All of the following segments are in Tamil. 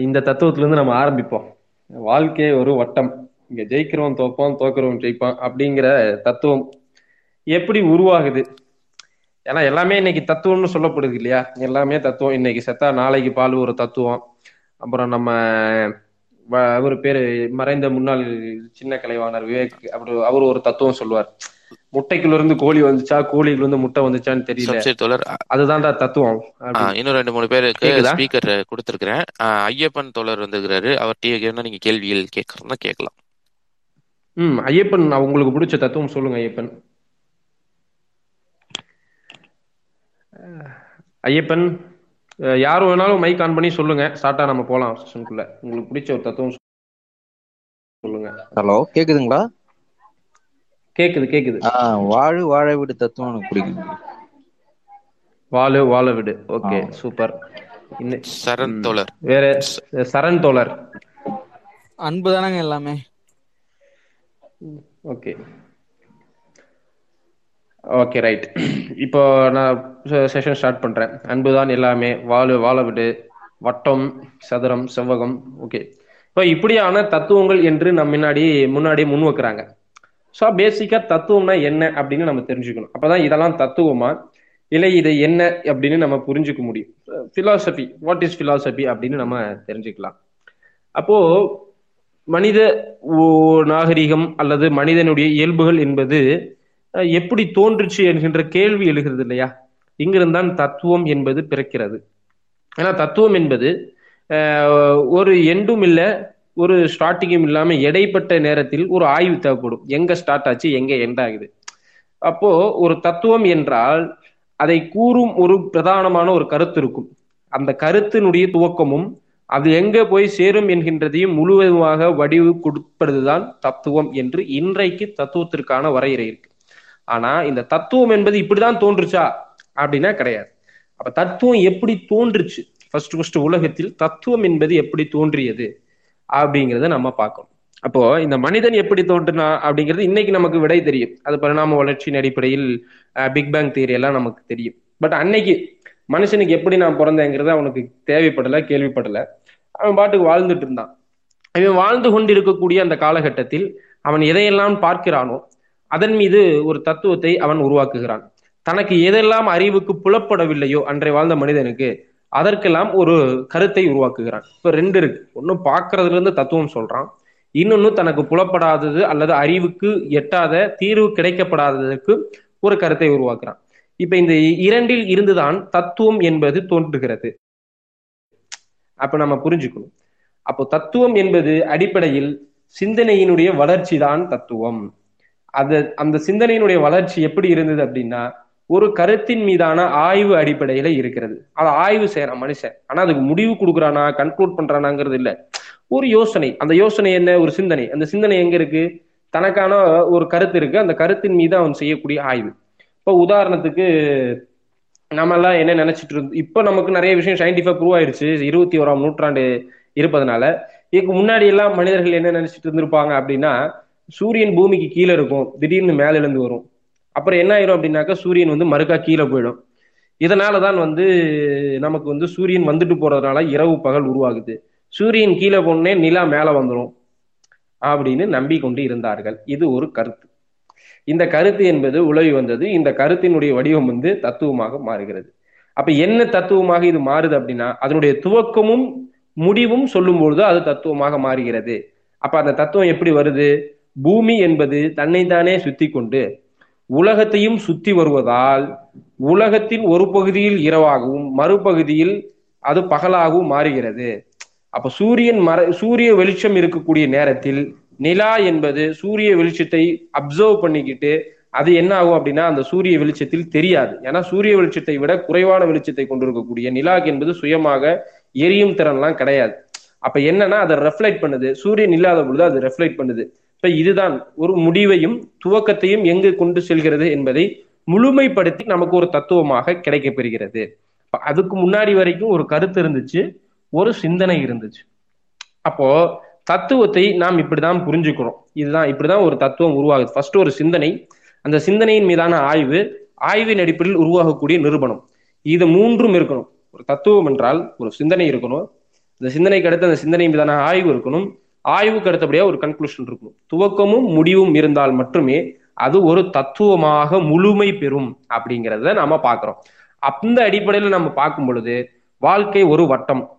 இந்த தத்துவத்துலேருந்து நம்ம ஆரம்பிப்போம். வாழ்க்கை ஒரு வட்டம். இங்க ஜெயிக்கிறவன் தோப்பான் தோக்கிறவன் ஜெயிப்பான் அப்படிங்கிற தத்துவம் எப்படி உருவாகுது? ஏன்னா எல்லாமே இன்னைக்கு தத்துவம்னு சொல்லப்படுது இல்லையா? எல்லாமே தத்துவம். இன்னைக்கு செத்தா நாளைக்கு பால் ஒரு தத்துவம். அப்புறம் நம்ம வ- அவர் பேரு மறைந்த முன்னாள் சின்ன கலைவாணர் விவேக் அப்படி அவர் ஒரு தத்துவம் சொல்லுவார். முட்டைக்குள்ள இருந்து கோழி வந்துச்சா? கோழிக்குள்ள இருந்து முட்டை வந்துச்சான்னு தெரியல. தோழர். அதுதான்டா தத்துவம். இன்னும் ரெண்டு மூணு பேருக்கு? ஸ்பீக்கர் கொடுத்துருக்கிறேன். ஐயப்பன் தோழர் வந்துருக்கிறாரு. அவர்கிட்ட என்ன நீங்க கேள்விகள் கேட்கறதுனா கேட்கலாம். ம் ஐயப்பன் நான் உங்களுக்கு பிடிச்ச தத்துவம் சொல்லுங்க ஐயப்பன். ஐயப்பன் அஹ், யார் வேணாலும் மைக் ஆன் பண்ணி சொல்லுங்க. ஸ்டார்டா நம்ம போலாம் செஷனுக்குள்ள உங்களுக்கு பிடிச்ச ஒரு தத்துவம் சொல்லுங்க. ஹலோ கேக்குதுங்களா? கேக்குது கேக்குது. வாழு வாழ வீடு தத்துவம் எனக்கு பிடிக்கும். வாழு வாழ விடு. ஓகே. சூப்பர். சரண். தோழர். வேற சரண் தோழர். அன்பு தானங்க எல்லாமே. ஓகே. Okay right. இப்போ நான் செஷன் ஸ்டார்ட் பண்றேன். அன்புதான் எல்லாமே. வாழு வாழ விடு வட்டம் சதுரம் செவ்வகம். ஓகே. இப்போ இப்படியான தத்துவங்கள் என்று நம்ம முன்னாடி முன்னாடி முன் வைக்கிறாங்க. ஸோ பேசிக்கா தத்துவம்னா என்ன அப்படின்னு நம்ம தெரிஞ்சுக்கணும். அப்பதான் இதெல்லாம் தத்துவமா? இல்லை இது என்ன அப்படின்னு நம்ம புரிஞ்சுக்க முடியும். பிலாசபி வாட் இஸ் பிலாசபி அப்படின்னு நம்ம தெரிஞ்சுக்கலாம். அப்போ மனித ஓ- நாகரிகம் அல்லது மனிதனுடைய இயல்புகள் என்பது எப்படி தோன்றுச்சு என்கின்ற கேள்வி எழுகிறது இல்லையா? இங்கிருந்தான் தத்துவம் என்பது பிறக்கிறது. ஏன்னா தத்துவம் என்பது ஒரு எண்டும் இல்லை ஒரு ஸ்டார்டிங்கும் இல்லாம இடைப்பட்ட நேரத்தில் ஒரு ஆய்வு தேவைப்படும். எங்க ஸ்டார்ட் ஆச்சு எங்க எண்ட் ஆகுது. அப்போ ஒரு தத்துவம் என்றால் அதை கூறும் ஒரு பிரதானமான ஒரு கருத்து இருக்கும். அந்த கருத்தினுடைய துவக்கமும் அது எங்க போய் சேரும் என்கின்றதையும் முழுவதுமாக வடிவு கொடுப்பதுதான் தத்துவம் என்று இன்றைக்கு தத்துவத்திற்கான வரையறை இருக்கு. ஆனா இந்த தத்துவம் என்பது இப்படிதான் தோன்றுச்சா? அப்படின்னா கிடையாது. அப்ப தத்துவம் எப்படி தோன்றுச்சு? ஃபர்ஸ்ட் ஃபர்ஸ்ட் உலகத்தில் தத்துவம் என்பது எப்படி தோன்றியது? அப்படிங்கிறத நம்ம பார்க்கணும். அப்போ இந்த மனிதன் எப்படி தோன்றினா அப்படிங்கிறது இன்னைக்கு நமக்கு விடை தெரியும். அது பரிணாம வளர்ச்சியின் அடிப்படையில் பிக் பேங் தியரி எல்லாம் நமக்கு தெரியும். பட் அன்னைக்கு மனுஷனுக்கு எப்படி நான் பிறந்தேங்கிறது அவனுக்கு தேவைப்படல கேள்விப்படல. அவன் பாட்டுக்கு வாழ்ந்துட்டு இருந்தான். அவன் வாழ்ந்து கொண்டிருக்கக்கூடிய அந்த காலகட்டத்தில் அவன் எதையெல்லாம் பார்க்கிறானோ அதன் மீது ஒரு தத்துவத்தை அவன் உருவாக்குகிறான். தனக்கு எதெல்லாம் அறிவுக்கு புலப்படவில்லையோ அன்றை வாழ்ந்த மனிதனுக்கு அதற்கெல்லாம் ஒரு கருத்தை உருவாக்குகிறான். இப்ப ரெண்டு இருக்கு. ஒன்னும் பாக்குறதுல இருந்து தத்துவம் சொல்றான். இன்னொன்னு தனக்கு புலப்படாதது அல்லது அறிவுக்கு எட்டாத தீர்வு கிடைக்கப்படாததற்கு ஒரு கருத்தை உருவாக்குறான். இப்ப இந்த இரண்டில் இருந்துதான் தத்துவம் என்பது தோன்றுகிறது. அப்ப நம்ம புரிஞ்சுக்கணும். அப்போ தத்துவம் என்பது அடிப்படையில் சிந்தனையினுடைய வளர்ச்சி தான் தத்துவம். அது அந்த சிந்தனையினுடைய வளர்ச்சி எப்படி இருந்தது அப்படின்னா ஒரு கருத்தின் மீதான ஆய்வு அடிப்படையில இருக்கிறது. அதை ஆய்வு செய்யறான் மனுஷன். ஆனா அதுக்கு முடிவு கொடுக்குறானா கன்க்ளூட் பண்றானாங்கிறது இல்ல. ஒரு யோசனை. அந்த யோசனை என்ன? ஒரு சிந்தனை. அந்த சிந்தனை எங்க இருக்கு? தனக்கான ஒரு கருத்து இருக்கு. அந்த கருத்தின் மீது அவன் செய்யக்கூடிய ஆய்வு. இப்போ உதாரணத்துக்கு நம்ம எல்லாம் என்ன நினைச்சிட்டு இருந்தோம் இப்போ நமக்கு நிறைய விஷயம் சயின்டிஃபிக் ப்ரூவ் ஆயிருச்சு. இருபத்தி ஓராம் நூற்றாண்டு இருப்பதனால. இதுக்கு முன்னாடி எல்லாம் மனிதர்கள் என்ன நினைச்சிட்டு இருந்திருப்பாங்க அப்படின்னா சூரியன் பூமிக்கு கீழே இருக்கும். திடீர்னு மேல இருந்து வரும். அப்புறம் என்ன ஆயிரும் அப்படின்னாக்கா சூரியன் வந்து மறுக்கா கீழே போயிடும். இதனாலதான் வந்து நமக்கு வந்து சூரியன் வந்துட்டு போறதுனால இரவு பகல் உருவாகுது. சூரியன் கீழே போனே நிலா மேல வந்துடும் அப்படின்னு நம்பிக்கொண்டு இருந்தார்கள். இது ஒரு கருத்து. இந்த கருத்து என்பது உலவி வந்தது. இந்த கருத்தினுடைய வடிவம் வந்து தத்துவமாக மாறுகிறது. அப்ப என்ன தத்துவமாக இது மாறுது அப்படின்னா அதனுடைய துவக்கமும் முடிவும் சொல்லும் பொழுது அது தத்துவமாக மாறுகிறது. அப்ப அந்த தத்துவம் எப்படி வருது? பூமி என்பது தன்னைத்தானே சுத்தி கொண்டு உலகத்தையும் சுத்தி வருவதால் உலகத்தின் ஒரு பகுதியில் இரவாகவும் மறுபகுதியில் அது பகலாகவும் மாறுகிறது. அப்ப சூரியன் மற சூரிய வெளிச்சம் இருக்கக்கூடிய நேரத்தில் நிலா என்பது சூரிய வெளிச்சத்தை அப்சர்வ் பண்ணிக்கிட்டு அது என்ன ஆகும் அப்படின்னா அந்த சூரிய வெளிச்சத்தில் தெரியாது. ஏன்னா சூரிய வெளிச்சத்தை விட குறைவான வெளிச்சத்தை கொண்டிருக்கக்கூடிய நிலாக்கு என்பது சுயமாக எரியும் திறன்லாம் கிடையாது. அப்ப என்னன்னா அதை ரெஃப்ளெக்ட் பண்ணுது. சூரியன் இல்லாத பொழுது அது ரெஃப்ளெக்ட் பண்ணுது. இப்ப இதுதான் ஒரு முடிவையும் துவக்கத்தையும் எங்கு கொண்டு செல்கிறது என்பதை முழுமைப்படுத்தி நமக்கு ஒரு தத்துவமாக கிடைக்கப்பெறுகிறது இப்ப அதுக்கு முன்னாடி வரைக்கும் ஒரு கருத்து இருந்துச்சு ஒரு சிந்தனை இருந்துச்சு. அப்போ தத்துவத்தை நாம் இப்படிதான் புரிஞ்சுக்கிறோம். இதுதான் இப்படிதான் ஒரு தத்துவம் உருவாகுது. ஃபர்ஸ்ட் ஒரு சிந்தனை. அந்த சிந்தனையின் மீதான ஆய்வு ஆய்வின் அடிப்படையில் உருவாகக்கூடிய நிறுவனம் இது மூன்றும் இருக்கணும். ஒரு தத்துவம் என்றால் ஒரு சிந்தனை இருக்கணும். இந்த சிந்தனைக்கு அடுத்து அந்த சிந்தனை மீதான ஆய்வு இருக்கணும். ஆய்வுக்கு அடுத்தபடியா ஒரு கன்க்ளூஷன் இருக்கணும். துவக்கமும் முடிவும் இருந்தால் மட்டுமே அது ஒரு தத்துவமாக முழுமை பெறும் அப்படிங்கிறத நாம பாக்குறோம் அந்த அடிப்படையில நம்ம பார்க்கும் பொழுது வாழ்க்கை ஒரு வட்டம்.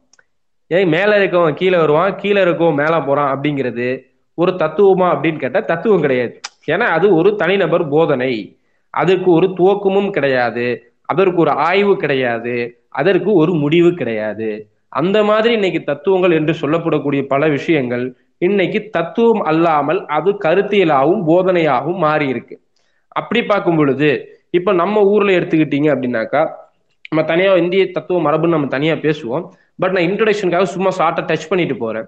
ஏன் மேல இருக்கவன் கீழே வருவான் கீழே இருக்கவன் மேல போறான் அப்படிங்கிறது ஒரு தத்துவமா அப்படின்னு கேட்டா தத்துவம் கிடையாது. ஏன்னா அது ஒரு தனிநபர் போதனை. அதற்கு ஒரு துவக்கமும் கிடையாது. அதற்கு ஒரு ஆய்வு கிடையாது. அதற்கு ஒரு முடிவு கிடையாது. அந்த மாதிரி இன்னைக்கு தத்துவங்கள் என்று சொல்லப்படக்கூடிய பல விஷயங்கள் இன்னைக்கு தத்துவம் அல்லாமல் அது கருத்தியலாகவும் போதனையாகவும் மாறி இருக்கு அப்படி பார்க்கும் பொழுது இப்ப நம்ம ஊர்ல எடுத்துக்கிட்டீங்க அப்படின்னாக்கா நம்ம தனியா இந்திய தத்துவ மரபுன்னு நம்ம தனியா பேசுவோம். பட் நான் இன்ட்ரடக்ஷனுக்காக சும்மா ஷார்ட்டா டச் பண்ணிட்டு போறேன்.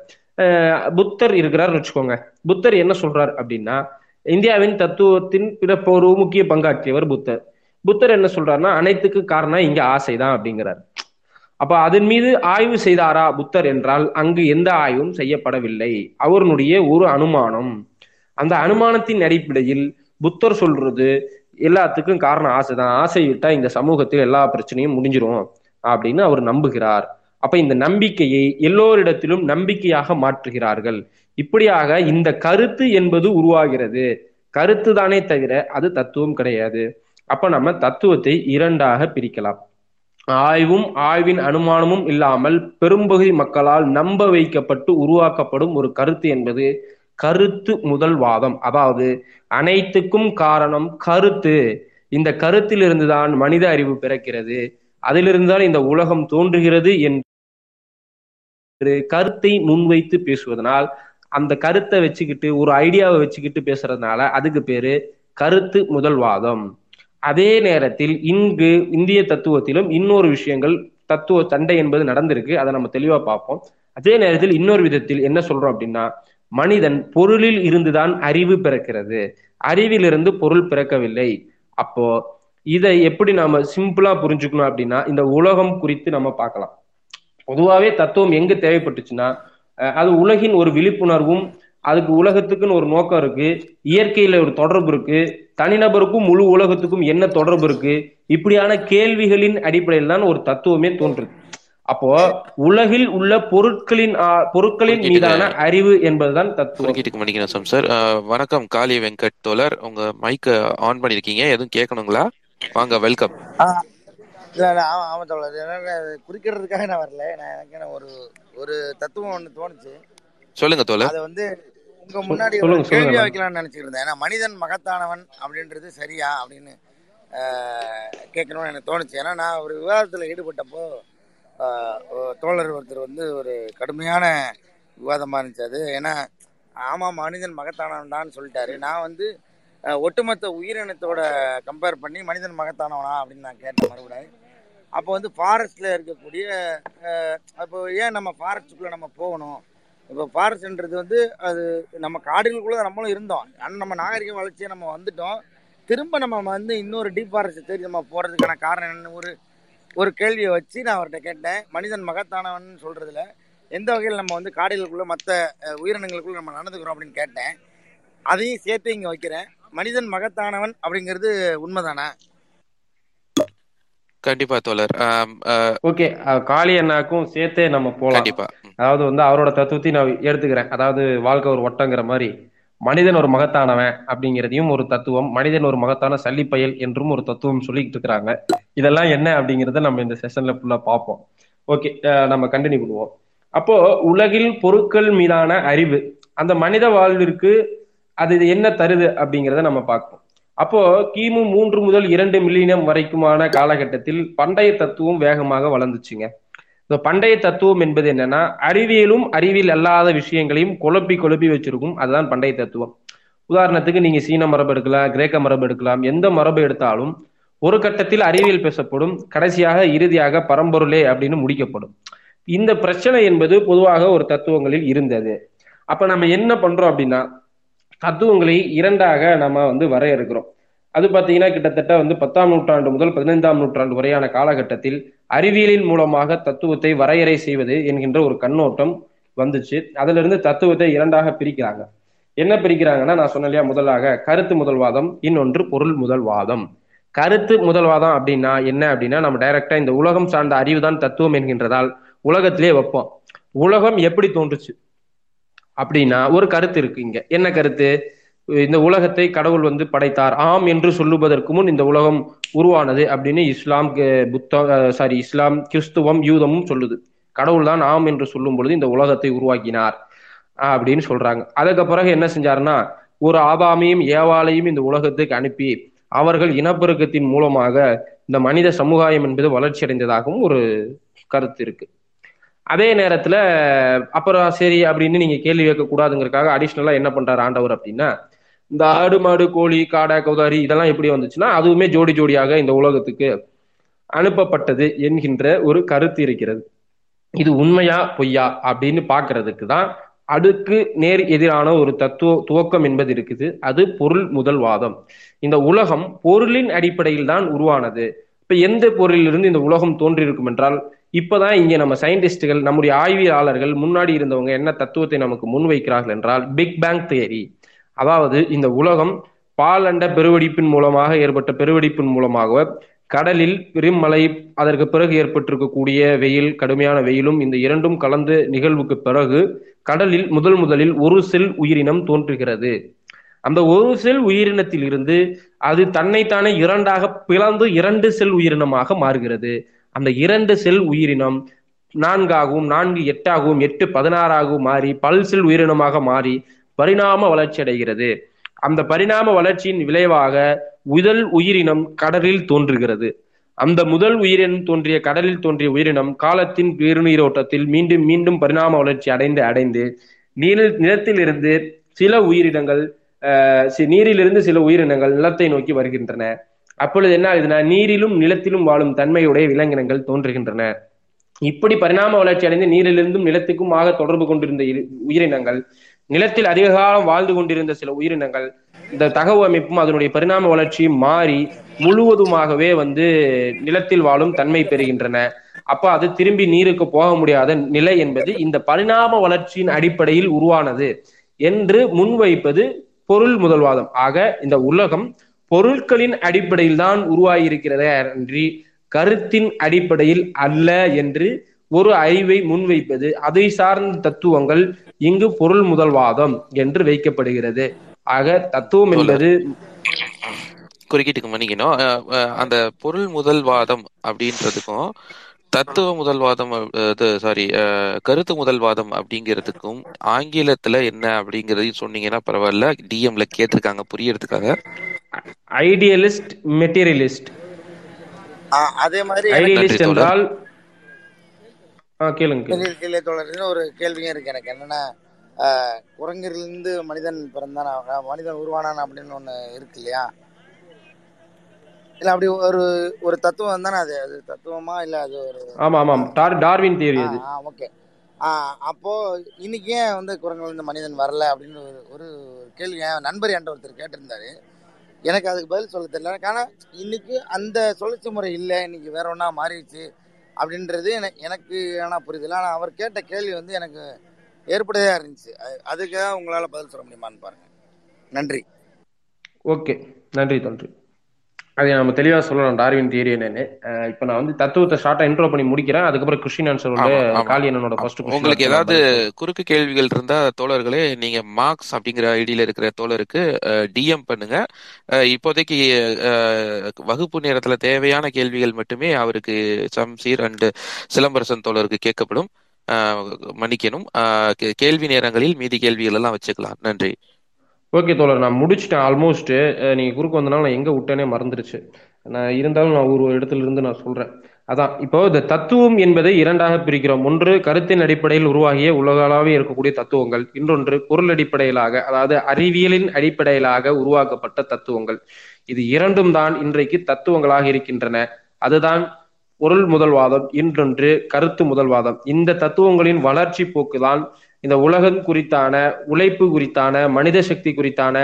புத்தர் இருக்கிறாருன்னு வச்சுக்கோங்க. புத்தர் என்ன சொல்றாரு அப்படின்னா இந்தியாவின் தத்துவத்தின் பிறப்பு ஒரு முக்கிய பங்காற்றியவர் புத்தர். புத்தர் என்ன சொல்றாருன்னா அனைத்துக்கு காரணம் இங்க ஆசைதான் அப்படிங்கிறார். அப்ப அதன் மீது ஆய்வு செய்தாரா புத்தர் என்றால் அங்கு எந்த ஆய்வும் செய்யப்படவில்லை. அவருடைய ஒரு அனுமானம். அந்த அனுமானத்தின் அடிப்படையில் புத்தர் சொல்றது எல்லாத்துக்கும் காரணம் ஆசைதான். ஆசை விட்டா இந்த சமூகத்தில் எல்லா பிரச்சனையும் முடிஞ்சிரும் அப்படின்னு அவர் நம்புகிறார். அப்ப இந்த நம்பிக்கையை எல்லோரிடத்திலும் நம்பிக்கையாக மாற்றுகிறார்கள். இப்படியாக இந்த கருத்து என்பது உருவாகிறது. கருத்து தானே தவிர அது தத்துவம் கிடையாது. அப்ப நம்ம தத்துவத்தை இரண்டாக பிரிக்கலாம். ஆய்வும் ஆய்வின் அனுமானமும் இல்லாமல் பெரும்பகுதி மக்களால் நம்ப வைக்கப்பட்டு உருவாக்கப்படும் ஒரு கருத்து என்பது கருத்து முதல் வாதம். அதாவது அனைத்துக்கும் காரணம் கருத்து. இந்த கருத்திலிருந்துதான் மனித அறிவு பிறக்கிறது. அதிலிருந்துதான் இந்த உலகம் தோன்றுகிறது என்று கருத்தை முன்வைத்து பேசுவதனால் அந்த கருத்தை வச்சுக்கிட்டு ஒரு ஐடியாவை வச்சுக்கிட்டு பேசுறதுனால அதுக்கு பேரு கருத்து முதல் வாதம். அதே நேரத்தில் இங்கு இந்திய தத்துவத்திலும் இன்னொரு விஷயங்கள் தத்துவ சண்டை என்பது நடந்திருக்கு. அதை நம்ம தெளிவா பார்ப்போம். அதே நேரத்தில் இன்னொரு விதத்தில் என்ன சொல்றோம் அப்படின்னா மனிதன் பொருளில் இருந்துதான் அறிவு பிறக்கிறது. அறிவிலிருந்து பொருள் பிறக்கவில்லை. அப்போ இதை எப்படி நாம சிம்பிளா புரிஞ்சுக்கணும் அப்படின்னா இந்த உலகம் குறித்து நம்ம பார்க்கலாம். பொதுவாவே தத்துவம் எங்கு தேவைப்பட்டுச்சுன்னா அது உலகின் ஒரு விழிப்புணர்வும் அதுக்கு உலகத்துக்குன்னு ஒரு நோக்கம் இருக்கு. இயற்கையில ஒரு தொடர்பு இருக்கு. தனிநபருக்கும் முழு உலகத்துக்கும் என்ன தொடர்பு இருக்கு? இப்படியான கேள்விகளின் அடிப்படையில் தான் ஒரு தத்துவமே தோன்றுது. அப்போ உலகில் உள்ள பொருட்களின் பொருட்களின் மீதான அறிவு என்பதுதான் தத்துவம். சார். வணக்கம் காளி வெங்கட் தோழர். உங்க மைக்க ஆன் பண்ணிருக்கீங்க. எதுவும் கேட்கணுங்களா? வாங்க வெல்கம். ஆமா தோழர். குறிக்கிறதுக்காக நான் வரல. நான் எனக்கு ஒரு ஒரு தத்துவம் ஒண்ணு தோணுச்சு. சொல்லுங்க தோழர். அது வந்து உங்க முன்னாடி கேள்வி வைக்கலாம்னு நினைச்சிட்டு இருந்தேன் ஏன்னா மனிதன் மகத்தானவன் அப்படின்றது சரியா அப்படின்னு கேட்கணும்னு எனக்கு தோணுச்சு. ஏன்னா நான் ஒரு விவாதத்தில் ஈடுபட்டப்போ தோழர் ஒருத்தர் வந்து ஒரு கடுமையான விவாதமாக இருந்துச்சு. அது ஏன்னா ஆமாம் மனிதன் மகத்தானவன்டான்னு சொல்லிட்டாரு. நான் வந்து ஒட்டுமொத்த உயிரினத்தோட கம்பேர் பண்ணி மனிதன் மகத்தானவனா அப்படின்னு நான் கேட்டேன் மறுபடியும். அப்போ வந்து ஃபாரஸ்டில் இருக்கக்கூடிய அப்போ ஏன் நம்ம ஃபாரஸ்ட்டுக்குள்ளே நம்ம போகணும்? இப்போ ஃபாரஸ்ட்ன்றது வந்து அது நம்ம காடுகளுக்குள்ளே நம்மளும் இருந்தோம். ஆனால் நம்ம நாகரிக வளர்ச்சியை நம்ம வந்துட்டோம். திரும்ப நம்ம வந்து இன்னொரு டீப் ஃபாரஸ்ட் தேடி நம்ம போகிறதுக்கான காரணம் என்னன்னு ஒரு ஒரு கேள்வியை வச்சு நான் அவர்கிட்ட கேட்டேன். மனிதன் மகத்தானவன் சொல்கிறதுல எந்த வகையில் நம்ம வந்து காடுகளுக்குள்ளே மற்ற உயிரினங்களுக்குள்ளே நம்ம நடந்துக்கிறோம் அப்படின்னு கேட்டேன். அதையும் சேர்த்து இங்கே வைக்கிறேன். மனிதன் மகத்தானவன் அப்படிங்கிறது உண்மைதானா? கண்டிப்பா தோழர். ஓகே காளி அண்ணாக்கும் சேர்த்தே நம்ம போலாம். கண்டிப்பா. அதாவது வந்து அவரோட தத்துவத்தையும் நான் எடுத்துக்கிறேன். அதாவது வாழ்க்கை ஒரு வட்டங்கிற மாதிரி மனிதன் ஒரு மகத்தானவன் அப்படிங்கிறதையும் ஒரு தத்துவம் மனிதன் ஒரு மகத்தான சல்லிப்பயல் என்றும் ஒரு தத்துவம் சொல்லிட்டு இருக்கிறாங்க. இதெல்லாம் என்ன அப்படிங்கிறத நம்ம இந்த செஷன்ல ஃபுல்லா பார்ப்போம். ஓகே நம்ம கண்டினியூ பண்ணுவோம். அப்போ உலகில் பொருட்கள் மீதான அறிவு அந்த மனித வாழ்விற்கு அது என்ன தருது அப்படிங்கிறத நம்ம பார்ப்போம் அப்போ கிமு மூன்று முதல் இரண்டு மில்லியனம் வரைக்குமான காலகட்டத்தில் பண்டைய தத்துவம் வேகமாக வளர்ந்துச்சுங்க. இந்த பண்டைய தத்துவம் என்பது என்னன்னா அறிவியலும் அறிவியல் அல்லாத விஷயங்களையும் குழப்பி குழப்பி வச்சிருக்கும். அதுதான் பண்டைய தத்துவம். உதாரணத்துக்கு நீங்க சீன மரபு எடுக்கலாம் கிரேக்க மரபு எடுக்கலாம் எந்த மரபு எடுத்தாலும் ஒரு கட்டத்தில் அறிவியல் பேசப்படும் கடைசியாக இறுதியாக பரம்பொருளே அப்படின்னு முடிக்கப்படும். இந்த பிரச்சனை என்பது பொதுவாக ஒரு தத்துவங்களில் இருந்தது. அப்ப நம்ம என்ன பண்றோம் அப்படின்னா தத்துவங்களை இரண்டாக நம்ம வந்து வரையறுக்கிறோம். அது பார்த்தீங்கன்னா கிட்டத்தட்ட வந்து பத்தாம் நூற்றாண்டு முதல் பதினைந்தாம் நூற்றாண்டு வரையான காலகட்டத்தில் அறிவியலின் மூலமாக தத்துவத்தை வரையறை செய்வது என்கின்ற ஒரு கண்ணோட்டம் வந்துச்சு. அதுல இருந்து தத்துவத்தை இரண்டாக பிரிக்கிறாங்க. என்ன பிரிக்கிறாங்கன்னா நான் சொன்ன இல்லையா முதலாக கருத்து முதல்வாதம் இன்னொன்று பொருள் முதல்வாதம். கருத்து முதல்வாதம் அப்படின்னா என்ன அப்படின்னா நம்ம டைரக்டா இந்த உலகம் சார்ந்த அறிவு தான் தத்துவம் என்கின்றதால் உலகத்திலே வைப்போம். உலகம் எப்படி தோன்றுச்சு? அப்படின்னா ஒரு கருத்து இருக்கு இங்க. என்ன கருத்து? இந்த உலகத்தை கடவுள் வந்து படைத்தார். ஆம் என்று சொல்லுவதற்கு முன் இந்த உலகம் உருவானது அப்படின்னு இஸ்லாம் புத்த சாரி இஸ்லாம் கிறிஸ்துவம் யூதமும் சொல்லுது. கடவுள் தான் ஆம் என்று சொல்லும் பொழுது இந்த உலகத்தை உருவாக்கினார் அப்படின்னு சொல்றாங்க. அதுக்கு பிறகு என்ன செஞ்சாருன்னா ஒரு ஆபாமையும் ஏவாளையும் இந்த உலகத்துக்கு அனுப்பி அவர்கள் இனப்பெருக்கத்தின் மூலமாக இந்த மனித சமுதாயம் என்பது வளர்ச்சி அடைந்ததாகவும் ஒரு கருத்து இருக்கு. அதே நேரத்துல அப்புறம் சரி அப்படின்னு நீங்க கேள்வி கேட்க கூடாதுங்கிறதுக்காக அடிஷ்னலா என்ன பண்றாரு ஆண்டவர் அப்படின்னா இந்த ஆடு மாடு கோழி காடை கௌதாரி இதெல்லாம் எப்படி வந்துச்சுன்னா அதுவுமே ஜோடி ஜோடியாக இந்த உலகத்துக்கு அனுப்பப்பட்டது என்கின்ற ஒரு கருத்து இருக்கிறது. இது உண்மையா பொய்யா அப்படின்னு பாக்குறதுக்கு தான் அடுக்கு நேர் எதிரான ஒரு தத்துவ துவக்கம் என்பது இருக்குது. அது பொருள் முதல்வாதம் இந்த உலகம் பொருளின் அடிப்படையில் தான் உருவானது. இப்ப எந்த பொருளிலிருந்து இந்த உலகம் தோன்றியிருக்கும் என்றால் இப்பதான் இங்கே நம்ம சயின்டிஸ்டுகள் நம்முடைய ஆய்வியாளர்கள் முன்னாடி இருந்தவங்க என்ன தத்துவத்தை நமக்கு முன்வைக்கிறார்கள் என்றால் பிக் பேங் தியரி அதாவது இந்த உலகம் பாலண்ட பெருவெடிப்பின் மூலமாக ஏற்பட்ட பெருவெடிப்பின் மூலமாக கடலில் பெருமழை அதற்கு பிறகு ஏற்பட்டிருக்கக்கூடிய வெயில் கடுமையான வெயிலும் இந்த இரண்டும் கலந்த நிகழ்வுக்கு பிறகு கடலில் முதல் முதலில் ஒரு செல் உயிரினம் தோன்றுகிறது. அந்த ஒரு செல் உயிரினத்தில் இருந்து அது தன்னைத்தானே இரண்டாக பிளந்து இரண்டு செல் உயிரினமாக மாறுகிறது. அந்த இரண்டு செல் உயிரினம் நான்காகவும் நான்கு எட்டாகவும் எட்டு பதினாறாகவும் மாறி பல் செல் உயிரினமாக மாறி பரிணாம வளர்ச்சி அடைகிறது. அந்த பரிணாம வளர்ச்சியின் விளைவாக முதல் உயிரினம் கடலில் தோன்றுகிறது. அந்த முதல் உயிரினம் தோன்றிய கடலில் தோன்றிய உயிரினம் காலத்தின் பெருநீரோட்டத்தில் மீண்டும் மீண்டும் பரிணாம வளர்ச்சி அடைந்து அடைந்து நீரில் நிலத்திலிருந்து சில உயிரினங்கள் சி- நீரிலிருந்து சில உயிரினங்கள் நிலத்தை நோக்கி வருகின்றன. அப்பொழுது என்ன ஆகுதுன்னா நீரிலும் நிலத்திலும் வாழும் தன்மையுடைய விலங்கினங்கள் தோன்றுகின்றன. இப்படி பரிணாம வளர்ச்சி அடைந்து நீரிலிருந்தும் நிலத்துக்கும் ஆக தொடர்பு கொண்டிருந்த உயிரினங்கள் நிலத்தில் அதிக காலம் வாழ்ந்து கொண்டிருந்த சில உயிரினங்கள் இந்த தகவு அமைப்பும் அதனுடைய பரிணாம வளர்ச்சியும் மாறி முழுவதுமாகவே வந்து நிலத்தில் வாழும் தன்மை பெறுகின்றன. அப்ப அது திரும்பி நீருக்கு போக முடியாத நிலை என்பது இந்த பரிணாம வளர்ச்சியின் அடிப்படையில் உருவானது என்று முன்வைப்பது பொருள் முதல்வாதம். ஆக இந்த உலகம் பொருட்களின் அடிப்படையில் தான் உருவாகியிருக்கிறதே அன்றி கருத்தின் அடிப்படையில் அல்ல என்று ஒரு அறிவை முன்வைப்பது அதை சார்ந்த தத்துவங்கள் இங்கு பொருள் முதல்வாதம் என்று வைக்கப்படுகிறது. ஆக தத்துவம் என்பது குறுக்கிட்டுக்கு மன்னிக்கணும். அந்த பொருள் முதல்வாதம் அப்படின்றதுக்கும் தத்துவ முதல்வாதம் இது சாரி கருத்து முதல்வாதம் அப்படிங்கிறதுக்கும் ஆங்கிலத்துல என்ன அப்படிங்கறதையும் சொன்னீங்கன்னா பரவாயில்ல. டிஎம்ல கேட்டிருக்காங்க புரியறதுக்காக. ஐடியலிஸ்ட் மெட்டீரியலிஸ்ட் அதே மாதிரி ஐடியலிஸ்ட். என்றால் ஆ கேளுங்க கேளுங்க. இல்லை தோழர் ஒரு கேள்வியும் இருக்கு எனக்கு. என்னன்னா ஆஹ், குரங்கிலிருந்து மனிதன் பிறந்தான் மனிதன் உருவானான் அப்படின்னு ஒண்ணு இருக்கு இல்லையா? இல்ல அப்படி ஒரு ஒரு தத்துவம் தானே அது? அது தத்துவமா இல்ல அது ஒரு ஆமா டார் டார்வின் தியரி அது. ஓகே. அப்போ இன்னைக்கு ஏன் வந்து குரங்கிலிருந்து மனிதன் வரல அப்படின்னு ஒரு ஒரு கேள்வி என் நண்பர் என்கிட்ட ஒருத்தர் கேட்டிருந்தாரு. எனக்கு அதுக்கு பதில் சொல்ல தெரியல. ஆனா இன்னைக்கு அந்த சுழற்சி முறை இல்லை இன்னைக்கு வேற ஒன்றா மாறிடுச்சு அப்படின்றது எனக்கு எனக்கு ஆனா புரியுது ஆனா அவர் கேட்ட கேள்வி வந்து எனக்கு ஏற்புடையதா இருந்துச்சு. அது- அதுக்காக உங்களால பதில் சொல்ல முடியுமான்னு பாருங்க. நன்றி. ஓகே. நன்றி நன்றி அதை நம்ம தெளிவா சொல்லலாம் டார்வின் தியரி என்னன்னு. இப்ப நான் வந்து தத்துவத்தை ஷார்ட்டா இன்ட்ரோ பண்ணி முடிக்கிறேன். அதுக்கப்புறம் ஆமா, ஆமா. காலி என்னோட ஃபர்ஸ்ட் உங்களுக்கு ஏதாவது குறுக்கு கேள்விகள் இருந்தா தோழர்களே நீங்க மார்க்ஸ் அப்படிங்கிற ஐடியில இருக்கிற தோழருக்கு டிஎம் பண்ணுங்க. இப்போதைக்கு வகுப்பு நேரத்துல தேவையான கேள்விகள் மட்டுமே அவருக்கு சம்சீர் அண்ட் சிலம்பரசன் தோழருக்கு கேட்கப்படும். மன்னிக்கணும். கேள்வி நேரங்களில் மீதி கேள்விகள் எல்லாம் வச்சுக்கலாம். நன்றி. ஓகே தோழர் நான் முடிச்சிட்டேன் ஆல்மோஸ்ட் நீங்க குறுக்கு வந்தனால நான் எங்க விட்டேனே மறந்துருச்சு. நான் இருந்தாலும் நான் ஒரு இடத்துல இருந்து நான் சொல்றேன். அதான் இப்போ இந்த தத்துவம் என்பதை இரண்டாக பிரிக்கிறோம். ஒன்று கருத்தின் அடிப்படையில் உருவாகிய உலகளாவிய இருக்கக்கூடிய தத்துவங்கள். இன்னொன்று பொருள் அடிப்படையிலாக அதாவது அறிவியலின் அடிப்படையிலாக உருவாக்கப்பட்ட தத்துவங்கள். இது இரண்டும் தான் இன்றைக்கு தத்துவங்களாக இருக்கின்றன. அதுதான் பொருள் முதல்வாதம் இன்றொன்று கருத்து முதல்வாதம். இந்த தத்துவங்களின் வளர்ச்சி போக்குதான் இந்த உலகம் குறித்தான உழைப்பு குறித்தான மனித சக்தி குறித்தான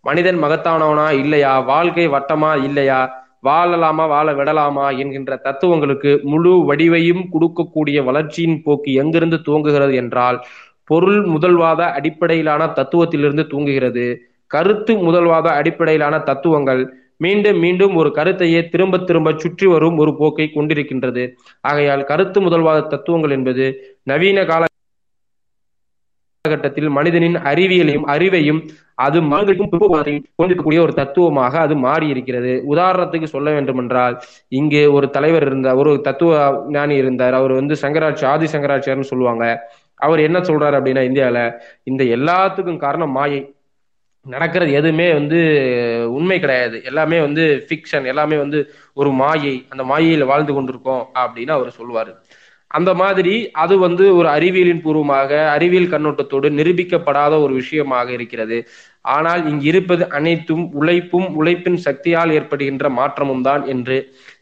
மனிதன் மகத்தானவனா இல்லையா வாழ்க்கை வட்டமா இல்லையா வாழலாமா வாழ விடலாமா என்கின்ற தத்துவங்களுக்கு முழு வடிவையும் கொடுக்கக்கூடிய வளர்ச்சியின் போக்கு எங்கிருந்து துவங்குகிறது என்றால் பொருள் முதல்வாத அடிப்படையிலான தத்துவத்திலிருந்து தூங்குகிறது கருத்து முதல்வாத அடிப்படையிலான தத்துவங்கள் மீண்டும் மீண்டும் ஒரு கருத்தையே திரும்ப திரும்ப சுற்றி வரும் ஒரு போக்கை கொண்டிருக்கின்றது. ஆகையால் கருத்து முதல்வாத தத்துவங்கள் என்பது நவீன கால காலகட்டத்தில் மனிதனின் அறிவியலையும் அறிவையும் அது மனிதனுக்கும் பிற்போதையும் கொண்டிருக்கக்கூடிய ஒரு தத்துவமாக அது மாறி இருக்கிறது உதாரணத்துக்கு சொல்ல வேண்டுமென்றால் இங்கே ஒரு தலைவர் இருந்தார் ஒரு தத்துவ ஞானி இருந்தார். அவர் வந்து சங்கராட்சி ஆதி சங்கராச்சாரியர்னு சொல்லுவாங்க. அவர் என்ன சொல்றாரு அப்படின்னா இந்தியாவில இந்த எல்லாத்துக்கும் காரணம் மாயை. நடக்கிறது எதுவுமே வந்து உண்மை கிடையாது. எல்லாமே வந்து ஃபிக்ஷன் எல்லாமே வந்து ஒரு மாயை. அந்த மாயையில வாழ்ந்து கொண்டிருக்கோம் அப்படின்னு அவர் சொல்லுவாரு அந்த மாதிரி அது வந்து ஒரு அறிவியலின் பூர்வமாக அறிவியல் கண்ணோட்டத்தோடு நிரூபிக்கப்படாத ஒரு விஷயமாக இருக்கிறது. ஆனால் இங்கு இருப்பது அனைத்தும் உழைப்பும் உழைப்பின் சக்தியால் ஏற்படுகின்ற மாற்றமும் தான் என்று.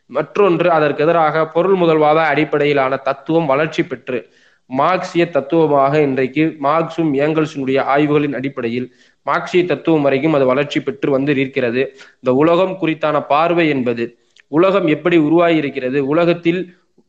மற்றொன்று அதற்கு எதிராக பொருள் முதல்வாத அடிப்படையிலான தத்துவம் வளர்ச்சி பெற்று மார்க்சிய தத்துவமாக இன்றைக்கு மார்க்சும் ஏங்கல்ஸினுடைய ஆய்வுகளின் அடிப்படையில் மார்க்சிய தத்துவம் வரைக்கும் அது வளர்ச்சி பெற்று வந்து இருக்கிறது இந்த உலகம் குறித்தான பார்வை என்பது உலகம் எப்படி உருவாகி இருக்கிறது உலகத்தில்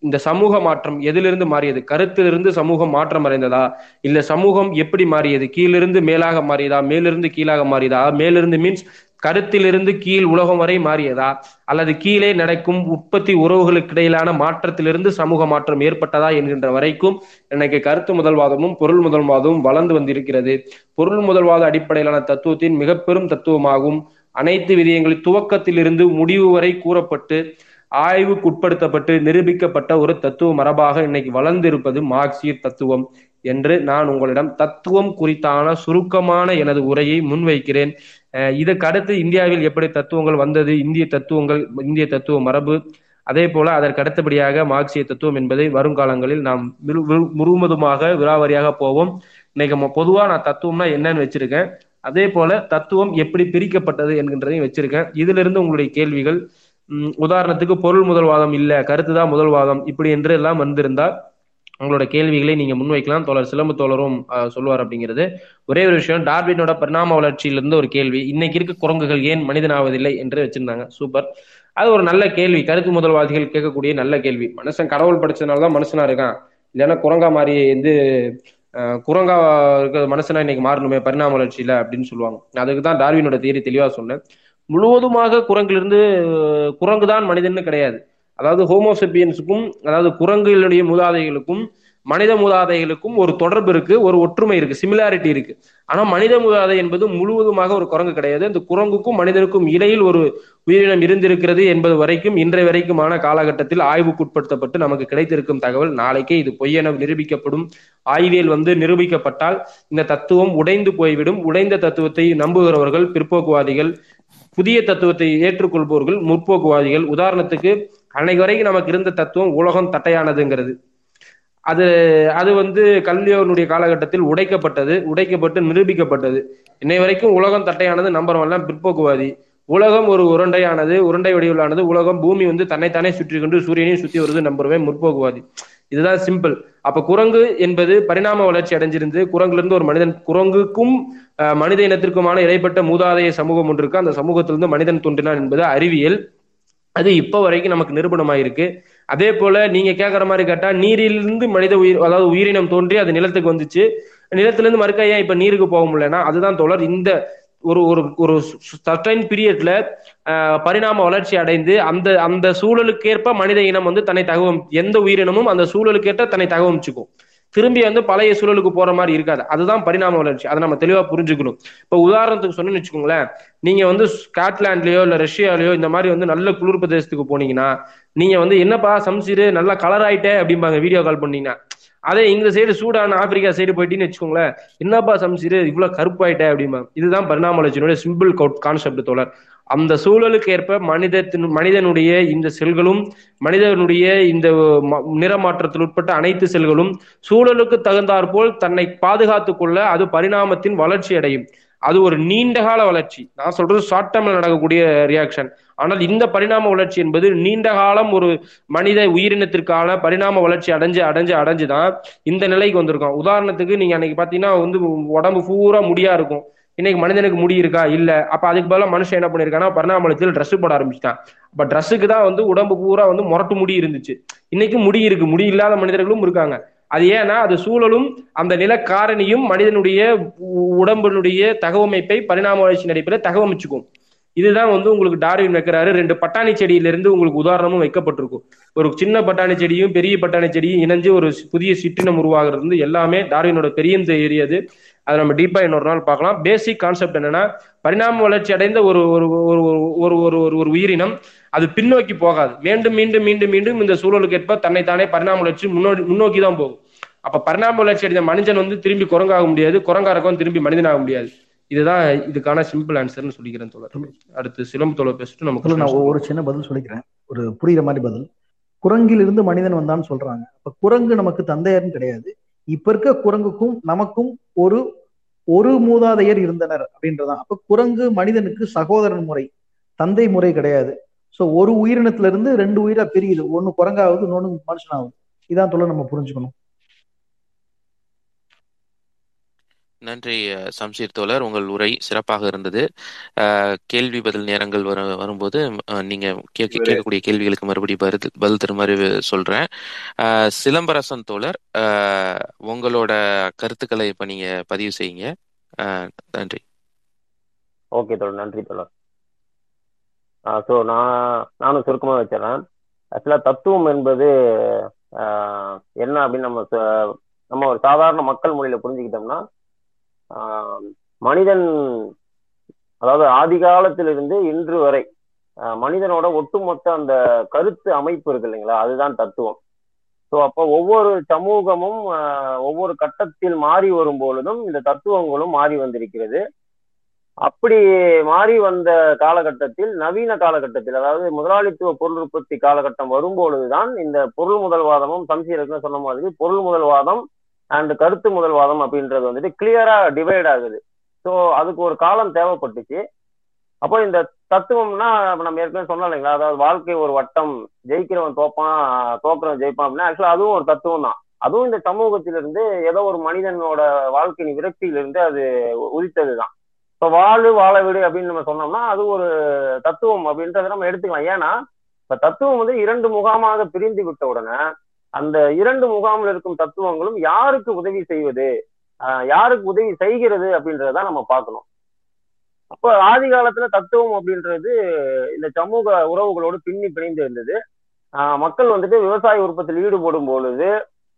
இந்த சமூக மாற்றம் எதிலிருந்து மாறியது? கருத்திலிருந்து சமூகம் மாற்றம் அடைந்ததா? இல்ல சமூகம் எப்படி மாறியது? கீழிருந்து மேலாக மாறியதா? மேலிருந்து கீழாக மாறியதா? மேலிருந்து மீன்ஸ் கருத்திலிருந்து கீழ் உலகம் வரை மாறியதா? அல்லது கீழே நடக்கும் உற்பத்தி உறவுகளுக்கு இடையிலான மாற்றத்திலிருந்து சமூக மாற்றம் ஏற்பட்டதா என்கின்ற வரைக்கும் எனக்கு கருத்து முதல்வாதமும் பொருள் முதல்வாதமும் வளர்ந்து வந்திருக்கிறது. பொருள் முதல்வாத அடிப்படையிலான தத்துவத்தின் மிக பெரும் தத்துவமாகும். அனைத்து விதயங்களின் துவக்கத்திலிருந்து முடிவு வரை கூறப்பட்டு ஆய்வுக்குட்படுத்தப்பட்டு நிரூபிக்கப்பட்ட ஒரு தத்துவ மரபாக இன்னைக்கு வளர்ந்திருப்பது மார்க்சிய தத்துவம் என்று நான் உங்களிடம் தத்துவம் குறித்தான சுருக்கமான எனது உரையை முன்வைக்கிறேன். இதற்கு அடுத்து இந்தியாவில் எப்படி தத்துவங்கள் வந்தது இந்திய தத்துவங்கள் இந்திய தத்துவ மரபு அதே போல அதற்கு அடுத்தபடியாக மார்க்சிய தத்துவம் என்பதை வருங்காலங்களில் நாம் முழுவதுமாக விராவரியாக போவோம். இன்னைக்கு பொதுவா நான் தத்துவம்னா என்னன்னு வச்சிருக்கேன். அதே போல தத்துவம் எப்படி பிரிக்கப்பட்டது என்கின்றதையும் வச்சிருக்கேன். இதுல இருந்து உங்களுடைய கேள்விகள் உதாரணத்துக்கு பொருள் முதல்வாதம் இல்ல கருத்துதான் முதல்வாதம் இப்படி என்று எல்லாம் வந்திருந்தா உங்களோட கேள்விகளை நீங்க முன்வைக்கலாம். தோழர் சிலம்பு தோழரும் சொல்லுவார் அப்படிங்கிறது. ஒரே ஒரு விஷயம் டார்வினோட பரிணாம வளர்ச்சியிலிருந்து ஒரு கேள்வி இன்னைக்கு இருக்க குரங்குகள் ஏன் மனிதனாவதில்லை என்று வச்சிருந்தாங்க. சூப்பர். அது ஒரு நல்ல கேள்வி கருத்து முதல்வாதிகள் கேட்கக்கூடிய நல்ல கேள்வி. மனுஷன் கடவுள் படிச்சதுனாலதான் மனுஷனா இருக்கான். இல்லைன்னா குரங்கா மாதிரி வந்து குரங்கா இருக்கிற மனுஷனா இன்னைக்கு மாறணுமே பரிணாம வளர்ச்சியில அப்படின்னு சொல்லுவாங்க. அதுக்கு தான் டார்வினோட தேரி தெளிவா சொன்னேன். முழுவதுமாக குரங்கிலிருந்து குரங்கு தான் மனிதன்னு கிடையாது. அதாவது ஹோமோசெப்பியன்ஸுக்கும் அதாவது குரங்குகளுடைய மூதாதைகளுக்கும் மனித மூதாதைகளுக்கும் ஒரு தொடர்பு இருக்கு ஒரு ஒற்றுமை இருக்கு சிமிலாரிட்டி இருக்கு. ஆனா மனித மூதாதை என்பது முழுவதுமாக ஒரு குரங்கு கிடையாது. அந்த குரங்குக்கும் மனிதனுக்கும் இடையில் ஒரு உயிரினம் இருந்திருக்கிறது என்பது வரைக்கும் இன்றைய வரைக்குமான காலகட்டத்தில் ஆய்வுக்குட்படுத்தப்பட்டு நமக்கு கிடைத்திருக்கும் தகவல் நாளைக்கே இது பொய்யென நிரூபிக்கப்படும். ஆய்வியல் வந்து நிரூபிக்கப்பட்டால் இந்த தத்துவம் உடைந்து போய்விடும். உடைந்த தத்துவத்தை நம்புகிறவர்கள் பிற்போக்குவாதிகள் புதிய தத்துவத்தை ஏற்றுக்கொள்பவர்கள் முற்போக்குவாதிகள். உதாரணத்துக்கு அன்னைக்கு வரைக்கும் நமக்கு இருந்த தத்துவம் உலகம் தட்டையானதுங்கிறது. அது அது வந்து கல்வியோனுடைய காலகட்டத்தில் உடைக்கப்பட்டது உடைக்கப்பட்டு நிரூபிக்கப்பட்டது. இன்னை வரைக்கும் உலகம் தட்டையானது நம்பர் ஒன்லாம் பிற்போக்குவாதி. உலகம் ஒரு உருண்டையானது உருண்டை வடிவிலானது. உலகம் பூமி வந்து தன்னைத்தானே சுற்றி கொண்டு சூரியனையும் சுற்றி வருது நம்பருமே முற்போக்குவாதி. இதுதான் சிம்பிள் அப்ப குரங்கு என்பது பரிணாம வளர்ச்சி அடைஞ்சிருந்து குரங்குல இருந்து ஒரு மனிதன் குரங்குக்கும் மனித இனத்திற்குமான இடைப்பட்ட மூதாதைய சமூகம் ஒன்று இருக்கு. அந்த சமூகத்திலிருந்து மனிதன் தோன்றினான் என்பது அறிவியல். அது இப்போ வரைக்கும் நமக்கு நிரூபணமாயிருக்கு. அதே போல நீங்க கேட்கற மாதிரி கேட்டா நீரிலிருந்து மனித உயிர் அதாவது உயிரினம் தோன்றி அது நிலத்துக்கு வந்துச்சு. நிலத்திலிருந்து மறுக்க ஏன் இப்ப நீருக்கு போக முடியலன்னா அதுதான் தொடர். இந்த ஒரு ஒரு ஒரு சர்டைன் பீரியட்ல பரிணாம வளர்ச்சி அடைந்து அந்த அந்த சூழலுக்கேற்ப மனித இனம் வந்து தன்னை தகவம் எந்த உயிரினமும் அந்த சூழலுக்கேற்ற தன்னை தகவமிச்சுக்கும் திரும்பி வந்து பழைய சூழலுக்கு போற மாதிரி இருக்காது. அதுதான் பரிணாம வளர்ச்சி. அதை நம்ம தெளிவா புரிஞ்சுக்கணும். இப்ப உதாரணத்துக்கு சொன்னு வச்சுக்கோங்களேன். நீங்க வந்து ஸ்காட்லாண்ட்லயோ இல்ல ரஷ்யாலயோ இந்த மாதிரி வந்து நல்ல குளிர் பிரதேசத்துக்கு போனீங்கன்னா நீங்க வந்து என்னப்பா சமைச்சிரு நல்லா கலர் ஆயிட்டே அப்படிம்பாங்க வீடியோ கால் பண்ணீங்கன்னா. அதே இந்த சைடு சூடான ஆப்பிரிக்கா சைடு போயிட்டீங்கன்னு வச்சுக்கோங்களேன். என்னப்பா சமைச்சிரு இவ்வளவு கருப்பாயிட்ட அப்படிமா இதுதான் பரிணாம வளர்ச்சியினுடைய சிம்பிள் கான்செப்ட் தோழர். அந்த சூழலுக்கு ஏற்ப மனிதத்தின் மனிதனுடைய இந்த செல்களும் மனிதனுடைய இந்த நிறமாற்றத்தில் உட்பட்ட அனைத்து செல்களும் சூழலுக்கு தகுந்தாற்போல் தன்னை பாதுகாத்து கொள்ள அது பரிணாமத்தின் வளர்ச்சி அடையும். அது ஒரு நீண்ட கால வளர்ச்சி. நான் சொல்றது ஷார்ட் டேர்ம்ல நடக்கக்கூடிய ரியாக்ஷன் ஆனால் இந்த பரிணாம வளர்ச்சி என்பது நீண்ட காலம் ஒரு மனித உயிரினத்திற்கான பரிணாம வளர்ச்சி அடைஞ்சு அடைஞ்சு அடைஞ்சுதான் இந்த நிலைக்கு வந்திருக்கோம். உதாரணத்துக்கு நீங்க அன்னைக்கு பாத்தீங்கன்னா வந்து உடம்பு பூரா முடியா இருக்கும். இன்னைக்கு மனிதனுக்கு முடி இருக்கா? இல்ல. அப்ப அதுக்கு பதிலாக மனுஷன் என்ன பண்ணிருக்கான்னா பரிணாமலத்தில் ட்ரெஸ் போட ஆரம்பிச்சிட்டான். அப்ப ட்ரெஸ்ஸுக்கு தான் வந்து உடம்பு பூரா வந்து முரட்டு முடி இருந்துச்சு. இன்னைக்கு முடி இருக்கு. முடி இல்லாத மனிதர்களும் இருக்காங்க. அது ஏன்னா அது சூழலும் அந்த நிலக்காரணியும் மனிதனுடைய உடம்பினுடைய தகவமைப்பை பரிணாம வளர்ச்சி நடைபெற தகவமைச்சுக்கும். இதுதான் வந்து உங்களுக்கு டார்வின் வைக்கிறாரு. ரெண்டு பட்டாணி செடியிலிருந்து உங்களுக்கு உதாரணமும் வைக்கப்பட்டிருக்கும். ஒரு சின்ன பட்டாணி செடியும் பெரிய பட்டாணி செடியும் இணைஞ்சு ஒரு புதிய சிற்றினம் உருவாகிறது வந்து எல்லாமே டார்வினோட பெரிய ஏரியது. அதை நம்ம டீப்பா இன்னொரு நாள் பார்க்கலாம். பேசிக் கான்செப்ட் என்னன்னா பரிணாம வளர்ச்சி அடைந்த ஒரு ஒரு ஒரு ஒரு ஒரு ஒரு ஒரு உயிரினம் அது பின்னோக்கி போகாது. மீண்டும் மீண்டும் மீண்டும் மீண்டும் இந்த சூழலுக்கு ஏற்ப தன்னைத்தானே பரிணாம வளர்ச்சி முன்னோடி முன்னோக்கி தான் போகும். அப்ப பரிணாம வளர்ச்சி அடைந்த மனிதன் வந்து திரும்பி குரங்காக முடியாது. குரங்காரக்கம் திரும்பி மனிதனாக முடியாது. இதுதான் இதுக்கான சிம்பிள் ஆன்சர்னு சொல்லிக்கிறேன் தோழர். அடுத்து சிலம்பு தோழர் பேசிட்டு முதல்ல நான் ஒரு சின்ன பதில் சொல்லிக்கிறேன். ஒரு புரியுற மாதிரி பதில். குரங்கிலிருந்து மனிதன் வந்தான்னு சொல்றாங்க. அப்ப குரங்கு நமக்கு தந்தையர்னு கிடையாது. இப்ப இருக்க குரங்குக்கும் நமக்கும் ஒரு ஒரு மூதாதையர் இருந்தனர் அப்படின்றதான். அப்ப குரங்கு மனிதனுக்கு சகோதரன் முறை தந்தை முறை கிடையாது. சோ ஒரு உயிரினத்துல இருந்து ரெண்டு உயிரா பிரியுது. ஒண்ணு குரங்காகுது இன்னொன்னு மனுஷனாகுது இதான் தொழில் நம்ம புரிஞ்சுக்கணும். நன்றி அஹ், சம்ஷீர் தோழர். உங்கள் உரை சிறப்பாக இருந்தது. கேள்வி பதில் நேரங்கள் வர வரும்போது நீங்க கேட்க கேட்கக்கூடிய கேள்விகளுக்கு மறுபடியும் பதில் பதில் தருமாறு சொல்றேன். சிலம்பரசன் தோழர் உங்களோட கருத்துக்களை இப்ப நீங்க பதிவு செய்யுங்க. நன்றி. ஓகே தோழர். நன்றி தோழர். ஸோ நான் நானும் சுருக்கமாக வச்சிடறேன் ஆக்சுவலாக தத்துவம் என்பது என்ன அப்படின்னு நம்ம ச- நம்ம ஒரு சாதாரண மக்கள் மொழியில புரிஞ்சுக்கிட்டோம்னா மனிதன் அதாவது ஆதி காலத்திலிருந்து இன்று வரை மனிதனோட ஒட்டுமொத்த அந்த கருத்து அமைப்பு இருக்கு இல்லைங்களா? அதுதான் தத்துவம். ஸோ அப்போ ஒவ்வொரு சமூகமும் ஒவ்வொரு கட்டத்தில் மாறி வரும் பொழுதும் இந்த தத்துவங்களும் மாறி வந்திருக்கிறது. அப்படி மாறி வந்த காலகட்டத்தில் நவீன காலகட்டத்தில் அதாவது முதலாளித்துவ பொருள் உற்பத்தி காலகட்டம் வரும்பொழுதுதான் இந்த பொருள் முதல்வாதமும் சம்சீரத்ன சொன்ன மாதிரி பொருள் முதல்வாதம் அண்ட் கருத்து முதல்வாதம் அப்படின்றது வந்துட்டு கிளியரா டிவைட் ஆகுது. ஸோ அதுக்கு ஒரு காலம் தேவைப்பட்டுச்சு. அப்போ இந்த தத்துவம்னா நம்ம ஏற்கனவே சொன்னோம் இல்லைங்களா? அதாவது வாழ்க்கை ஒரு வட்டம் ஜெயிக்கிறவன் தோப்பான் தோக்குறவன் ஜெயிப்பான் அப்படின்னா ஆக்சுவலா அதுவும் ஒரு தத்துவம் தான் அதுவும் இந்த சமூகத்திலிருந்து ஏதோ ஒரு மனிதனோட வாழ்க்கையின் விரக்தியிலிருந்து அது உதித்தது தான் இப்போ வாழு வாழ விடு அப்படின்னு நம்ம சொன்னோம்னா அது ஒரு தத்துவம் அப்படின்றத நம்ம எடுத்துக்கலாம். ஏன்னா இப்ப தத்துவம் வந்து இரண்டு முகாமாக பிரிந்து விட்ட உடனே அந்த இரண்டு முகாமில் இருக்கும் தத்துவங்களும் யாருக்கு உதவி செய்வது ஆஹ் யாருக்கு உதவி செய்கிறது அப்படின்றத நம்ம பார்க்கணும். அப்போ ஆதி காலத்துல தத்துவம் அப்படின்றது இந்த சமூக உறவுகளோடு பின்னி பிணைந்து இருந்தது. ஆஹ் மக்கள் வந்துட்டு விவசாய உற்பத்தியில் ஈடுபடும் பொழுது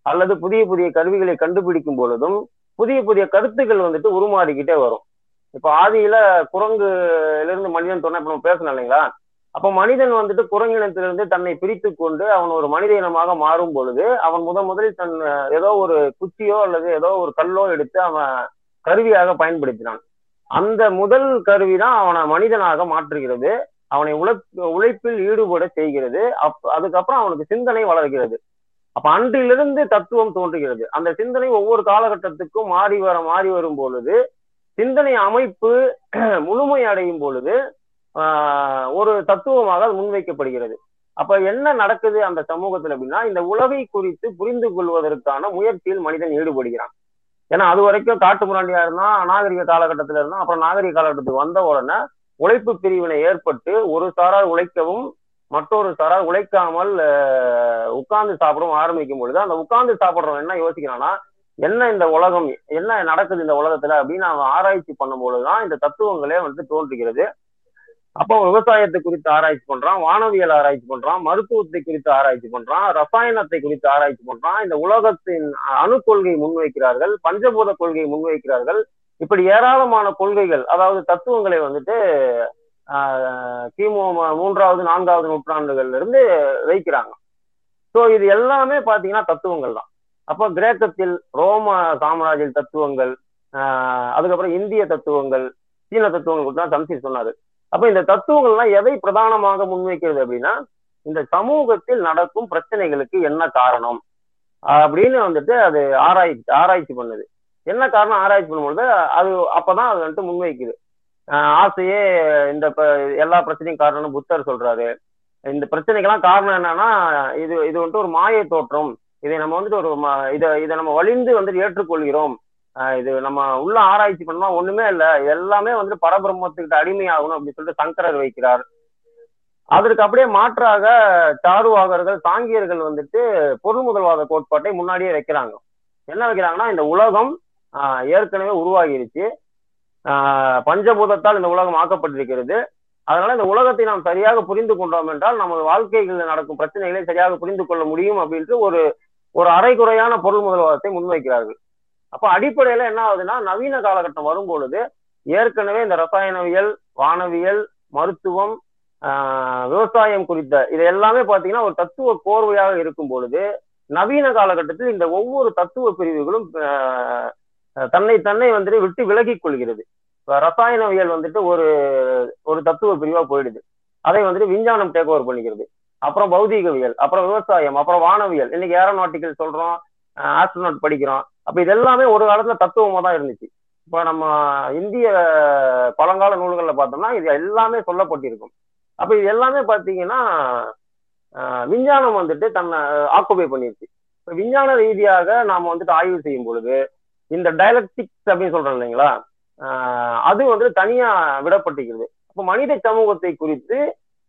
அல்லது புதிய புதிய கருவிகளை கண்டுபிடிக்கும் பொழுதும் புதிய புதிய கருத்துக்கள் வந்துட்டு உருமாறிக்கிட்டே வரும். இப்ப ஆதியில குரங்குல இருந்து மனிதன் சொன்ன இப்ப நம்ம பேசணும் இல்லைங்களா? அப்ப மனிதன் வந்துட்டு குரங்கினத்திலிருந்து தன்னை பிரித்து கொண்டு அவன் ஒரு மனித இனமாக மாறும் பொழுது அவன் முத முதலில் தன் ஏதோ ஒரு குச்சியோ அல்லது ஏதோ ஒரு கல்லோ எடுத்து அவன் கருவியாக பயன்படுத்தினான். அந்த முதல் கருவி தான் அவனை மனிதனாக மாற்றுகிறது. அவனை உழை உழைப்பில் ஈடுபட செய்கிறது. அப் அதுக்கப்புறம் அவனுக்கு சிந்தனை வளர்கிறது. அப்ப அன்றிலிருந்து தத்துவம் தோன்றுகிறது. அந்த சிந்தனை ஒவ்வொரு காலகட்டத்துக்கும் மாறி வர மாறி வரும் பொழுது சிந்தனை அமைப்பு முழுமை அடையும் பொழுது ஆஹ் ஒரு தத்துவமாக அது முன்வைக்கப்படுகிறது. அப்ப என்ன நடக்குது அந்த சமூகத்துல அப்படின்னா இந்த உலகை குறித்து புரிந்து கொள்வதற்கான முயற்சியில் மனிதன் ஈடுபடுகிறான். ஏன்னா அது வரைக்கும் காட்டு முராண்டியா இருந்தா அநாகரிக காலகட்டத்துல இருந்தா அப்புறம் நாகரிக காலகட்டத்துக்கு வந்த உடனே உழைப்பு பிரிவினை ஏற்பட்டு ஒரு சாரார் உழைக்கவும் மற்றொரு சாரார் உழைக்காமல் உட்கார்ந்து சாப்பிடவும் ஆரம்பிக்கும் பொழுது அந்த உட்கார்ந்து சாப்பிடுறவன் என்ன யோசிக்கிறான்னா என்ன இந்த உலகம் என்ன நடக்குது இந்த உலகத்துல அப்படின்னு அவன் ஆராய்ச்சி பண்ணும்போதுதான் இந்த தத்துவங்களே வந்து தோன்றுகிறது. அப்போ விவசாயத்தை குறித்து ஆராய்ச்சி பண்றான் வானவியல் ஆராய்ச்சி பண்றான் மருத்துவத்தை குறித்து ஆராய்ச்சி பண்றான் ரசாயனத்தை குறித்து ஆராய்ச்சி பண்றான். இந்த உலகத்தின் அணு கொள்கை முன்வைக்கிறார்கள் பஞ்சபூத கொள்கையை முன்வைக்கிறார்கள். இப்படி ஏராளமான கொள்கைகள் அதாவது தத்துவங்களை வந்துட்டு ஆஹ், கிமு மூன்றாவது நான்காவது நூற்றாண்டுகள்ல இருந்து வைக்கிறாங்க. ஸோ இது எல்லாமே பாத்தீங்கன்னா தத்துவங்கள் தான் அப்போ கிரேக்கத்தில் ரோம சாம்ராஜ்ய தத்துவங்கள் ஆஹ், அதுக்கப்புறம் இந்திய தத்துவங்கள் சீன தத்துவங்கள் தான் சம்சி சொன்னாரு. அப்ப இந்த தத்துவங்கள்லாம் எதை பிரதானமாக முன்வைக்கிறது அப்படின்னா இந்த சமூகத்தில் நடக்கும் பிரச்சனைகளுக்கு என்ன காரணம்? அப்படின்னு வந்துட்டு அது ஆராய்ச்சி ஆராய்ச்சி பண்ணுது. என்ன காரணம் ஆராய்ச்சி பண்ணும்பொழுது அது அப்பதான் அது வந்துட்டு முன்வைக்குது. ஆசையே இந்த எல்லா பிரச்சனையும் காரணம்னு புத்தர் சொல்றாரு. இந்த பிரச்சனைக்கெல்லாம் காரணம் என்னன்னா இது இது வந்துட்டு ஒரு மாய தோற்றம். இதை நம்ம வந்துட்டு ஒரு இதை இதை நம்ம வலிந்து வந்துட்டு ஏற்றுக்கொள்கிறோம். ஆஹ் இது நம்ம உள்ள ஆராய்ச்சி பண்ணா ஒண்ணுமே இல்ல. எல்லாமே வந்துட்டு பரபிரம்மத்துக்கிட்ட அடிமையாகணும் அப்படின்னு சொல்லிட்டு சங்கரர் வைக்கிறார். அதற்கு அப்படியே மாற்றாக சாருவாகர்கள் சாங்கியர்கள் வந்துட்டு பொருள் முதல்வாத கோட்பாட்டை முன்னாடியே வைக்கிறாங்க. என்ன வைக்கிறாங்கன்னா இந்த உலகம் ஆஹ் ஏற்கனவே உருவாகிருச்சு. ஆஹ் பஞ்சபூதத்தால் இந்த உலகம் ஆக்கப்பட்டிருக்கிறது. அதனால இந்த உலகத்தை நாம் சரியாக புரிந்து கொண்டோம் என்றால் நமது வாழ்க்கைகளில் நடக்கும் பிரச்சனைகளை சரியாக புரிந்து கொள்ள முடியும் அப்படின்ட்டு ஒரு ஒரு அரைகுறையான பொருள் முதல்வாதத்தை முன்வைக்கிறார்கள். அப்ப அடிப்படையில என்ன ஆகுதுன்னா நவீன காலகட்டம் வரும் பொழுது ஏற்கனவே இந்த ரசாயனவியல் வானவியல் மருத்துவம் விவசாயம் குறித்த இது எல்லாமே பாத்தீங்கன்னா ஒரு தத்துவ கோர்வையாக இருக்கும் பொழுது நவீன காலகட்டத்தில் இந்த ஒவ்வொரு தத்துவ பிரிவுகளும் தன்னை தன்னை வந்துட்டு விட்டு விலகிக் கொள்கிறது. ரசாயனவியல் வந்துட்டு ஒரு ஒரு தத்துவ பிரிவா போயிடுது. அதை வந்துட்டு விஞ்ஞானம் டேக் ஓவர் பண்ணிக்கிறது. அப்புறம் பௌதீகவியல் அப்புறம் விவசாயம் அப்புறம் வானவியல். இன்னைக்கு ஏரோநாட்டிக்கல் சொல்றோம் ஆஸ்ட்ரோநாட் படிக்கிறோம். அப்ப இதெல்லாமே ஒரு காலத்துல தத்துவமா தான் இருந்துச்சு. இப்ப நம்ம இந்திய பழங்கால நூல்கள்ல பார்த்தோம்னா இது எல்லாமே சொல்லப்பட்டிருக்கும். அப்ப இது எல்லாமே பாத்தீங்கன்னா விஞ்ஞானம் வந்துட்டு தன்னை ஆக்குபை பண்ணிருச்சு. இப்ப விஞ்ஞான ரீதியாக நாம வந்துட்டு ஆய்வு செய்யும் பொழுது இந்த டயலக்டிக்ஸ் அப்படின்னு சொல்றோம் இல்லைங்களா? அது வந்து தனியா விடப்பட்டிருக்கிறது. இப்ப மனித சமூகத்தை குறித்து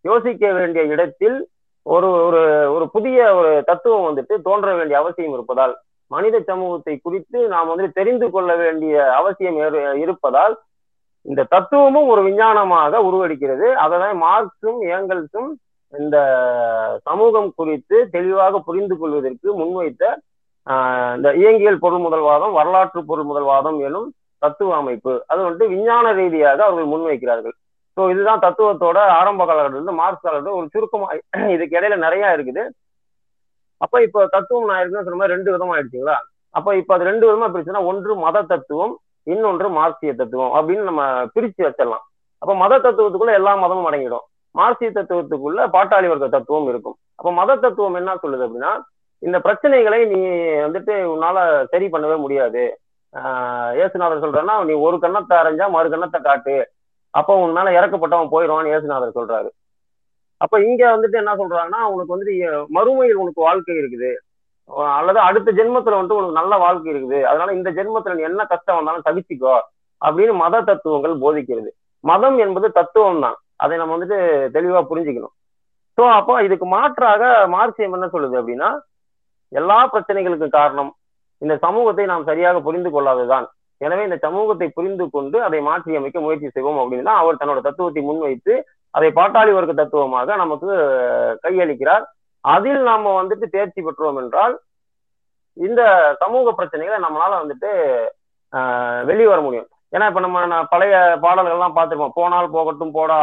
யோசிக்க வேண்டிய இடத்தில் ஒரு ஒரு ஒரு புதிய ஒரு தத்துவம் வந்துட்டு தோன்ற வேண்டிய அவசியம் இருப்பதால் மனித சமூகத்தை குறித்து நாம் வந்து தெரிந்து கொள்ள வேண்டிய அவசியம் இருப்பதால் இந்த தத்துவமும் ஒரு விஞ்ஞானமாக உருவெடுக்கிறது. அதனை மார்க்ஸும் ஏங்கல்ஸும் இந்த சமூகம் குறித்து தெளிவாக புரிந்து கொள்வதற்கு முன்வைத்த இந்த இயங்கியல் பொருள் முதல்வாதம் வரலாற்று பொருள் முதல்வாதம் எனும் தத்துவ அமைப்பு. அது வந்துட்டு விஞ்ஞான ரீதியாக அவர்கள் முன்வைக்கிறார்கள். ஸோ இதுதான் தத்துவத்தோட ஆரம்ப காலகட்டத்தில் மார்க்ஸ் காலகட்டம் ஒரு சுருக்கமா இதுக்கு இடையில நிறைய இருக்குது. அப்ப இப்ப தத்துவம் நான் இருக்குன்னு சொன்ன மாதிரி ரெண்டு விதமா ஆயிடுச்சுங்களா? அப்ப இப்ப அது ரெண்டு விதமா பிரிச்சுன்னா ஒன்று மத தத்துவம் இன்னொன்று மார்க்சிய தத்துவம் அப்படின்னு நம்ம பிரிச்சு வச்சிடலாம். அப்ப மத தத்துவத்துக்குள்ள எல்லா மதமும் அடங்கிடும். மார்க்சிய தத்துவத்துக்குள்ள பாட்டாளி வர்க்க தத்துவம் இருக்கும். அப்ப மத தத்துவம் என்ன சொல்லுது அப்படின்னா இந்த பிரச்சனைகளை நீ வந்துட்டு உன்னால சரி பண்ணவே முடியாது. ஆஹ் ஏசுநாதர் சொல்றேன்னா நீ ஒரு கண்ணத்தை அரைஞ்சா மறு கண்ணத்தை காட்டு. அப்போ உன் மேல இறக்கப்பட்டவன் போயிடுவான்னு இயேசுநாதர் சொல்றாரு. அப்ப இங்க வந்துட்டு என்ன சொல்றாங்கன்னா உனக்கு வந்துட்டு மறுமையில் உனக்கு வாழ்க்கை இருக்குது. அல்லது அடுத்த ஜென்மத்துல வந்துட்டு உனக்கு நல்ல வாழ்க்கை இருக்குது. அதனால இந்த ஜென்மத்துல நீ என்ன கஷ்டம் வந்தாலும் தவிச்சிக்கோ அப்படின்னு மத தத்துவங்கள் போதிக்கிறது. மதம் என்பது தத்துவம் தான். அதை நம்ம வந்துட்டு தெளிவா புரிஞ்சுக்கணும். ஸோ அப்போ இதுக்கு மாற்றாக மார்க்சியம் என்ன சொல்லுது அப்படின்னா எல்லா பிரச்சனைகளுக்கும் காரணம் இந்த சமூகத்தை நாம் சரியாக புரிந்து கொள்ளாததுதான். எனவே இந்த சமூகத்தை புரிந்து கொண்டு அதை மாற்றி அமைக்க முயற்சி செய்வோம் அப்படின்னா அவர் தன்னோட தத்துவத்தை முன்வைத்து அதை பாட்டாளி வர்க்க தத்துவமாக நமக்கு கையளிக்கிறார். அதில் நாம வந்துட்டு தேர்ச்சி பெற்றோம் என்றால் இந்த சமூக பிரச்சனைகளை நம்மளால வந்துட்டு வெளியே வர முடியும். ஏன்னா இப்ப நம்ம பழைய பாடல்கள்லாம் பார்த்துருப்போம். போனால் போகட்டும் போடா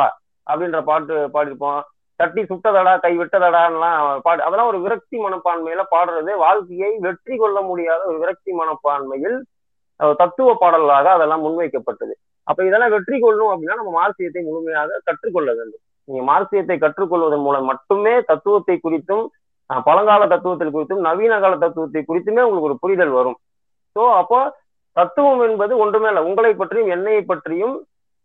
அப்படின்ற பாட்டு பாடிருப்போம் தட்டி சுட்டதடா கை விட்டதடான்லாம் பாடு அதெல்லாம் ஒரு விரக்தி மனப்பான்மையில பாடுறது வாழ்க்கையை வெற்றி கொள்ள முடியாத ஒரு விரக்தி மனப்பான்மையில் தத்துவ பாடல்களாக அதெல்லாம் முன்வைக்கப்பட்டது. அப்ப இதெல்லாம் வெற்றி கொள்ளணும் அப்படின்னா நம்ம மார்க்சியத்தை முழுமையாக கற்றுக்கொள்ள வேண்டும். நீங்க மார்க்சியத்தை கற்றுக்கொள்வதன் மூலம் மட்டுமே தத்துவத்தை குறித்தும் பழங்கால தத்துவத்தை குறித்தும் நவீன கால தத்துவத்தை குறித்துமே உங்களுக்கு ஒரு புரிதல் வரும். ஸோ அப்போ தத்துவம் என்பது ஒன்றுமே இல்லை. உங்களை பற்றியும் என்னை பற்றியும்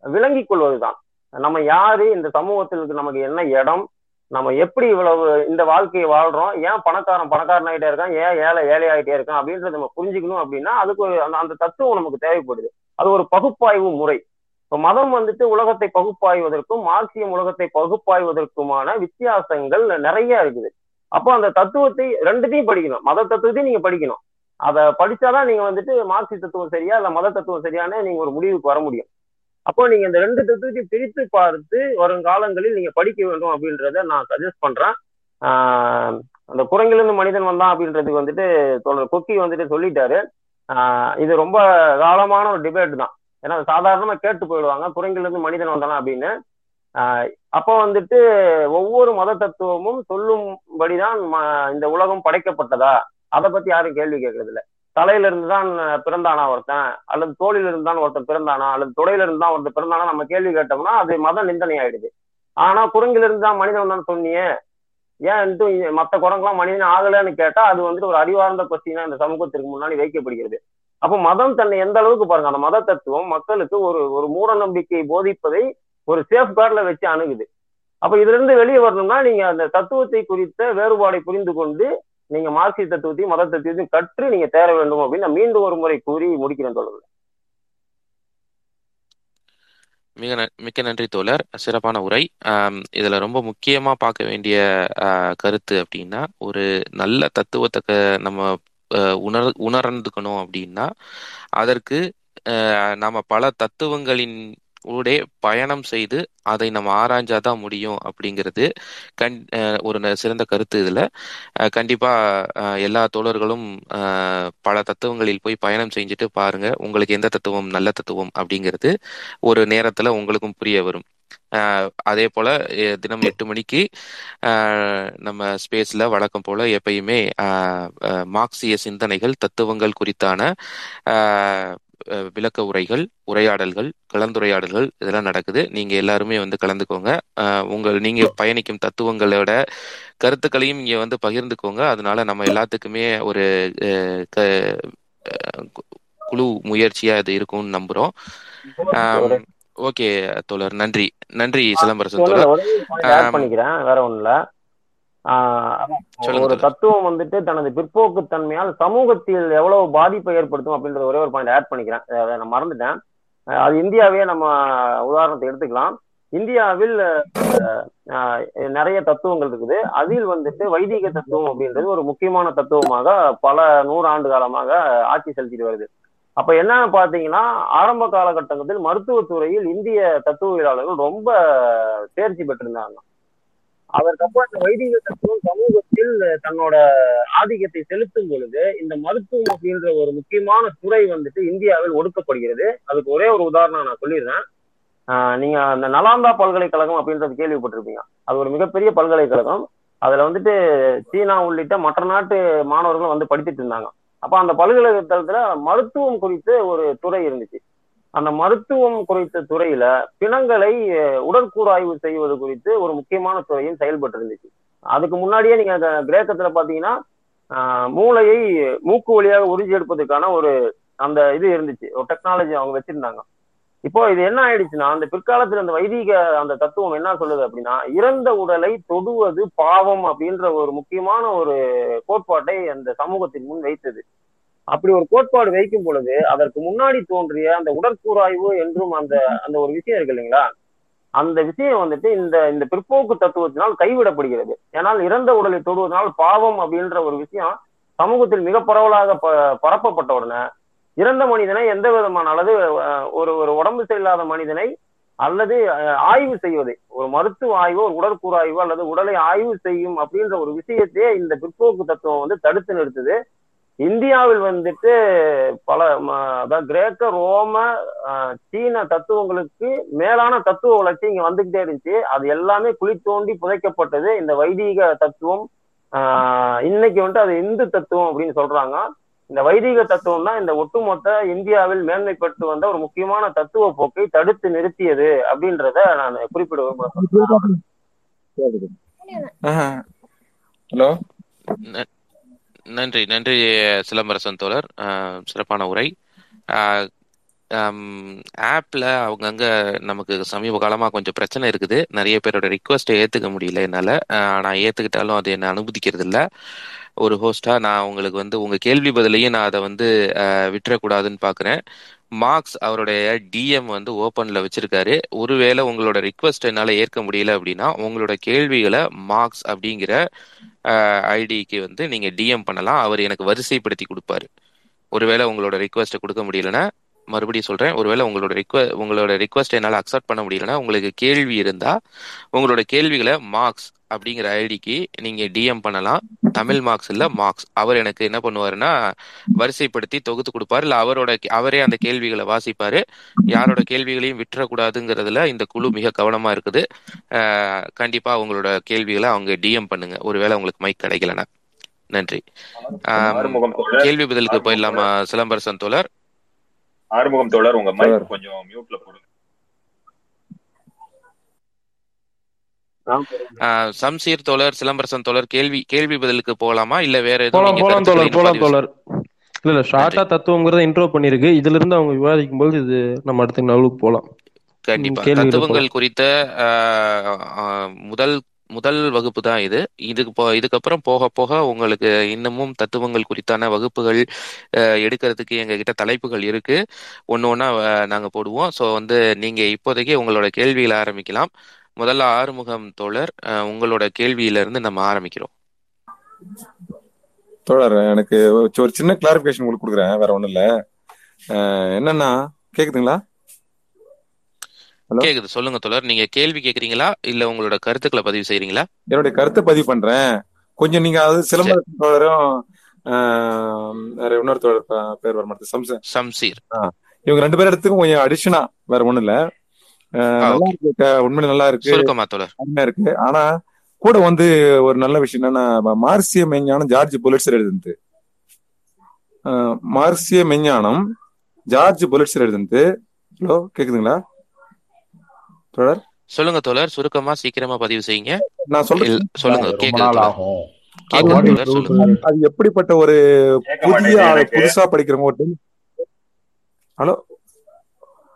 விளங்கிக் கொள்வதுதான். நம்ம யாரு? இந்த சமூகத்தில் நமக்கு என்ன இடம்? நம்ம எப்படி இவ்வளவு இந்த வாழ்க்கையை வாழ்றோம்? ஏன் பணக்காரன் பணக்காரன் ஆகிட்டே இருக்கான்? ஏன் ஏழை ஏழை ஆகிட்டே இருக்கான்? அப்படின்றத நம்ம புரிஞ்சுக்கணும் அப்படின்னா அதுக்கு ஒரு அந்த அந்த தத்துவம் நமக்கு தேவைப்படுது. அது ஒரு பகுப்பாய்வு முறை. இப்போ மதம் வந்துட்டு உலகத்தை பகுப்பாய்வதற்கும் மார்க்சியம் உலகத்தை பகுப்பாய்வதற்குமான வித்தியாசங்கள் நிறைய இருக்குது. அப்போ அந்த தத்துவத்தை ரெண்டுத்தையும் படிக்கணும். மத தத்துவத்தையும் நீங்க படிக்கணும். அதை படிச்சாதான் நீங்க வந்துட்டு மார்க்சி தத்துவம் சரியா இல்ல மத தத்துவம் சரியான நீங்க ஒரு முடிவுக்கு வர முடியும். அப்போ நீங்க இந்த ரெண்டு தத்துவத்தையும் பிரித்து பார்த்து வருங்காலங்களில் நீங்க படிக்க வேண்டும் அப்படின்றத நான் சஜஸ்ட் பண்றேன். அந்த குரங்கிலிருந்து மனிதன் வந்தான் அப்படின்றதுக்கு வந்துட்டு தொடர் கொக்கி வந்துட்டு சொல்லிட்டாரு. இது ரொம்ப காலமான ஒரு டிபேட் தான். ஏன்னா சாதாரணமா கேட்டு போயிடுவாங்க குரங்கிலிருந்து மனிதன் வந்தானா அப்படின்னு. அப்போ வந்துட்டு ஒவ்வொரு மத தத்துவமும் சொல்லும்படிதான் இந்த உலகம் படைக்கப்பட்டதா? அதை பத்தி யாரும் கேள்வி கேட்கறது இல்லை தலையில இருந்து தான் பிறந்தானா ஒருத்தன் அல்லது தோளில இருந்து தான் ஒருத்தன் பிறந்தானா அல்லது தொடையில இருந்து தான் ஒருத்தன் பிறந்தானா நம்ம கேள்வி கேட்டோம்னா அது மத நிந்தனை ஆயிடுது ஆனா குரங்கில இருந்து தான் மனிதன் தான் சொன்னியே ஏன் மத்த குரங்கெல்லாம் மனிதன் ஆகலன்னு கேட்டா அது வந்துட்டு ஒரு அறிவார்ந்த கொஸ்டினா இந்த சமூகத்திற்கு முன்னாடி வைக்கப்படுகிறது. அப்போ மதம் தன்னை எந்த அளவுக்கு பாருங்க அந்த மத தத்துவம் மக்களுக்கு ஒரு ஒரு மூட நம்பிக்கை போதிப்பதை ஒரு சேஃப் கார்டில் வச்சு அணுகுது. அப்ப இதுல இருந்து வெளியே வரணும்னா நீங்க அந்த தத்துவத்தை குறித்த வேறுபாடை புரிந்து கொண்டு நீங்க மார்க்சிய தத்துவத்தையும் மத தத்துவத்தையும் கற்று நீங்க தேர வேண்டும் அப்படின்னு நான் மீண்டும் ஒரு முறை கூறி முடிக்கிறேன் தோழர் மிக மிக்க நன்றி தோழர். சிறப்பான உரை. இதுல ரொம்ப முக்கியமா பார்க்க வேண்டிய கருத்து அப்படின்னா ஒரு நல்ல தத்துவத்தை நம்ம உணர் உணர்ந்துக்கணும் அப்படின்னா அதற்கு நாம பல தத்துவங்களின் ஊடே பயணம் செய்து அதை நம்ம ஆராய்ஞ்சாதான் முடியும் அப்படிங்கிறது கண் ஒரு சிறந்த கருத்து இதுல. அஹ் கண்டிப்பா அஹ் எல்லா தோழர்களும் பல தத்துவங்களில் போய் பயணம் செஞ்சுட்டு பாருங்க. உங்களுக்கு எந்த தத்துவம் நல்ல தத்துவம் அப்படிங்கிறது ஒரு நேரத்துல உங்களுக்கும் புரிய வரும். அதே போல தினம் எட்டு மணிக்கு நம்ம ஸ்பேஸ்ல வழக்கம் போல எப்பயுமே மார்க்சிய சிந்தனைகள் தத்துவங்கள் குறித்தான விளக்க உரைகள் உரையாடல்கள் கலந்துரையாடல்கள் இதெல்லாம் நடக்குது. நீங்க எல்லாருமே வந்து கலந்துக்கோங்க. உங்கள் நீங்க பயணிக்கும் தத்துவங்களோட கருத்துக்களையும் இங்க வந்து பகிர்ந்துக்கோங்க. அதனால நம்ம எல்லாத்துக்குமே ஒரு குழு முயற்சியா இது இருக்கும்னு நம்புறோம். ஓகே தோழர். நன்றி. நன்றி சிலம்பரசன் தோழர் பண்ணிக்கிறேன். வேற ஒண்ணும் இல்ல. ஒரு தத்துவம் வந்துட்டு தனது பிற்போக்கு தன்மையால் சமூகத்தில் எவ்வளவு பாதிப்பை ஏற்படுத்தும் அப்படின்ற ஒரே ஒரு பாயிண்ட் ஆட் பண்ணிக்கிறேன். அதை நான் மறந்துட்டேன். அது இந்தியாவே நம்ம உதாரணத்தை எடுத்துக்கலாம். இந்தியாவில் நிறைய தத்துவங்கள் இருக்குது. அதில் வந்துட்டு வைதிக தத்துவம் அப்படின்றது ஒரு முக்கியமான தத்துவமாக பல நூறு ஆண்டு காலமாக ஆட்சி செலுத்திட்டு வருது. அப்ப என்னன்னு பாத்தீங்கன்னா ஆரம்ப காலகட்டத்தில் மருத்துவத்துறையில் இந்திய தத்துவவியலாளர்கள் ரொம்ப தேர்ச்சி பெற்றிருந்தாங்க. அதற்கப்புறம் இந்த வைதிக தத்துவம் சமூகத்தில் தன்னோட ஆதிக்கத்தை செலுத்தும் பொழுது இந்த மருத்துவம் அப்படின்ற ஒரு முக்கியமான துறை வந்துட்டு இந்தியாவில் ஒடுக்கப்படுகிறது. அதுக்கு ஒரே ஒரு உதாரணம் நான் சொல்லிடுறேன். நீங்க அந்த நலாந்தா பல்கலைக்கழகம் அப்படின்றது கேள்விப்பட்டிருப்பீங்க. அது ஒரு மிகப்பெரிய பல்கலைக்கழகம். அதுல வந்துட்டு சீனா உள்ளிட்ட மற்ற நாட்டு மாணவர்களும் வந்து படித்துட்டு இருந்தாங்க. அப்ப அந்த பல்கலைக்கழகத்துல மருத்துவம் குறித்து ஒரு துறை இருந்துச்சு. அந்த மருத்துவம் குறித்த துறையில பிணங்களை உடற்கூறாய்வு செய்வது குறித்து ஒரு முக்கியமான துறையும் செயல்பட்டு இருந்துச்சு அதுக்கு முன்னாடியே நீங்க அந்த கிரேக்கத்துல பாத்தீங்கன்னா மூளையை மூக்கு வழியாக உறிஞ்சி எடுப்பதற்கான ஒரு அந்த இது இருந்துச்சு. ஒரு டெக்னாலஜி அவங்க வச்சிருந்தாங்க. இப்போ இது என்ன ஆயிடுச்சுன்னா அந்த பிற்காலத்துல அந்த வைதிக அந்த தத்துவம் என்ன சொல்லுது அப்படின்னா இறந்த உடலை தொடுவது பாவம் அப்படின்ற ஒரு முக்கியமான ஒரு கோட்பாட்டை அந்த சமூகத்தின் முன் வைத்தது. அப்படி ஒரு கோட்பாடு வைக்கும் பொழுது அதற்கு முன்னாடி தோன்றிய அந்த உடற்கூறாய்வு என்றும் அந்த அந்த ஒரு விஷயம் இருக்கு இல்லைங்களா? அந்த விஷயம் வந்துட்டு இந்த இந்த பிற்போக்கு தத்துவத்தினால் கைவிடப்படுகிறது. ஏன்னால் இறந்த உடலை தொடுவதனால் பாவம் அப்படின்ற ஒரு விஷயம் சமூகத்தில் மிக பரவலாக ப பரப்பப்பட்ட உடனே இறந்த மனிதனை எந்த விதமான அல்லது ஒரு ஒரு உடம்பு சரியில்லாத மனிதனை அல்லது ஆய்வு செய்வது ஒரு மருத்துவ ஆய்வு ஒரு உடற்கூறாய்வு அல்லது உடலை ஆய்வு செய்யும் அப்படின்ற ஒரு விஷயத்தையே இந்த பிற்போக்கு தத்துவம் வந்து தடுத்து நிறுத்துது. இந்தியாவில் வந்துட்டு பல ம, அதாவது கிரேக்க ரோம சீன தத்துவங்களுக்கு மேலான தத்துவ வளர்ச்சி இங்க வந்துகிட்டே இருந்துச்சு. அது எல்லாமே குழி தோண்டி புதைக்கப்பட்டது. இந்த வைதீக தத்துவம் ஆஹ், இன்னைக்கு வந்துட்டு அது இந்து தத்துவம் அப்படின்னு சொல்றாங்க. இந்த வைதீக தத்துவம் தான் இந்த ஒட்டுமொத்த இந்தியாவில் மேன்மை பெற்று வந்த ஒரு முக்கியமான தத்துவ போக்கை தடுத்து நிறுத்தியது அப்படின்றத நான் குறிப்பிட விரும்புறேன். ஹலோ? நன்றி நன்றி சிலம்பரசன் தோழர். சிறப்பான உரை. ஆப்பில் அவங்கங்க நமக்கு சமீப காலமாக கொஞ்சம் பிரச்சனை இருக்குது. நிறைய பேரோட ரிக்வஸ்ட்டை ஏற்றுக்க முடியல என்னால். நான் ஏற்றுக்கிட்டாலும் அது என்னை அனுமதிக்கிறது இல்லை. ஒரு ஹோஸ்டாக நான் உங்களுக்கு வந்து உங்கள் கேள்வி பதிலையும் நான் அதை வந்து விட்டுறக்கூடாதுன்னு பார்க்குறேன் மார்க்ஸ் அவருடைய டிஎம் வந்து ஓப்பனில் வச்சிருக்காரு. ஒருவேளை உங்களோட ரிக்வஸ்ட் என்னால் ஏற்க முடியல அப்படின்னா உங்களோட கேள்விகளை மார்க்ஸ் அப்படிங்கிற ஐடிக்கு வந்து நீங்க டிஎம் பண்ணலாம். அவர் எனக்கு வரிசைப்படுத்தி கொடுப்பாரு. ஒருவேளை உங்களோட ரிக்வஸ்ட்டை கொடுக்க முடியலன்னா மறுபடியும் சொல்றேன். ஒருவேளை உங்களோட ரிக்வ உங்களோட ரிக்வஸ்ட் என்னால் அக்செப்ட் பண்ண முடியலன்னா உங்களுக்கு கேள்வி இருந்தா உங்களோட கேள்விகளை மார்க்ஸ் அப்படிங்கிற ஐடிக்கு நீங்க டிஎம் பண்ணலாம். தமிழ் மார்க்ஸ் இல்ல மார்க்ஸ் அவர் எனக்கு என்ன பண்ணுவாருன்னா வரிசைப்படுத்தி தொகுத்து கொடுப்பாரு. இல்ல அவரோட அவரே அந்த கேள்விகளை வாசிப்பாரு. யாரோட கேள்விகளையும் விட்டுறக்கூடாதுங்கிறதுல இந்த குழு மிக கவனமா இருக்குது. கண்டிப்பா உங்களோட கேள்விகளை அவங்க டிஎம் பண்ணுங்க. ஒருவேளை உங்களுக்கு மைக் கிடைக்கலன்னா. நன்றி. கேள்வி பதிலுக்கு போயிடலாமா சிலம்பரசன் தோழர்? ஆறுமுகம் தோழர் உங்க. மைக் கொஞ்சம் மியூட்ல போடுங்க. சம்சீர் தோழர் சிலம்பரசன் தோழர் கேள்வி கேள்வி பதிலுக்கு போலாமா இல்ல வேற எதுவும் போலாம் போலாம் தோழர் போலாம் தோழர். இல்ல இல்ல ஷார்ட்டா தத்துவங்கிறத இன்ட்ரோ பண்ணிருக்கு. இதுல இருந்து அவங்க விவாதிக்கும் போது இது நம்ம அடுத்த நவலுக்கு போலாம். கண்டிப்பா. தத்துவங்கள் குறித்த முதல் முதல் வகுப்பு தான் இது. இதுக்கு போ இதுக்கப்புறம் போக போக உங்களுக்கு இன்னமும் தத்துவங்கள் குறித்தான வகுப்புகள் ஆஹ், எடுக்கிறதுக்கு எங்க கிட்ட தலைப்புகள் இருக்கு. ஒன்று ஒன்றா நாங்க போடுவோம். ஸோ வந்து நீங்க இப்போதைக்கு உங்களோட கேள்வியில ஆரம்பிக்கலாம். முதல்ல ஆறுமுகம் தோழர் உங்களோட கேள்வியில இருந்து நம்ம ஆரம்பிக்கிறோம். தோழர் எனக்கு ஒரு சின்ன கிளாரிபிகேஷன் உங்களுக்கு கொடுக்குறேன் வேற ஒண்ணும் இல்ல. என்னன்னா கேக்குதுங்களா? கேக்குது சொல்லுங்க தோழர். நீங்க கேள்வி கேக்குறீங்களா? இல்ல உங்களோட கருத்துக்களை பதிவு செய்றீங்களா? என்னுடைய கருத்தை பதிவு பண்றேன். கொஞ்சம் நீங்க அதாவது சரி. சிலம்பர தோழரும் இன்னொரு தோழர் பேர் வர மாட்டேது சம்சன் சம்சீர். இவங்க ரெண்டு பேர் இடத்துக்கும் கொஞ்சம் அடிஷனா வேற ஒண்ணும் இல்ல. நல்லா இருக்கு உண்மையில நல்லா இருக்கு. இருக்கு. ஆனா கூட வந்து ஒரு நல்ல விஷயம் என்னன்னா ம- மார்க்சிய மெஞ்ஞானம் ஜார்ஜ் புலிட்சர் எழுதுனது. ஆஹ், மார்க்சிய மெஞ்ஞானம் ஜார்ஜ் புலிட்சர் எழுதுனது. ஹலோ கேக்குதுங்களா? தோழர்? சொல்லுங்க தோழர் சுருக்கமா சீக்கிரமா பதிவு செய்யுங்க. நான் சொல்றது இல்- சொல்லுங்க அது எப்படிப்பட்ட ஒரு புதிய புதுசா படிக்கிறவங்க ஒரு ஹலோ?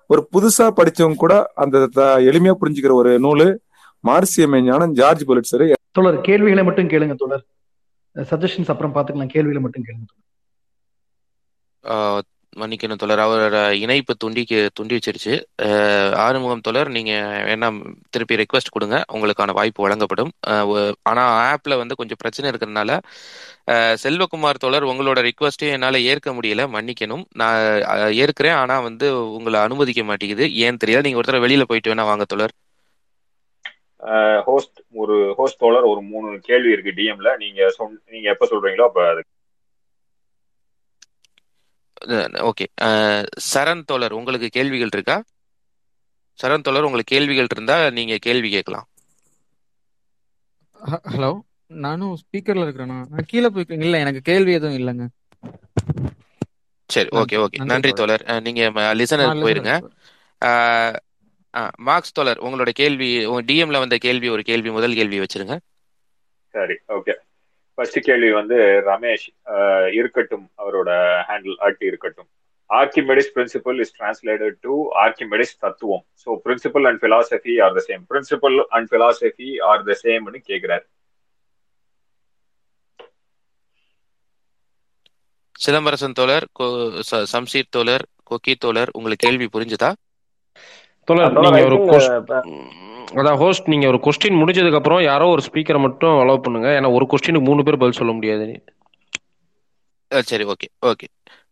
ஒரு புதுசா படிச்சவங்க கூட அந்த த- எளிமையா புரிஞ்சுக்கிற ஒரு நூலு மார்க்சிய மெஞ்ஞானம் ஜார்ஜ் புலிட்சர் தோழர் கேள்விகளை மட்டும் கேளுங்க தோழர். சஜஷன்ஸ் அப்புறம் பாத்துக்கலாம் கேள்விகளை மட்டும் கேளுங்க தோழர். ஆஹ் மன்னிக்கணும் தொடர் அவரோட இணைப்பு துண்டிக்கு துண்டி வச்சிருச்சு. ஆறுமுகம் தொடர் நீங்க வேணா திருப்பி ரெக்வஸ்ட் கொடுங்க. உங்களுக்கான வாய்ப்பு வழங்கப்படும். ஆனா ஆப்ல வந்து கொஞ்சம் பிரச்சனை இருக்கிறதுனால செல்வகுமார் தொடர் உங்களோட ரிக்வஸ்டையும் என்னால ஏற்க முடியல. மன்னிக்கணும். நான் ஏற்கிறேன். ஆனா வந்து உங்களை அனுமதிக்க மாட்டேங்குது. ஏன் தெரியல. நீங்க ஒருத்தர வெளியில போயிட்டு வேணா வாங்க தொடர் ஹோஸ்ட் ஒரு ஹோஸ்ட் தோழர் ஒரு மூணு கேள்வி இருக்கு டிஎம்ல நீங்க சொன் நீங்க எப்ப சொல்றீங்களோ அப்ப அது ஓகே. சரண் தோழர் உங்களுக்கு கேள்விகள் இருக்கா? சரண் தோழர் உங்களுக்கு கேள்விகள் இருந்தா நீங்க கேள்வி கேட்கலாம். ஹ- ஹலோ நானும் ஸ்பீக்கர்ல இருக்கிறேண்ணா நான் கீழே போய்க்கிறேன் இல்ல எனக்கு கேள்வி எதுவும் இல்லைங்க. சரி நன்றி ஓகே ஓகே. நன்றி தோழர். நீங்க போயிருங்க. லிசனர் அஹ், மார்க்ஸ் தோழர் உங்களோட கேள்வி உங்க டிஎம்ல வந்த கேள்வி ஒரு கேள்வி முதல் கேள்வி வச்சிருங்க. சரி ஓகே. ஃபர்ஸ்ட் கேள்வி வந்து ரமேஷ் இருக்கட்டும் அவரோட ஹேண்டில் ஆட்டி இருக்கட்டும். Archimedes principle is translated to Archimedes தத்துவம். So principle and philosophy are the same principle and philosophy are the சேம்னு கேட்கிறார் சிதம்பரசன் தோழர் கோ- சம்சீர் தோழர் கொக்கி தோழர் உங்களுக்கு கேள்வி புரிஞ்சுதா? தோழர் நீங்க ஒரு அதான் ஹோஸ்ட் நீங்க ஒரு கொஸ்டின் முடிஞ்சதுக்கு அப்புறம் யாரோ ஒரு ஸ்பீக்கரை மட்டும் அலோவ் பண்ணுங்க. ஏன்னா ஒரு கொஸ்டினுக்கு மூணு பேர் பதில் சொல்ல முடியாது. சரி ஓகே ஓகே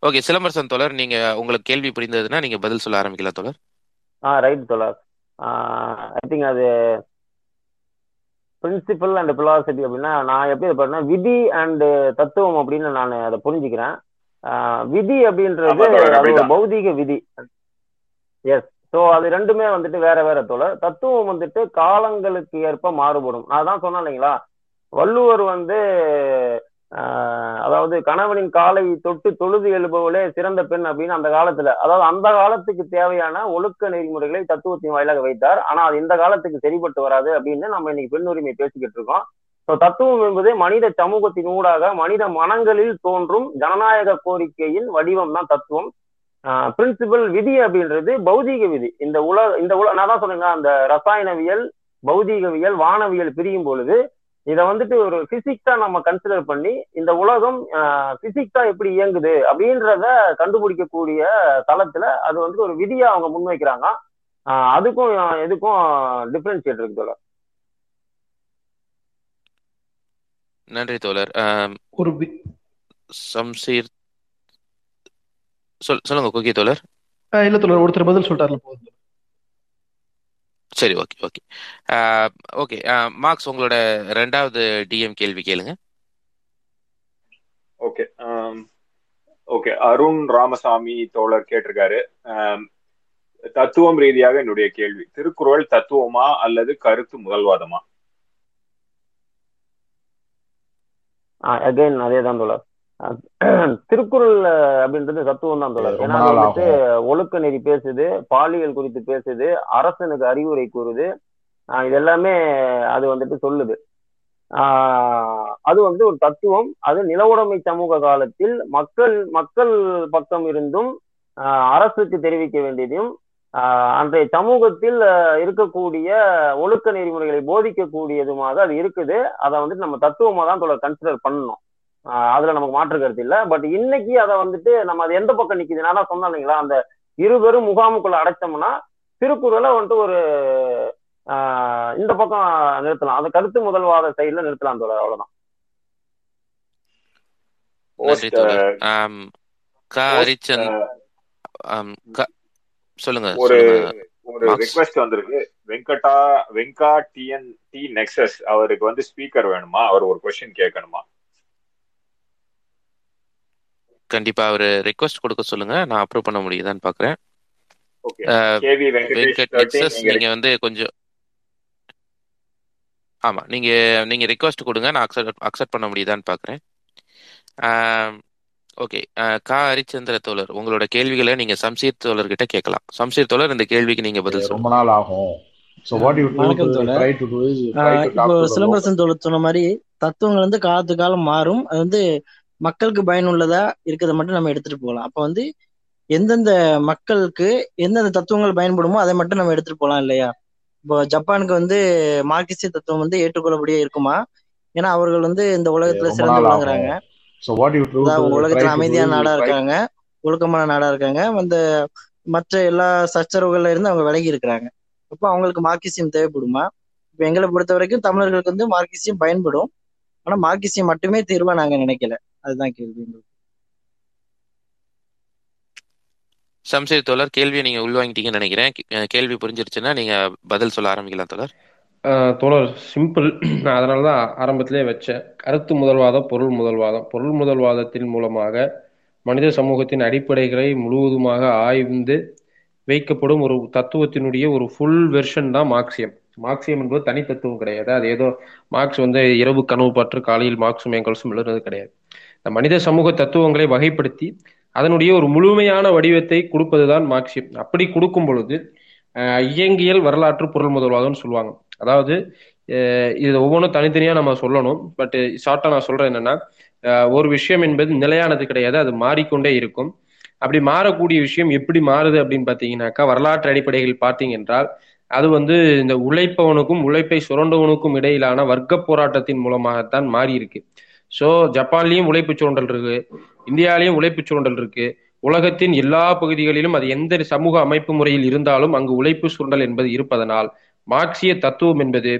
ஓகே சிலம்பரசன் தோழர் நீங்க உங்களுக்கு கேள்வி புரிந்ததுன்னா நீங்க பதில் சொல்ல ஆரம்பிக்கலாம் தோழர். ஆ ரைட் தோழர். ஐ திங்க் அது பிரின்சிபல் அண்ட் பிலாசபி அப்படின்னா நான் எப்படி பாருன்னா விதி அண்ட் தத்துவம் அப்படின்னு நான் அதை புரிஞ்சுக்கிறேன். விதி அப்படின்றது அது ஒரு அப்படிதான் பௌதீக விதி. எஸ் ஸோ அது ரெண்டுமே வந்துட்டு வேற வேற தோழர். தத்துவம் வந்துட்டு காலங்களுக்கு ஏற்ப மாறுபடும். நான் தான் சொன்னேன் இல்லைங்களா? வள்ளுவர் வந்து ஆஹ் அதாவது கணவனின் காலை தொட்டு தொழுது எழுபவளே சிறந்த பெண் அப்படின்னு அந்த காலத்துல அதாவது அந்த காலத்துக்கு தேவையான ஒழுக்க நெறிமுறைகளை தத்துவத்தின் வாயிலாக வைத்தார். ஆனா அது இந்த காலத்துக்கு சரிப்பட்டு வராது அப்படின்னு நம்ம இன்னைக்கு பெண் உரிமை பேசிக்கிட்டு இருக்கோம். ஸோ தத்துவம் என்பது மனித சமூகத்தின் ஊடாக மனித மனங்களில் தோன்றும் ஜனநாயக கோரிக்கையின் வடிவம் தான் தத்துவம். பிரின்சிபல் விதி அப்படின்றது பௌதீக விதி. இந்த உலக இந்த உலக நான் தான் சொன்னேங்க அந்த ரசாயனவியல் பௌதீகவியல் வானவியல் பிரியும் பொழுது இதை வந்துட்டு ஒரு பிசிக்ஸா நம்ம கன்சிடர் பண்ணி இந்த உலகம் பிசிக்ஸா எப்படி இயங்குது அப்படின்றத கண்டுபிடிக்கக்கூடிய தளத்துல அது வந்து ஒரு விதியா அவங்க முன்வைக்கிறாங்க. அதுக்கும் இதுக்கும் டிஃபரன்ஷியேட் இருக்கு தோழர். நன்றி தோழர். ஒரு சம்சீர் சொல் சொல்லுங்க குக்கி தோழர். ஆஹ் இல்ல தோழர் ஒருத்தர் பதில் சொல்லிட்டார்ல போதும் சரி ஓகே ஓகே. ஓகே மார்க்ஸ் உங்களோட ரெண்டாவது டிஎம் கேள்வி கேளுங்க. ஓகே ஓகே அருண் ராமசாமி தோழர் கேட்டிருக்காரு. தத்துவம் ரீதியாக என்னுடைய கேள்வி. திருக்குறள் தத்துவமா அல்லது கருத்து முதல்வாதமா? அகைன் அதே தான் தோழர். திருக்குறள் அப்படின்றது தத்துவம் தான் ரொம்ப ஏன்னா வந்துட்டு ஒழுக்க நெறி பேசுது பாலியல் குறித்து பேசுது அரசனுக்கு அறிவுரை கூறுது. இது எல்லாமே அது வந்துட்டு சொல்லுது. ஆஹ் அது வந்து ஒரு தத்துவம். அது நிலவுடைமை சமூக காலத்தில் மக்கள் மக்கள் பக்கம் இருந்தும் அரசுக்கு தெரிவிக்க வேண்டியதையும் ஆஹ் அன்றைய சமூகத்தில் இருக்கக்கூடிய ஒழுக்க நெறிமுறைகளை போதிக்கக்கூடியதுமாக அது இருக்குது. அதை வந்துட்டு நம்ம தத்துவமா தான் தொடர் கன்சிடர் பண்ணணும். அதுல நமக்கு மாற்று கருத்து இல்ல. பட் இன்னைக்கு அதை வந்துட்டு நம்ம அது எந்த பக்கம் நிக்குது நான் சொன்னேன் இல்லைங்களா? அந்த இருவரும் முகாமுக்குள்ள அடைச்சோம்னா திருக்குறளை வந்துட்டு ஒரு ஆஹ் இந்த பக்கம் நிறுத்தலாம். அந்த கருத்து முதல்வாத சைடுல நிறுத்தலாம் தோழர் அவ்வளவுதான். சொல்லுங்க ஒரு ஒரு ரிக்வெஸ்ட் வந்திருக்கு. வெங்கடா வெங்கா டிஎன் டி நெக்ஸஸ் அவருக்கு வந்து ஸ்பீக்கர் வேணுமா? அவர் ஒரு கொஸ்டின் கேட்கணுமா? கண்டிப்பா அவரு ரெக்வஸ்ட் கொடுக்க சொல்லுங்க. நான் அப்ரூவ் பண்ண முடியுதான்னு பாக்குறேன். நீங்க வந்து கொஞ்சம் ஆமா நீங்க நீங்க ரெக்வஸ்ட் கொடுங்க. நான் அக்செப்ட் அக்செப்ட் பண்ண முடியுதான்னு பாக்குறேன். ஓகே. கா. ஹரிச்சந்திர தோழர் உங்களோட கேள்விகளை நீங்க சம்சீர் தோழர்கிட்ட கேட்கலாம். சம்சீர் தோழர் இந்த கேள்விக்கு நீங்க பதில் ரொம்ப நாள் ஆகும். சிலம்பரசன் தோழர். சொன்ன மாதிரி தத்துவங்கள் வந்து காலத்து காலம் மாறும். அது வந்து மக்களுக்கு பயனுள்ளதா இருக்கிறத மட்டும் நம்ம எடுத்துட்டு போகலாம். அப்ப வந்து எந்தெந்த மக்களுக்கு எந்தெந்த தத்துவங்கள் பயன்படுமோ அதை மட்டும் நம்ம எடுத்துட்டு போகலாம் இல்லையா? இப்போ ஜப்பானுக்கு வந்து மார்க்சிய தத்துவம் வந்து ஏற்றுக்கொள்ளபடியே இருக்குமா? ஏன்னா அவர்கள் வந்து இந்த உலகத்துல சிறந்து விளங்குறாங்க. உலகத்துல அமைதியான நாடா இருக்காங்க. ஒழுக்கமான நாடா இருக்காங்க. அந்த மற்ற எல்லா சச்சரவுகள்ல இருந்து அவங்க விலகி இருக்கிறாங்க. அப்போ அவங்களுக்கு மார்க்சியம் தேவைப்படுமா? இப்போ எங்களை பொறுத்த வரைக்கும் தமிழர்களுக்கு வந்து மார்க்சியம் பயன்படும். ஆனா மார்க்சியம் மட்டுமே தீர்வா நாங்க நினைக்கல. அதுதான் கேள்வி. எங்களுக்கு. சம்சீர் தோழர் கேள்வியை நீங்க உள்வாங்கிட்டீங்கன்னு நினைக்கிறேன். கேள்வி புரிஞ்சிருச்சுன்னா நீங்க பதில் சொல்ல ஆரம்பிக்கலாம் தோழர். ஆஹ் தோழர் சிம்பிள். நான் அதனால தான் ஆரம்பத்திலே வச்சேன். கருத்து முதல்வாதம் பொருள் முதல்வாதம். பொருள் முதல்வாதத்தின் மூலமாக மனித சமூகத்தின் அடிப்படைகளை முழுவதுமாக ஆய்ந்து வைக்கப்படும் ஒரு தத்துவத்தினுடைய ஒரு ஃபுல் வெர்ஷன் தான் மார்க்சியம். மார்க்சியம் என்பது தனி தத்துவம் கிடையாது. அது ஏதோ மார்க்ஸ் வந்து இரவு கனவு பற்று காலையில் மார்க்சும் எங்கல்ஸும் எழுதுறது கிடையாது. இந்த மனித சமூக தத்துவங்களை வகைப்படுத்தி அதனுடைய ஒரு முழுமையான வடிவத்தை கொடுப்பதுதான் மார்க்சியம். அப்படி கொடுக்கும் பொழுது இயங்கியல் வரலாற்று பொருள் முதல்வாதம்னு சொல்லுவாங்க. அதாவது இது ஒவ்வொன்றும் தனித்தனியா நம்ம சொல்லணும். பட் ஷார்ட்டா நான் சொல்றேன் என்னன்னா ஒரு விஷயம் என்பது நிலையானது கிடையாது. அது மாறிக்கொண்டே இருக்கும். அப்படி மாறக்கூடிய விஷயம் எப்படி மாறுது அப்படின்னு பார்த்தீங்கன்னாக்கா வரலாற்று அடிப்படைகள் பார்த்தீங்க என்றால் அது வந்து இந்த உழைப்பவனுக்கும் உழைப்பை சுரண்டவனுக்கும் இடையிலான வர்க்க போராட்டத்தின் மூலமாகத்தான் மாறி இருக்கு ஸோ ஜப்பான்லேயும் உழைப்பு சுரண்டல் இருக்கு. இந்தியாவிலையும் உழைப்பு சுரண்டல் இருக்கு. உலகத்தின் எல்லா பகுதிகளிலும் அது எந்த சமூக அமைப்பு முறையில் இருந்தாலும் அங்கு உழைப்பு சுரண்டல் என்பது இருப்பதனால் மார்க்சிய தத்துவம் என்பது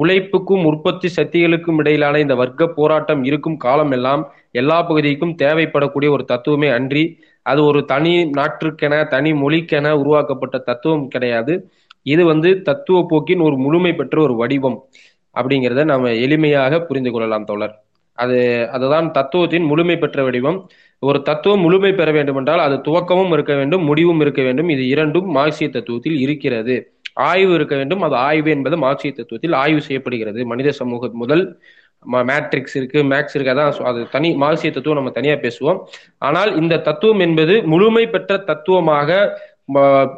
உழைப்புக்கும் உற்பத்தி சக்திகளுக்கும் இடையிலான இந்த வர்க்க போராட்டம் இருக்கும் காலம் எல்லாம் எல்லா பகுதிக்கும் தேவைப்படக்கூடிய ஒரு தத்துவமே அன்றி அது ஒரு தனி நாட்டிற்கென தனி மொழிக்கென உருவாக்கப்பட்ட தத்துவம் கிடையாது. இது வந்து தத்துவ போக்கின் ஒரு முழுமை பெற்ற ஒரு வடிவம். அப்படிங்கிறத நாம எளிமையாக புரிந்து கொள்ளலாம் தோழர். அது அதுதான் தத்துவத்தின் முழுமை பெற்ற வடிவம். ஒரு தத்துவம் முழுமை பெற வேண்டும் என்றால் அது துவக்கமும் இருக்க வேண்டும் முடிவும் இருக்க வேண்டும். இது இரண்டும் மார்க்சிய தத்துவத்தில் இருக்கிறது. ஆய்வு இருக்க வேண்டும். அது ஆய்வு என்பது மார்க்சிய தத்துவத்தில் ஆய்வு செய்யப்படுகிறது. மனித சமூகம் முதல் மேட்ரிக்ஸ் இருக்கு மேக்ஸ் இருக்கு அதான் அது தனி மார்க்சிய தத்துவம் நம்ம தனியா பேசுவோம். ஆனால் இந்த தத்துவம் என்பது முழுமை பெற்ற தத்துவமாக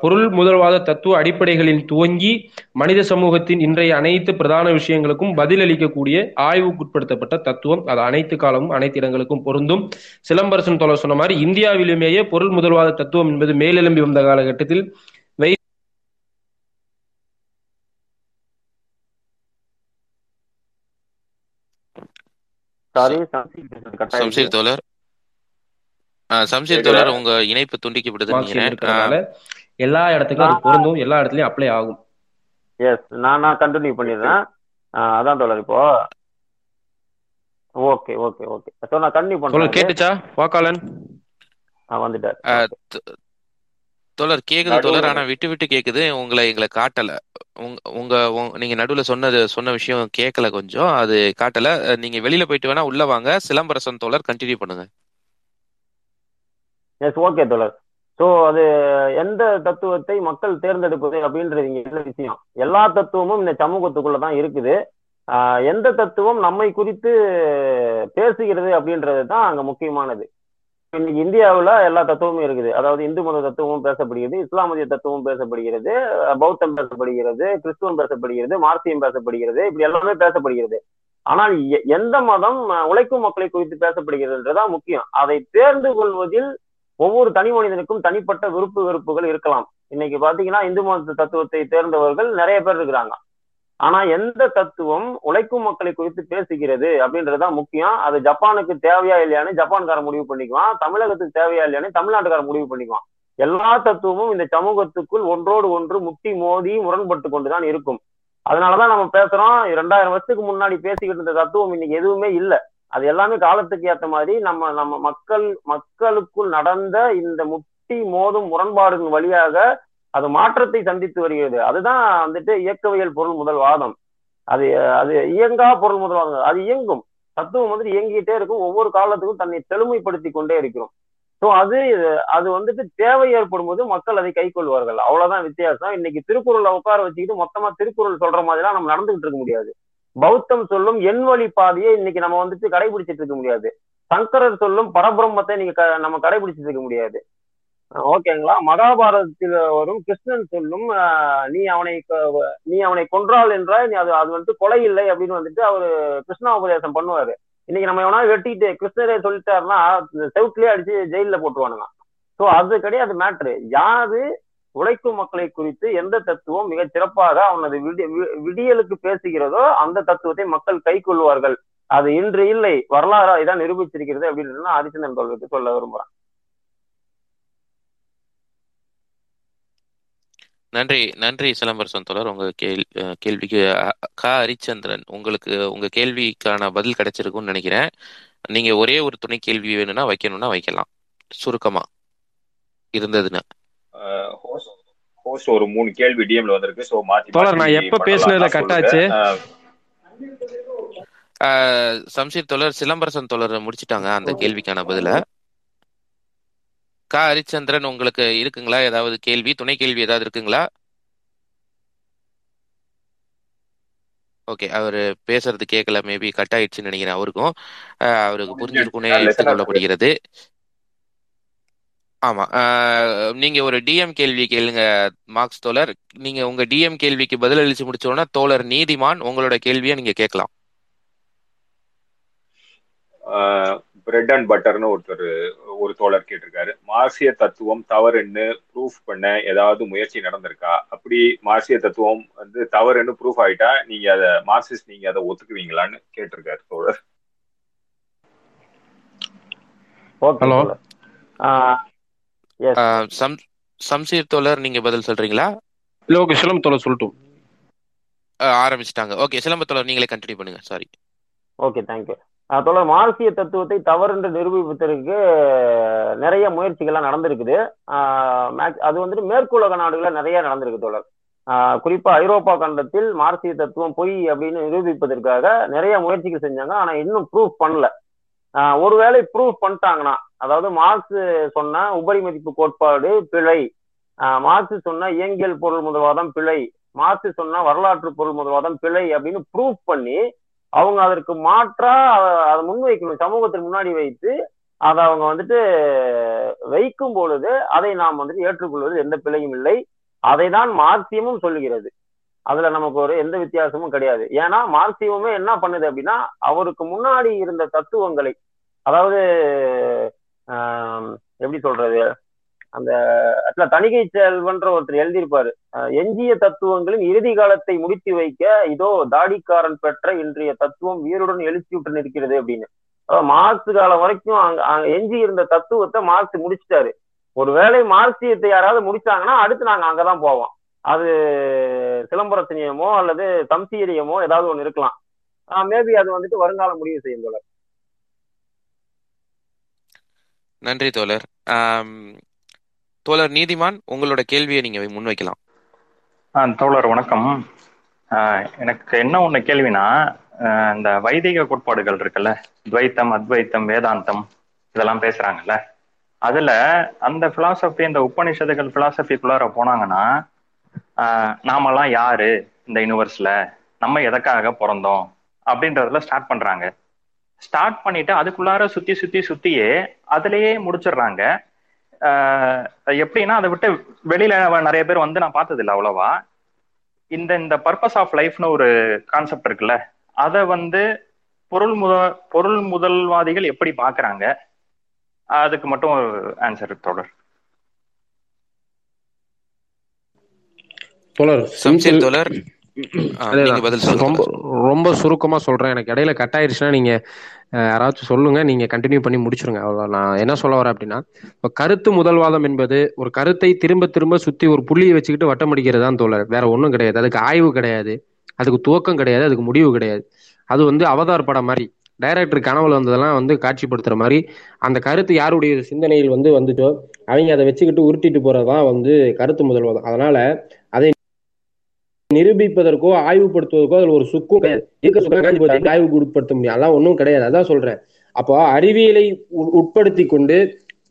பொருள் முதல்வாத தத்துவ அடிப்படைகளில் துவங்கி மனித சமூகத்தின் இன்றைய அனைத்து பிரதான விஷயங்களுக்கும் பதிலளிக்கக்கூடிய ஆய்வுக்குட்படுத்தப்பட்ட தத்துவம். அது அனைத்து காலமும் அனைத்து இடங்களுக்கும் பொருந்தும். சிலம்பரசன் தோழர் சொன்ன மாதிரி இந்தியாவிலுமேயே பொருள் முதல்வாத தத்துவம் என்பது மேலெழும்பி வந்த காலகட்டத்தில் சாரி சம்சீர் தோழர். சம்சீர் தோழர் உங்க இணைப்பு இருக்கிறதுனால எல்லா இடத்துக்கும் அது பொருந்தும். எல்லா இடத்துலயும் அப்ளை ஆகும். எஸ் நான் நான் கண்டினியூ பண்ணிடுறேன். ஆஹ் அதான் தோழர் இப்போ. Okay okay okay. ஸோ நான் கண்டினியூ பண்றேன். கேட்டுச்சா? வாக்காளன். ஆ வந்துட்டார். தோழர் கேக்குது தோழர் ஆனா விட்டு விட்டு கேக்குது. உங்களை எங்களை காட்டல. உங்க உங்க நீங்க நடுவுல சொன்னது சொன்ன விஷயம் கேட்கல கொஞ்சம். அது காட்டல. நீங்க வெளியில போயிட்டு வேணா உள்ள வாங்க. சிலம்பரசன் தோழர் கண்டினியூ பண்ணுங்க. எஸ் ஓகே தோழர். ஸோ அது எந்த தத்துவத்தை மக்கள் தேர்ந்தெடுப்பது அப்படின்றது இங்க என்ன விஷயம்? எல்லா தத்துவமும் இந்த சமூகத்துக்குள்ள தான் இருக்குது. எந்த தத்துவம் நம்மை குறித்து பேசுகிறது அப்படின்றது தான் அங்க முக்கியமானது. இன்னைக்கு இந்தியாவில் எல்லா தத்துவமும் இருக்குது. அதாவது இந்து மத தத்துவமும் பேசப்படுகிறது இஸ்லாமிய தத்துவமும் பேசப்படுகிறது பௌத்தம் பேசப்படுகிறது கிறிஸ்துவம் பேசப்படுகிறது மார்க்சியம் பேசப்படுகிறது இப்படி எல்லாமே பேசப்படுகிறது. ஆனால் எ- எந்த மதம் உழைக்கும் மக்களை குறித்து பேசப்படுகிறதுன்றதான் முக்கியம். அதை தேர்ந்து கொள்வதில் ஒவ்வொரு தனி மனிதனுக்கும் தனிப்பட்ட விருப்பு வெறுப்புகள் இருக்கலாம். இன்னைக்கு பாத்தீங்கன்னா இந்து மத தத்துவத்தை தேர்ந்தவர்கள் நிறைய பேர் இருக்கிறாங்க. ஆனா எந்த தத்துவம் உழைக்கும் மக்களை குறித்து பேசுகிறது அப்படின்றதுதான் முக்கியம். அது ஜப்பானுக்கு தேவையா இல்லையான்னு ஜப்பான்காரன் முடிவு பண்ணிக்குவான். தமிழகத்துக்கு தேவையா இல்லையான்னு தமிழ்நாட்டுக்காரர் முடிவு பண்ணிக்குவான். எல்லா தத்துவமும் இந்த சமூகத்துக்குள் ஒன்றோடு ஒன்று முட்டி மோதி முரண்பட்டு கொண்டுதான் இருக்கும். அதனாலதான் நம்ம பேசுறோம். ரெண்டாயிரம் வருஷத்துக்கு முன்னாடி பேசிக்கிட்டு இருந்த தத்துவம் இன்னைக்கு எதுவுமே இல்லை. அது எல்லாமே காலத்துக்கு ஏற்ற மாதிரி நம்ம நம்ம மக்கள் மக்களுக்குள் நடந்த இந்த முட்டி மோதும் முரண்பாடுகள் வழியாக அது மாற்றத்தை சந்தித்து வருகிறது. அதுதான் வந்துட்டு இயக்கவியல் பொருள் முதல் வாதம். அது அது இயங்கா பொருள் முதல் வாதம். அது இயங்கும். தத்துவம் வந்து இயங்கிட்டே இருக்கும். ஒவ்வொரு காலத்துக்கும் தன்னை செழுமைப்படுத்தி கொண்டே இருக்கிறோம். ஸோ அது அது வந்துட்டு தேவை ஏற்படும் போது மக்கள் அதை கை கொள்வார்கள். அவ்வளவுதான் வித்தியாசம். இன்னைக்கு திருக்குறளை உட்கார வச்சுக்கிட்டு மொத்தமா திருக்குறள் சொல்ற மாதிரிலாம் நம்ம நடந்துகிட்டு இருக்க முடியாது. பௌத்தம் சொல்லும் எண் வழி பாதையை இன்னைக்கு நம்ம வந்துட்டு கடைபிடிச்சிட்டு இருக்க முடியாது. சங்கரர் சொல்லும் பரபிரம்மத்தை நீங்க க- நம்ம கடைபிடிச்சிட்டு இருக்க முடியாது. ஓகேங்களா? மகாபாரதத்தில் வரும் கிருஷ்ணன் சொல்லும் நீ அவனை நீ அவனை கொன்றால் என்றால் நீ அது அது வந்துட்டு கொலை இல்லை அப்படின்னு வந்துட்டு அவரு கிருஷ்ணாபதேசம் பண்ணுவாரு. இன்னைக்கு நம்ம எவனா வெட்டிட்டு கிருஷ்ணரே சொல்லிட்டாருன்னா இந்த செவுட்லயே அடிச்சு ஜெயில போட்டுருவானுங்க. ஸோ அது கிடையாது மேட்ரு யாரு உழைக்கும் மக்களை குறித்து எந்த தத்துவம் மிக சிறப்பாக அவனது விடி- வி- விடியலுக்கு பேசுகிறதோ அந்த தத்துவத்தை மக்கள் கை கொள்வார்கள். அது இன்று இல்லை வரலாறா இதான் நிரூபிச்சிருக்கிறது அப்படின்னு நான் ஹரிச்சந்திரன் தோல்விக்கு சொல்ல விரும்புறான். நன்றி நன்றி சிலம்பரசன் தொடர் உங்க கேள் அஹ் கேள்விக்கு அ- க ஹரிச்சந்திரன் உங்களுக்கு உங்க கேள்விக்கான பதில் கிடைச்சிருக்கும்னு நினைக்கிறேன். நீங்க ஒரே ஒரு துணை கேள்வி வேணும்னா வைக்கணும்னா வைக்கலாம். சுருக்கமா. இருந்ததுன்னு. ஹோஸ்ட் ஒரு மூணு கேள்வி டிஎம்ல வந்திருக்கு சோ மாத்தி தோழர், நான் எப்ப. பேசுனதுல சொல்லுங்க. ஆச்சு? சம்சீர் தோழர் சிலம்பரசன் தோழர் முடிச்சிட்டாங்க அந்த கேள்விக்கான பதில. க. ஹரிச்சந்திரன் உங்களுக்கு இருக்குங்களா? ஏதாவது கேள்வி? துணை கேள்வி ஏதாவது இருக்குங்களா? ஓகே அவரு பேசுறது கேட்கல. மேபி கட் ஆயிடுச்சுன்னு நினைக்கிறேன் அவருக்கும். அவருக்கு புரிஞ்சிருக்கும்னே எடுத்துக்கொள்ளப்படுகிறது ஆமா. நீங்க ஒரு டிஎம் கேள்வி கேளுங்க மார்க்ஸ் தோழர். நீங்க உங்க டிஎம் கேள்விக்கு பதில் அளிச்சு முடிச்ச உடனே தோழர் நீதிமான் உங்களோட கேள்வியை நீங்க கேட்கலாம். பிரெட் அண்ட் பட்டர்னு ஒருத்தர் ஒரு தோழர் கேட்டிருக்காரு. மார்சிய தத்துவம் தவறுன்னு ப்ரூஃப் பண்ண ஏதாவது முயற்சி நடந்திருக்கா? அப்படி மார்சிய தத்துவம் வந்து தவறுன்னு ப்ரூஃப் ஆயிட்டா நீங்க அதை மார்க்சிஸ்ட் நீங்க அதை ஒத்துக்குவீங்களான்னு கேட்டிருக்காரு தோழர். ஓகே சம் சம்சீர் தோழர் நீங்க பதில் சொல்றீங்களா? இல்ல ஓகே சிலம் தோழர் சொல்லட்டும். ஆரம்பிச்சிட்டாங்க. ஓகே சிலம்ப தோழர் நீங்களே கண்டினியூ பண்ணுங்க. சாரி ஓகே தேங்க்யூ தொடர் மார்க்சிய தத்துவத்தை தவறென்று நிரூபிப்பதற்கு நிறைய முயற்சிகள்லாம் நடந்திருக்குது. அது வந்துட்டு மேற்குலக நாடுகள்ல நிறைய நடந்திருக்கு தோழர். ஆஹ் குறிப்பா ஐரோப்பா கண்டத்தில் மார்க்சிய தத்துவம் பொய் அப்படின்னு நிரூபிப்பதற்காக நிறைய முயற்சிகள் செஞ்சாங்க. ஆனா இன்னும் ப்ரூஃப் பண்ணல. ஒருவேளை ப்ரூஃப் பண்ணிட்டாங்கன்னா அதாவது மார்க்ஸ் சொன்ன உபரி மதிப்பு கோட்பாடு பிழை. மார்க்ஸ் சொன்ன இயங்கியல் பொருள் முதல்வாதம் பிழை. மார்க்ஸ் சொன்ன வரலாற்று பொருள் முதல்வாதம் பிழை அப்படின்னு ப்ரூஃப் பண்ணி அவங்க அதற்கு மாற்றா அதை முன்வைக்கணும் சமூகத்தின் முன்னாடி வைத்து அதை அவங்க வந்துட்டு வைக்கும் பொழுது அதை நாம் வந்துட்டு ஏற்றுக்கொள்வது எந்த பிழையும் இல்லை. அதை தான் மார்க்சியமும் சொல்லுகிறது. அதுல நமக்கு ஒரு எந்த வித்தியாசமும் கிடையாது. ஏன்னா மார்க்சியமுமே என்ன பண்ணுது அப்படின்னா அவருக்கு முன்னாடி இருந்த தத்துவங்களை அதாவது எப்படி சொல்றது? அந்த அதுல தணிகை செல்வன்ற ஒருத்தர் எழுதியிருப்பாரு. எஞ்சிய தத்துவங்களின் இறுதி காலத்தை முடித்து வைக்க இதோ தாடிக்காரன் பெற்ற இன்றைய தத்துவம் வீருடன் எழுச்சியுற்று நிற்கிறது அப்படின்னு. அதாவது மார்க்ஸ் காலம் வரைக்கும் அங்க அங்க எஞ்சி இருந்த தத்துவத்தை மார்க்ஸ் முடிச்சிட்டாரு. ஒருவேளை மார்க்சியத்தை யாராவது முடிச்சாங்கன்னா அடுத்து நாங்க அங்கதான் போவோம். அது சிலம்பரசனியமோ அல்லது தம்சீரியமோ ஏதாவது ஒண்ணு இருக்கலாம். மேபி அது வந்துட்டு வருங்காலம் முடிவு செய்யும் போல. நன்றி தோழர். தோழர் நீதிமான் உங்களோட கேள்வியை நீங்க முன்வைக்கலாம். தோழர் வணக்கம். எனக்கு என்ன ஒண்ணு கேள்வினா இந்த வைதிக கோட்பாடுகள் இருக்குல்ல துவைத்தம் அத்வைத்தம் வேதாந்தம் இதெல்லாம் பேசுறாங்கல்ல. அதுல அந்த பிலாசபி இந்த உபனிஷதுகள் பிலாசபிக்குள்ளார போனாங்கன்னா நாமெல்லாம் யாரு இந்த யூனிவர்ஸ்ல நம்ம எதற்காக பிறந்தோம்? அப்படின்றதுல ஸ்டார்ட் பண்றாங்க. ஸ்டார்ட் பண்ணிட்டு அதுக்குள்ளார சுத்தி சுத்தி சுத்தியே அதுலயே முடிச்சிடுறாங்க. எப்படின்னா அதை விட்டு வெளியில நிறைய பேர் வந்து நான் பார்த்தது இல்லை அவ்வளவா. இந்த இந்த பர்பஸ் ஆஃப் லைஃப்னு ஒரு கான்செப்ட் இருக்குல்ல அதை வந்து பொருள் முத பொருள் முதல்வாதிகள் எப்படி பார்க்கறாங்க? அதுக்கு மட்டும் ஒரு ஆன்சர் தொடர் தோழர். ரொம்ப ரொம்ப சுருக்கமா சொல்றேன். எனக்கு இடையில கட் ஆயிருச்சுன்னா நீங்க யாராச்சும் சொல்லுங்க. நீங்க கண்டினியூ பண்ணி முடிச்சிருங்க. அவ்வளவு நான் என்ன சொல்ல வரேன் அப்படின்னா இப்ப கருத்து முதல்வாதம் என்பது ஒரு கருத்தை திரும்ப திரும்ப சுத்தி ஒரு புள்ளியை வச்சுக்கிட்டு வட்டம் அடிக்கிறது தான் தோழர். வேற ஒண்ணும் கிடையாது. அதுக்கு ஆய்வு கிடையாது. அதுக்கு துவக்கம் கிடையாது. அதுக்கு முடிவு கிடையாது. அது வந்து அவதார் படம் மாதிரி டைரக்டர் கனவுல வந்ததெல்லாம் வந்து காட்சிப்படுத்துற மாதிரி அந்த கருத்து யாருடைய சிந்தனையில் வந்து வந்துட்டோ அவங்க அதை வச்சுக்கிட்டு உருட்டிட்டு போறதுதான் வந்து கருத்து முதல்வாதம். அதனால அதை நிரூபிப்பதற்கோ ஆய்வுபடுத்துவதற்கோ அதுல ஒரு சுக்கும் கிடையாது. ஆய்வுக்கு உட்படுத்த முடியும். அதெல்லாம் ஒன்றும் கிடையாது. அதான் சொல்றேன். அப்போ அறிவியலை உட்படுத்தி கொண்டு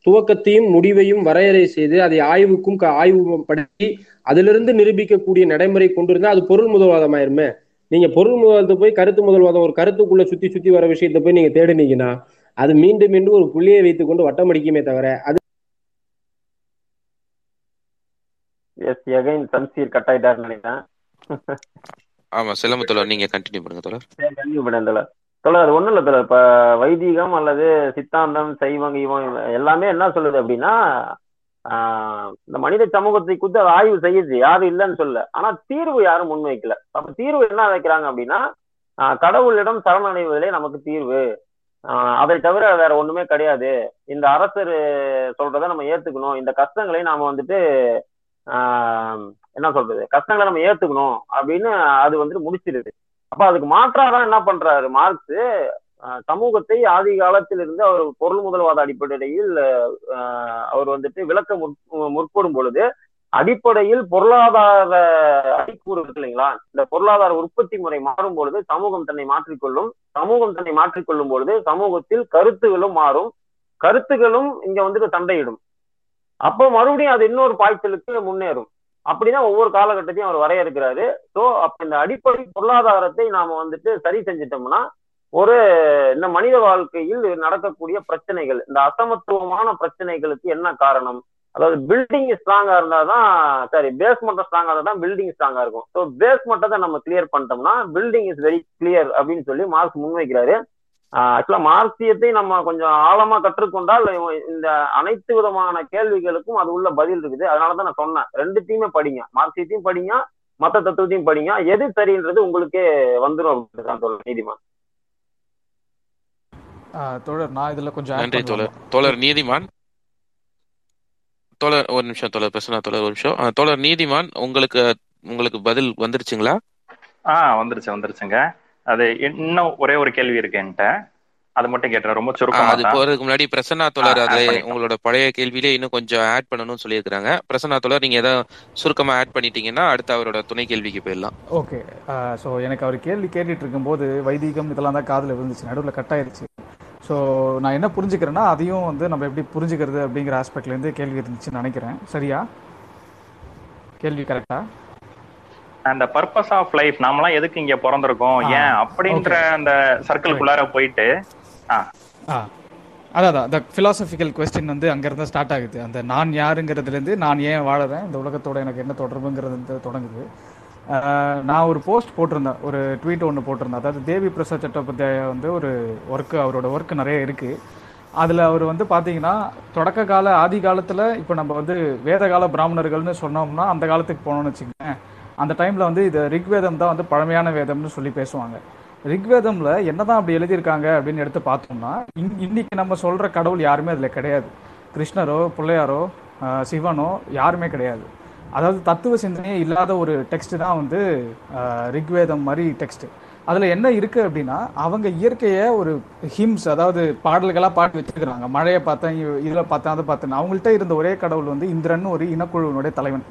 துவக்கத்தையும் முடிவையும் வரையறை செய்து அதை ஆய்வுக்கும் க- ஆய்வுபடுத்தி அதிலிருந்து நிரூபிக்கக்கூடிய நடைமுறை கொண்டு இருந்தா அது பொருள் முதல்வாதம் ஆயிருமே நீங்க பொருள் முதல்வாதத்தை போய் கருத்து முதல்வாதம் ஒரு கருத்துக்குள்ள சுத்தி சுத்தி வர விஷயத்தை போய் நீங்க தேடினீங்கன்னா அது மீண்டும் மீண்டும் ஒரு புள்ளியை வைத்துக் கொண்டு வட்டம் அடிக்குமே தவிர அது எஸ் எகைன் சம்சீர் கட் ஆயிட்டாருன்னு நினைக்கிறேன். ஆமா சிலம்பு தோழர் நீங்க கண்டினியூ பண்ணுங்க தோழர். கண்டினியூ பண்ணேன் தோழர். தோழர் அது ஒண்ணும் இல்ல தோழர். இப்ப வைதீகம் அல்லது சித்தாந்தம் சைவம் இவம் எல்லாமே என்ன சொல்லுது அப்படின்னா ஆஹ் இந்த மனித சமூகத்தை குறித்து அது ஆய்வு செய்யுது. யாரும் இல்லைன்னு சொல்ல ஆனா தீர்வு யாரும் முன்வைக்கல. அப்ப தீர்வு என்ன வைக்கிறாங்க அப்படின்னா கடவுளிடம் சரணடைவதிலே நமக்கு தீர்வு. ஆஹ் அதை தவிர வேற ஒண்ணுமே கிடையாது. இந்த அரசர் சொல்றதை நம்ம ஏத்துக்கணும். இந்த கஷ்டங்களை நாம வந்துட்டு ஆஹ் என்ன சொல்றது கஷ்டங்களை நம்ம ஏத்துக்கணும் அப்படின்னு அது வந்துட்டு முடிச்சிருது. அப்ப அதுக்கு மாற்றாதான் என்ன பண்றாரு மார்க்ஸ் ஆஹ் சமூகத்தை ஆதி காலத்திலிருந்து அவர் பொருள் முதல்வாத அடிப்படையில் ஆஹ் அவர் வந்துட்டு விளக்க முற்- முற்படும் பொழுது அடிப்படையில் பொருளாதார அடிக்கூறு இருக்கு இல்லைங்களா? இந்த பொருளாதார உற்பத்தி முறை மாறும் பொழுது சமூகம் தன்னை மாற்றிக்கொள்ளும் சமூகம் தன்னை மாற்றிக்கொள்ளும் பொழுது சமூகத்தில் கருத்துகளும் மாறும் கருத்துகளும் இங்க வந்துட்டு சண்டையிடும் அப்போ மறுபடியும் அது இன்னொரு பாய்ச்சலுக்கு முன்னேறும். அப்படிதான் ஒவ்வொரு காலகட்டத்தையும் அவர் வரையறுக்கிறாரு. ஸோ அப்ப இந்த அடிப்படை பொருளாதாரத்தை நாம வந்துட்டு சரி செஞ்சிட்டோம்னா ஒரு இந்த மனித வாழ்க்கையில் நடக்கக்கூடிய பிரச்சனைகள் இந்த அசமத்துவமான பிரச்சனைகளுக்கு என்ன காரணம்? அதாவது பில்டிங் ஸ்ட்ராங்கா இருந்தாதான் சாரி பேஸ் மட்டும் ஸ்ட்ராங்கா இருந்தா தான் பில்டிங் ஸ்ட்ராங்கா இருக்கும். ஸோ பேஸ் மட்டத்தை நம்ம கிளியர் பண்ணிட்டோம்னா பில்டிங் இஸ் வெரி கிளியர் அப்படின்னு சொல்லி மார்க்ஸ் முன்வைக்கிறாரு. ஆக்சுவலா மார்க்சியத்தை நம்ம கொஞ்சம் ஆழமா கற்றுக்கொண்டால் இந்த அனைத்து விதமான கேள்விகளுக்கும் அது உள்ள பதில் இருக்குது. அதனாலதான் நான் சொன்னேன். ரெண்டுத்தையுமே படிங்க. மார்க்சியத்தையும் படிங்க மத்த தத்துவத்தையும் படிங்க. எது சரின்றது உங்களுக்கே வந்துடும் அப்படின்னு தான் சொல்றேன் நீதிமான். ஆஹ் தோழர் நான் இதுல கொஞ்சம் நன்றி தோழர். தோழர் நீதிமான். தோழர் ஒரு நிமிஷம் தோழர். பிரசன்னா தோழர் ஒரு நிமிஷம். ஆ, தோழர் நீதிமான் உங்களுக்கு உங்களுக்கு பதில் வந்துருச்சுங்களா? ஆ வந்துருச்சு வந்துருச்சுங்க. அது இன்னும் ஒரே ஒரு கேள்வி இருக்கு என்கிட்ட. அது மட்டும் கேட்டுறேன். ரொம்ப சுருக்கமா அது போறதுக்கு முன்னாடி பிரசன்னா தோழர் பண்ணிக்கலாம். உங்களோட பழைய கேள்வியிலே இன்னும் கொஞ்சம் ஆட் பண்ணணும்னு சொல்லியிருக்காங்க பிரசன்னா தோழர் நீங்க ஏதாவது சுருக்கமா ஆட் பண்ணிட்டீங்கன்னா அடுத்து அவரோட துணை கேள்விக்கு போயிடலாம். ஓகே. ஸோ எனக்கு அவர் கேள்வி கேட்டுட்டு இருக்கும்போது வைதீகம் இதெல்லாம் தான் காதில் விழுந்துச்சு. நடுவில் கட் ஆயிருச்சு. ஸோ நான் என்ன புரிஞ்சுக்கிறேன்னா அதையும் வந்து நம்ம எப்படி புரிஞ்சுக்கிறது அப்படிங்கிற ஆஸ்பெக்ட்லேருந்து கேள்வி இருந்துச்சுன்னு நினைக்கிறேன். சரியா? கேள்வி கரெக்டா அந்த பர்பஸ் ஆஃப் லைஃப் நாமெல்லாம் எதுக்கு இங்க பிறந்திருக்கோம்? ஏன் அப்படின்ற. அந்த சர்க்கிள்குள்ளார போயிட்டு அதான் the philosophical கொஸ்டின் வந்து அங்கேருந்து ஸ்டார்ட் ஆகுது. அந்த நான் யாருங்கிறதுலேருந்து நான் ஏன் வாழறேன்? இந்த உலகத்தோட எனக்கு என்ன தொடர்புங்கிறது தொடங்குது. நான் ஒரு போஸ்ட் போட்டிருந்தேன். ஒரு ட்வீட் ஒன்று போட்டிருந்தேன். அதாவது தேவி பிரசாத் சட்டோபாத்யாயா வந்து ஒரு ஒர்க்கு அவரோட ஒர்க் நிறைய இருக்குது அதில் அவர் வந்து பார்த்தீங்கன்னா தொடக்க கால ஆதி காலத்தில் இப்போ நம்ம வந்து வேத கால பிராமணர்கள்னு சொன்னோம்னா அந்த காலத்துக்கு போனோம்னு வச்சுக்கோங்க அந்த டைமில் வந்து இது ரிக்வேதம் தான் வந்து பழமையான வேதம்னு சொல்லி பேசுவாங்க. ரிக்வேதம்ல என்னதான் அப்படி எழுதியிருக்காங்க அப்படின்னு எடுத்து பார்த்தோம்னா இன்- இன்னைக்கு நம்ம சொல்கிற கடவுள் யாருமே அதில் கிடையாது. கிருஷ்ணரோ பிள்ளையாரோ சிவனோ யாருமே கிடையாது. அதாவது தத்துவ சிந்தனையே இல்லாத ஒரு டெக்ஸ்ட் தான் வந்து ரிக்வேதம் மாதிரி டெக்ஸ்ட் அதில் என்ன இருக்குது அப்படின்னா அவங்க இயற்கையை ஒரு ஹிம்ஸ் அதாவது பாடல்களாக பாடி வச்சிருக்கிறாங்க. மழையை பார்த்தேன் இதில் பார்த்தேன் அதை பார்த்தேன். அவங்கள்ட்ட இருந்த ஒரே கடவுள் வந்து இந்திரன் ஒரு இனக்குழுவினுடைய தலைவன்.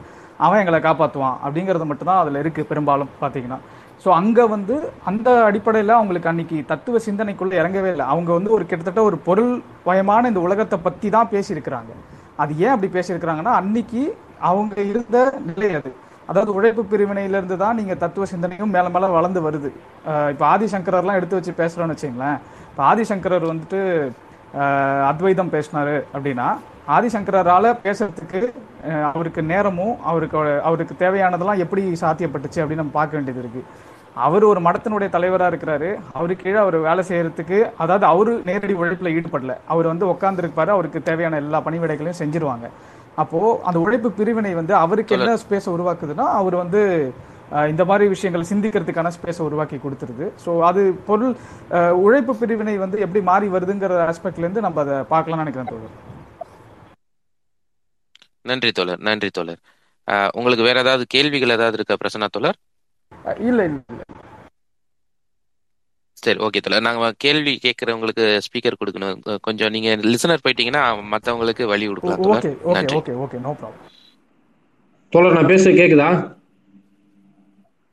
அவன் எங்களை காப்பாற்றுவான் அப்படிங்கிறது மட்டும்தான் அதில் இருக்குது பெரும்பாலும் பார்த்தீங்கன்னா ஸோ அங்கே வந்து அந்த அடிப்படையில் அவங்களுக்கு அன்னைக்கு தத்துவ சிந்தனைக்குள்ளே இறங்கவே இல்லை. அவங்க வந்து ஒரு கிட்டத்தட்ட ஒரு பொருள் வயமான இந்த உலகத்தை பற்றி தான் பேசியிருக்கிறாங்க. அது ஏன் அப்படி பேசியிருக்கிறாங்கன்னா அன்னைக்கு அவங்க இருந்த நிலை அது. அதாவது உழைப்பு பிரிவினையிலிருந்து தான் நீங்கள் தத்துவ சிந்தனையும் மேலே மேலே வளர்ந்து வருது. இப்போ ஆதிசங்கரர்லாம் எடுத்து வச்சு பேசுகிறோன்னு வச்சிங்களேன். இப்போ ஆதிசங்கரர் வந்துட்டு அத்வைதம் பேசினாரு அப்படின்னா ஆதிசங்கரால பேசுறதுக்கு அவருக்கு நேரமும் அவருக்கு அவருக்கு தேவையானதெல்லாம் எப்படி சாத்தியப்பட்டுச்சு அப்படின்னு நம்ம பார்க்க வேண்டியது இருக்கு. அவர் ஒரு மடத்தினுடைய தலைவரா இருக்கிறாரு. அவருக்கு கீழே அவர் வேலை செய்யறதுக்கு அதாவது அவரு நேரடி உழைப்புல ஈடுபடல. அவர் வந்து உட்காந்துருப்பாரு அவருக்கு தேவையான எல்லா பணிவிடைகளையும் செஞ்சிருவாங்க. அப்போ அந்த உழைப்பு பிரிவினை வந்து அவருக்கு என்ன ஸ்பேஸை உருவாக்குதுன்னா அவர் வந்து இந்த மாதிரி விஷயங்கள் சிந்திக்கிறதுக்கான ஸ்பேஸை உருவாக்கி கொடுத்துருது. ஸோ அது பொருள் உழைப்பு பிரிவினை வந்து எப்படி மாறி வருதுங்கிற ஆஸ்பெக்ட்ல இருந்து நம்ம அதை பார்க்கலாம்னு நினைக்கிறேன் தோழர். நன்றி தோழர் நன்றி தோழர். ஆஹ் உங்களுக்கு வேற ஏதாவது கேள்விகள் ஏதாவது இருக்கா பிரசன்னா தோழர்? இல்ல சரி ஓகே தோழர். நாங்க கேள்வி கேட்கறவங்களுக்கு ஸ்பீக்கர் கொடுக்கணும். கொஞ்சம் நீங்க லிசனர் போயிட்டீங்கன்னா மத்தவங்களுக்கு வழி கொடுக்கலாம் தோழர். ஓகே ஓகே நன்றி. ஓகே ஓகே நோ ப்ராப்ளம் தோழர் நான் பேச கேக்குதா?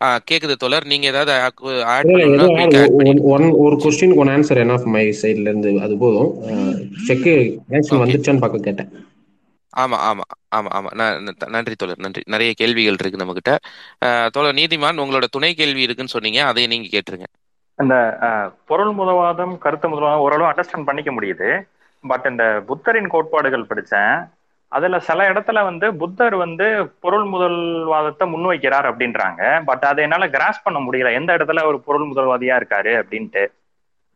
ஆ கேக்குது தோழர். நீங்க ஏதாவது ஒன் ஒரு கொஸ்டின் ஒன் ஆன்சர் என்ன மை சைட்ல இருந்து அது போதும். செக் ஓகே வந்துச்சான்னு பார்க்க கேட்டேன். ஆமா ஆமா ஆமா ஆமா. ந- ந- நன்றி தோழர் நன்றி. நிறைய கேள்விகள் இருக்கு நம்ம கிட்ட தோழர் நீதிமான் உங்களோட துணை கேள்வி இருக்குன்னு சொன்னீங்க. அதை நீங்க கேட்டுருங்க. இந்த பொருள் முதல்வாதம் கருத்து முதல்வாதம் ஓரளவு அண்டர்ஸ்டாண்ட் பண்ணிக்க முடியுது. பட் இந்த புத்தரின் கோட்பாடுகள் படிச்சேன். அதுல சில இடத்துல வந்து புத்தர் வந்து பொருள் முதல்வாதத்தை முன்வைக்கிறார் அப்படின்றாங்க. பட் அதை என்னால கிராஸ் பண்ண முடியல. எந்த இடத்துல ஒரு பொருள் முதல்வாதியா இருக்காரு அப்படின்ட்டு.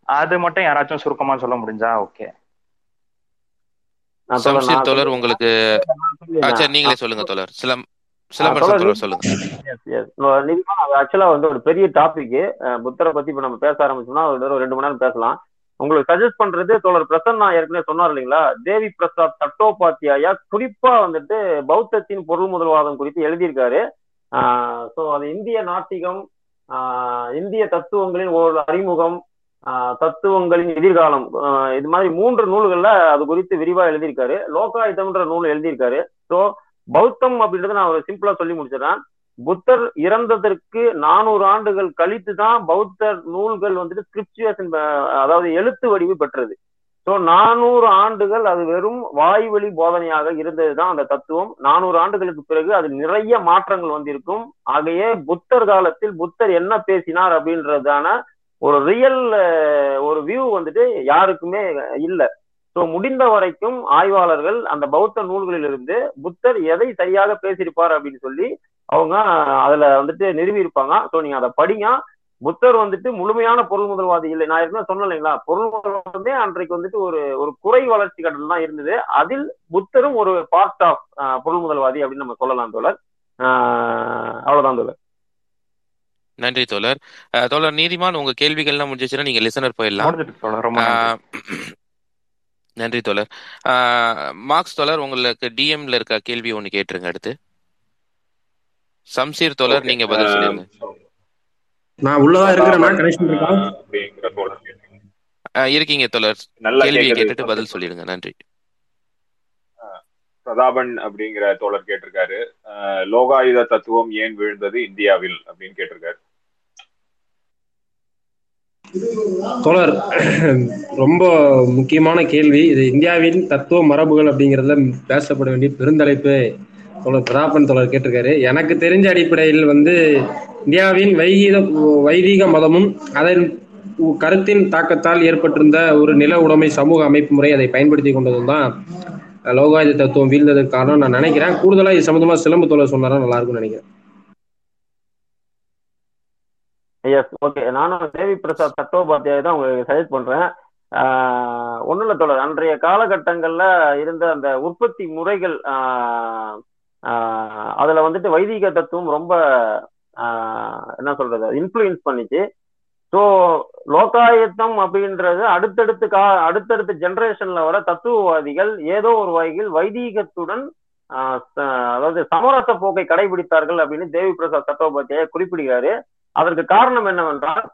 அது மட்டும் யாராச்சும் சுருக்கமா சொல்ல முடிஞ்சா ஓகே நான் தோழர் உங்களுக்கு ஆ, சொல்லிடுறேன் சரி நீங்களே சொல்லுங்க தோழர். சிலம் சிலம்பரசன் சொல்லுங்க. ஆக்சுவலா வந்து ஒரு பெரிய டாபிக் புத்தரை பத்தி இப்ப நம்ம பேச ஆரம்பிச்சோம்னா ஒரு ரெண்டு மணி நேரம் பேசலாம். உங்களுக்கு சஜஸ்ட் பண்றது தோழர் பிரசன்னா ஏற்கனவே சொன்னார் இல்லைங்களா? தேவி பிரசாத் தட்டோபாத்தியாயா குறிப்பா வந்துட்டு பௌத்தத்தின் பொருள் முதல்வாதம் குறித்து எழுதியிருக்காரு. ஸோ அது இந்திய நாட்டிகம் ஆஹ் இந்திய தத்துவங்களின் ஒரு அறிமுகம் தத்துவங்களின் எதிர்காலம். இது மாதிரி மூன்று நூல்கள்ல அது குறித்து விரிவா எழுதியிருக்காரு. லோகாயுதம்ன்ற நூல் எழுதியிருக்காரு. ஸோ பௌத்தம் அப்படின்றத நான் ஒரு சிம்பிளா சொல்லி முடிச்சிடறேன். புத்தர் இறந்ததற்கு நானூறு ஆண்டுகள் கழித்து தான் பௌத்த நூல்கள் வந்துட்டு ஸ்கிரிப்சுவேஷன் அதாவது எழுத்து வடிவு பெற்றது. ஸோ நானூறு ஆண்டுகள் அது வெறும் வாய்வழி போதனையாக இருந்தது தான் அந்த தத்துவம். நானூறு ஆண்டுகளுக்கு பிறகு அது நிறைய மாற்றங்கள் வந்திருக்கும். ஆகையே புத்தர் காலத்தில் புத்தர் என்ன பேசினார் அப்படின்றதான ஒரு ரியல் ஒரு வியூ வந்துட்டு யாருக்குமே இல்லை. ஸோ முடிந்த வரைக்கும் ஆய்வாளர்கள் அந்த பௌத்த நூல்களிலிருந்து புத்தர் எதை சரியாக பேசியிருப்பார் அப்படின்னு சொல்லி அவங்க அதுல வந்துட்டு நிறுவி இருப்பாங்க ஸோ நீங்க அதை படிங்க. புத்தர் வந்துட்டு முழுமையான பொருள் முதல்வாதி இல்லை. நான் ஏற்கனவே சொன்னேன் இல்லைங்களா? பொருள் முதல்வாதமே அன்றைக்கு வந்துட்டு ஒரு ஒரு குறை வளர்ச்சி கட்டணம் தான் இருந்தது. அதில் புத்தரும் ஒரு பார்ட் ஆஃப் பொருள் முதல்வாதி அப்படின்னு நம்ம சொல்லலாம் தோழர். அவ்வளவுதான் தோழர். நன்றி தோழர். தோழர் நீதிமான் உங்க கேள்விகள்லாம் முடிஞ்சிச்சுன்னா நீங்க லிசனர் போயிடலாம். நன்றி. தோழர். ஆஹ் மார்க்ஸ் தோழர் உங்களுக்கு டிஎம்ல இருக்க கேள்வி ஒன்னு கேட்டுருங்க அடுத்து. சம்சீர் தோழர் நீங்க பதில் சொல்லிருங்க. நான் உள்ளதா இருக்கிறேன்னா பிரதாபன் கனெக்ஷன் இருக்கா? இருக்கீங்க தோழர். நல்லா கேள்வியை கேட்டுட்டு பதில் சொல்லிடுங்க. நன்றி. பிரதாபன் அப்படிங்கிற தோழர் கேட்டிருக்காரு. ஆஹ் லோகாயுத தத்துவம் ஏன் வீழ்ந்தது இந்தியாவில்? அப்படின்னு கேட்டிருக்காரு. தோழர் ரொம்ப முக்கியமான கேள்வி. இது இந்தியாவின் தத்துவ மரபுகள் அப்படிங்கிறதுல பேசப்பட வேண்டிய பெருந்தலைப்பு தோழர் பிரதாபன் தோழர் கேட்டிருக்காரு. எனக்கு தெரிஞ்ச அடிப்படையில் வந்து இந்தியாவின் வைகீத வைதீக மதமும் அதன் கருத்தின் தாக்கத்தால் ஏற்பட்டிருந்த ஒரு நில உடைமை சமூக அமைப்பு முறை அதை பயன்படுத்தி கொண்டதும் தான் லோகாயுத தத்துவம் வீழ்ந்ததற்கு காரணம் நான் நினைக்கிறேன். கூடுதலா இது சம்பந்தமா சிலம்பு தோழர் சொன்னாரா நல்லா இருக்கும்னு நினைக்கிறேன். எஸ் ஓகே நானும் தேவி பிரசாத் சட்டோபாத்தியாய தான் உங்களுக்கு சஜெஸ்ட் பண்றேன். ஒன்றும் இல்லை தொடர் அன்றைய காலகட்டங்களில் இருந்த அந்த உற்பத்தி முறைகள் ஆஹ் அதுல வந்துட்டு வைதிக தத்துவம் ரொம்ப என்ன சொல்றது இன்ஃப்ளூயன்ஸ் பண்ணிச்சு. ஸோ லோகாயத்தம் அப்படின்றது அடுத்தடுத்து கா அடுத்தடுத்த ஜென்ரேஷன்ல வர தத்துவவாதிகள் ஏதோ ஒரு வகையில் வைதீகத்துடன் அதாவது சமரச போக்கை கடைபிடித்தார்கள் அப்படின்னு தேவி பிரசாத் சட்டோபாத்தியாய குறிப்பிடுகிறாரு. அதற்கு காரணம் என்னவென்றால்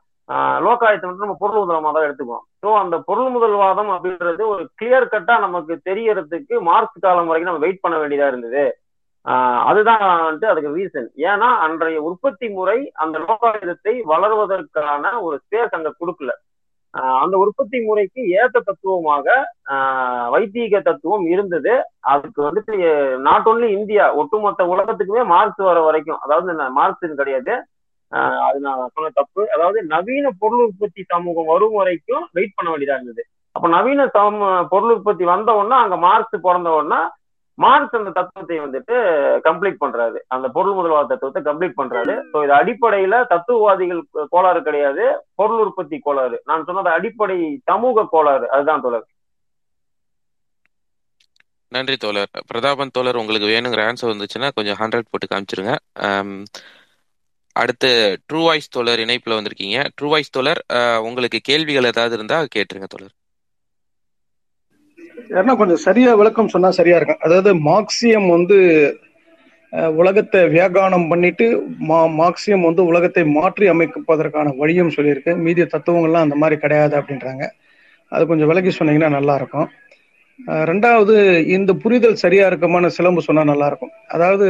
லோகாயத்தை வந்து நம்ம பொருள் முதல்வாதம் தான் எடுத்துக்குவோம். ஸோ அந்த பொருள் முதல்வாதம் அப்படின்றது ஒரு கிளியர் கட்டா நமக்கு தெரியறதுக்கு மார்க்ஸ் காலம் வரைக்கும் நம்ம வெயிட் பண்ண வேண்டியதா இருந்தது. ஆஹ் அதுதான் வந்துட்டு அதுக்கு ரீசன் ஏன்னா அன்றைய உற்பத்தி முறை அந்த லோகாயுதத்தை வளர்வதற்கான ஒரு ஸ்பேஸ் அங்க கொடுக்கல. ஆஹ் அந்த உற்பத்தி முறைக்கு ஏத்த தத்துவமாக ஆஹ் தத்துவம் இருந்தது. அதுக்கு வந்துட்டு நாட் ஒன்லி இந்தியா ஒட்டுமொத்த உலகத்துக்குமே மார்க்ஸ் வர வரைக்கும் அதாவது மார்க்ஸ் கிடையாது. அது நான் சொன்ன தப்பு. அதாவது நவீன பொருள் உற்பத்தி சமூகம் வரும் வரைக்கும் வெயிட் பண்ண வேண்டியதா இருந்தது. அப்ப நவீன சம பொருள் உற்பத்தி வந்த உடனே அங்க மார்க்ஸ் பிறந்த உடனே மார்க்ஸ் அந்த தத்துவத்தை வந்துட்டு கம்ப்ளீட் பண்றாரு. அந்த பொருள் முதல்வாத தத்துவத்தை கம்ப்ளீட் பண்றாரு. ஸோ இது அடிப்படையில தத்துவவாதிகள் கோளாறு கிடையாது. பொருள் உற்பத்தி கோளாறு. நான் சொன்னது அடிப்படை சமூக கோளாறு. அதுதான் தோழர். நன்றி தோழர். பிரதாபன் தோழர் உங்களுக்கு வேணுங்கிற ஆன்சர் வந்துச்சுன்னா கொஞ்சம் ஹண்ட்ரட் போட்டு காமிச்சிருங்க. அடுத்து ட்ரூ வாய்ஸ் தோழர் இணைப்புல வந்திருக்கீங்க. ட்ரூ வாய்ஸ் தோழர் உங்களுக்கு கேள்விகள் ஏதாவது இருந்தா கேட்டுருங்க தோழர். யாருன்னா கொஞ்சம் சரியா விளக்கம் சொன்னா சரியா இருக்கும். அதாவது மார்க்சியம் வந்து உலகத்தை வியாகானம் பண்ணிட்டு மா மார்க்சியம் வந்து உலகத்தை மாற்றி அமைப்பதற்கான வழியும் சொல்லியிருக்கு. மீதிய தத்துவங்கள்லாம் அந்த மாதிரி கிடையாது அப்படின்றாங்க. அது கொஞ்சம் விலகி சொன்னீங்கன்னா நல்லா இருக்கும். ரெண்டாவது இந்த புரிதல் சரியா இருக்குமான சிலம்பு சொன்னா நல்லா இருக்கும். அதாவது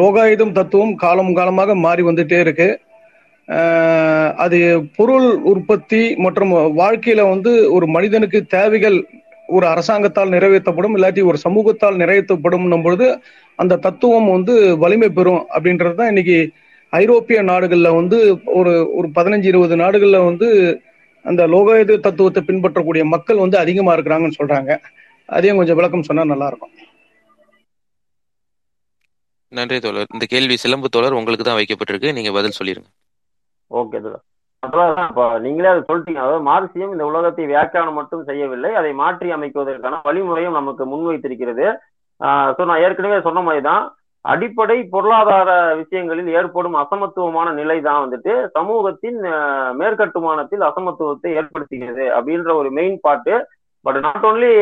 லோகாயுதம் தத்துவம் காலம் காலமாக மாறி வந்துட்டே இருக்கு. அது பொருள் உற்பத்தி மற்றும் வாழ்க்கையில வந்து ஒரு மனிதனுக்கு தேவைகள் ஒரு அரசாங்கத்தால் நிறைவேற்றப்படும் இல்லாட்டி ஒரு சமூகத்தால் நிறைவேற்றப்படும் பொழுது அந்த தத்துவம் வந்து வலிமை பெறும் அப்படின்றது தான் இன்னைக்கு ஐரோப்பிய நாடுகளில் வந்து ஒரு ஒரு பதினஞ்சு இருபது நாடுகளில் வந்து அந்த லோகாயுத தத்துவத்தை பின்பற்றக்கூடிய மக்கள் வந்து அதிகமாக இருக்கிறாங்கன்னு சொல்றாங்க. அதையும் கொஞ்சம் விளக்கம் சொன்னால் நல்லா இருக்கும். நன்றி தோழர். இந்த கேள்வி சிலம்பு தோழர் உங்களுக்கு தான் வைக்கப்பட்டிருக்கு. நீங்க பதில் சொல்லிருங்க. ஓகே சார் நீங்களே அதை சொல்லிட்டீங்க. அதாவது மார்க்சியம் இந்த உலகத்தை வியாக்கியானம் மட்டும் செய்யவில்லை அதை மாற்றி அமைக்குவதற்கான வழிமுறையும் நமக்கு முன்வைத்திருக்கிறது. ஸோ நான் ஏற்கனவே சொன்ன மாதிரி தான் அடிப்படை பொருளாதார விஷயங்களில் ஏற்படும் அசமத்துவமான நிலை தான் வந்துட்டு சமூகத்தின் மேற்கட்டுமானத்தில் அசமத்துவத்தை ஏற்படுத்துகிறது அப்படின்ற ஒரு மெயின் பாட்டு பட் நாட் ஓன்லி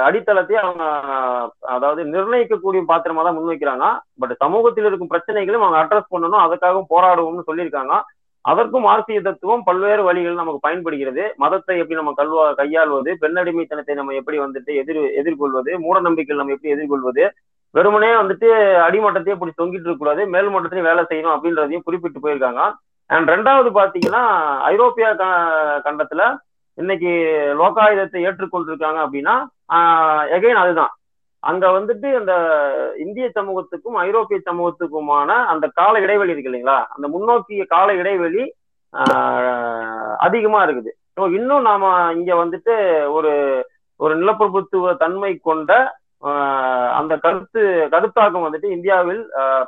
அடித்தளத்தை அவங்க uh, அதாவது நிர்ணயிக்கக்கூடிய பாத்திரமா தான் முன்வைக்கிறாங்க. பட் சமூகத்தில் இருக்கும் பிரச்சனைகளையும் அவங்க அட்ரஸ் பண்ணணும். அதுக்காகவும் போராடுவோம்னு சொல்லியிருக்காங்க. அதற்கும் மார்க்சிய தத்துவம் பல்வேறு வழிகள் நமக்கு பயன்படுகிறது. மதத்தை எப்படி நம்ம கல்வா கையாள்வது பெண்ணடிமைத்தனத்தை நம்ம எப்படி வந்துட்டு எதிர் எதிர்கொள்வது மூட நம்பிக்கைகள் நம்ம எப்படி எதிர்கொள்வது வெறுமனே வந்துட்டு அடிமட்டத்தையே இப்படி தொங்கிட்டு இருக்கக்கூடாது மேல்மட்டத்திலையும் மேல் வேலை செய்யணும் அப்படின்றதையும் குறிப்பிட்டு போயிருக்காங்க. அண்ட் ரெண்டாவது பாத்தீங்கன்னா ஐரோப்பிய க- கண்டத்துல இன்னைக்கு லோகாயுதத்தை ஏற்றுக்கொண்டிருக்காங்க அப்படின்னா எகைன் அதுதான். அங்க வந்துட்டு அந்த இந்திய சமூகத்துக்கும் ஐரோப்பிய சமூகத்துக்குமான அந்த கால இடைவெளி இருக்கு இல்லைங்களா? அந்த முன்னோக்கிய கால இடைவெளி அதிகமா இருக்குது. ஸோ இன்னும் நாம இங்க வந்துட்டு ஒரு ஒரு நிலப்பிரபுத்துவ தன்மை கொண்ட அந்த கருத்து கருத்தாக்கம் வந்துட்டு இந்தியாவில்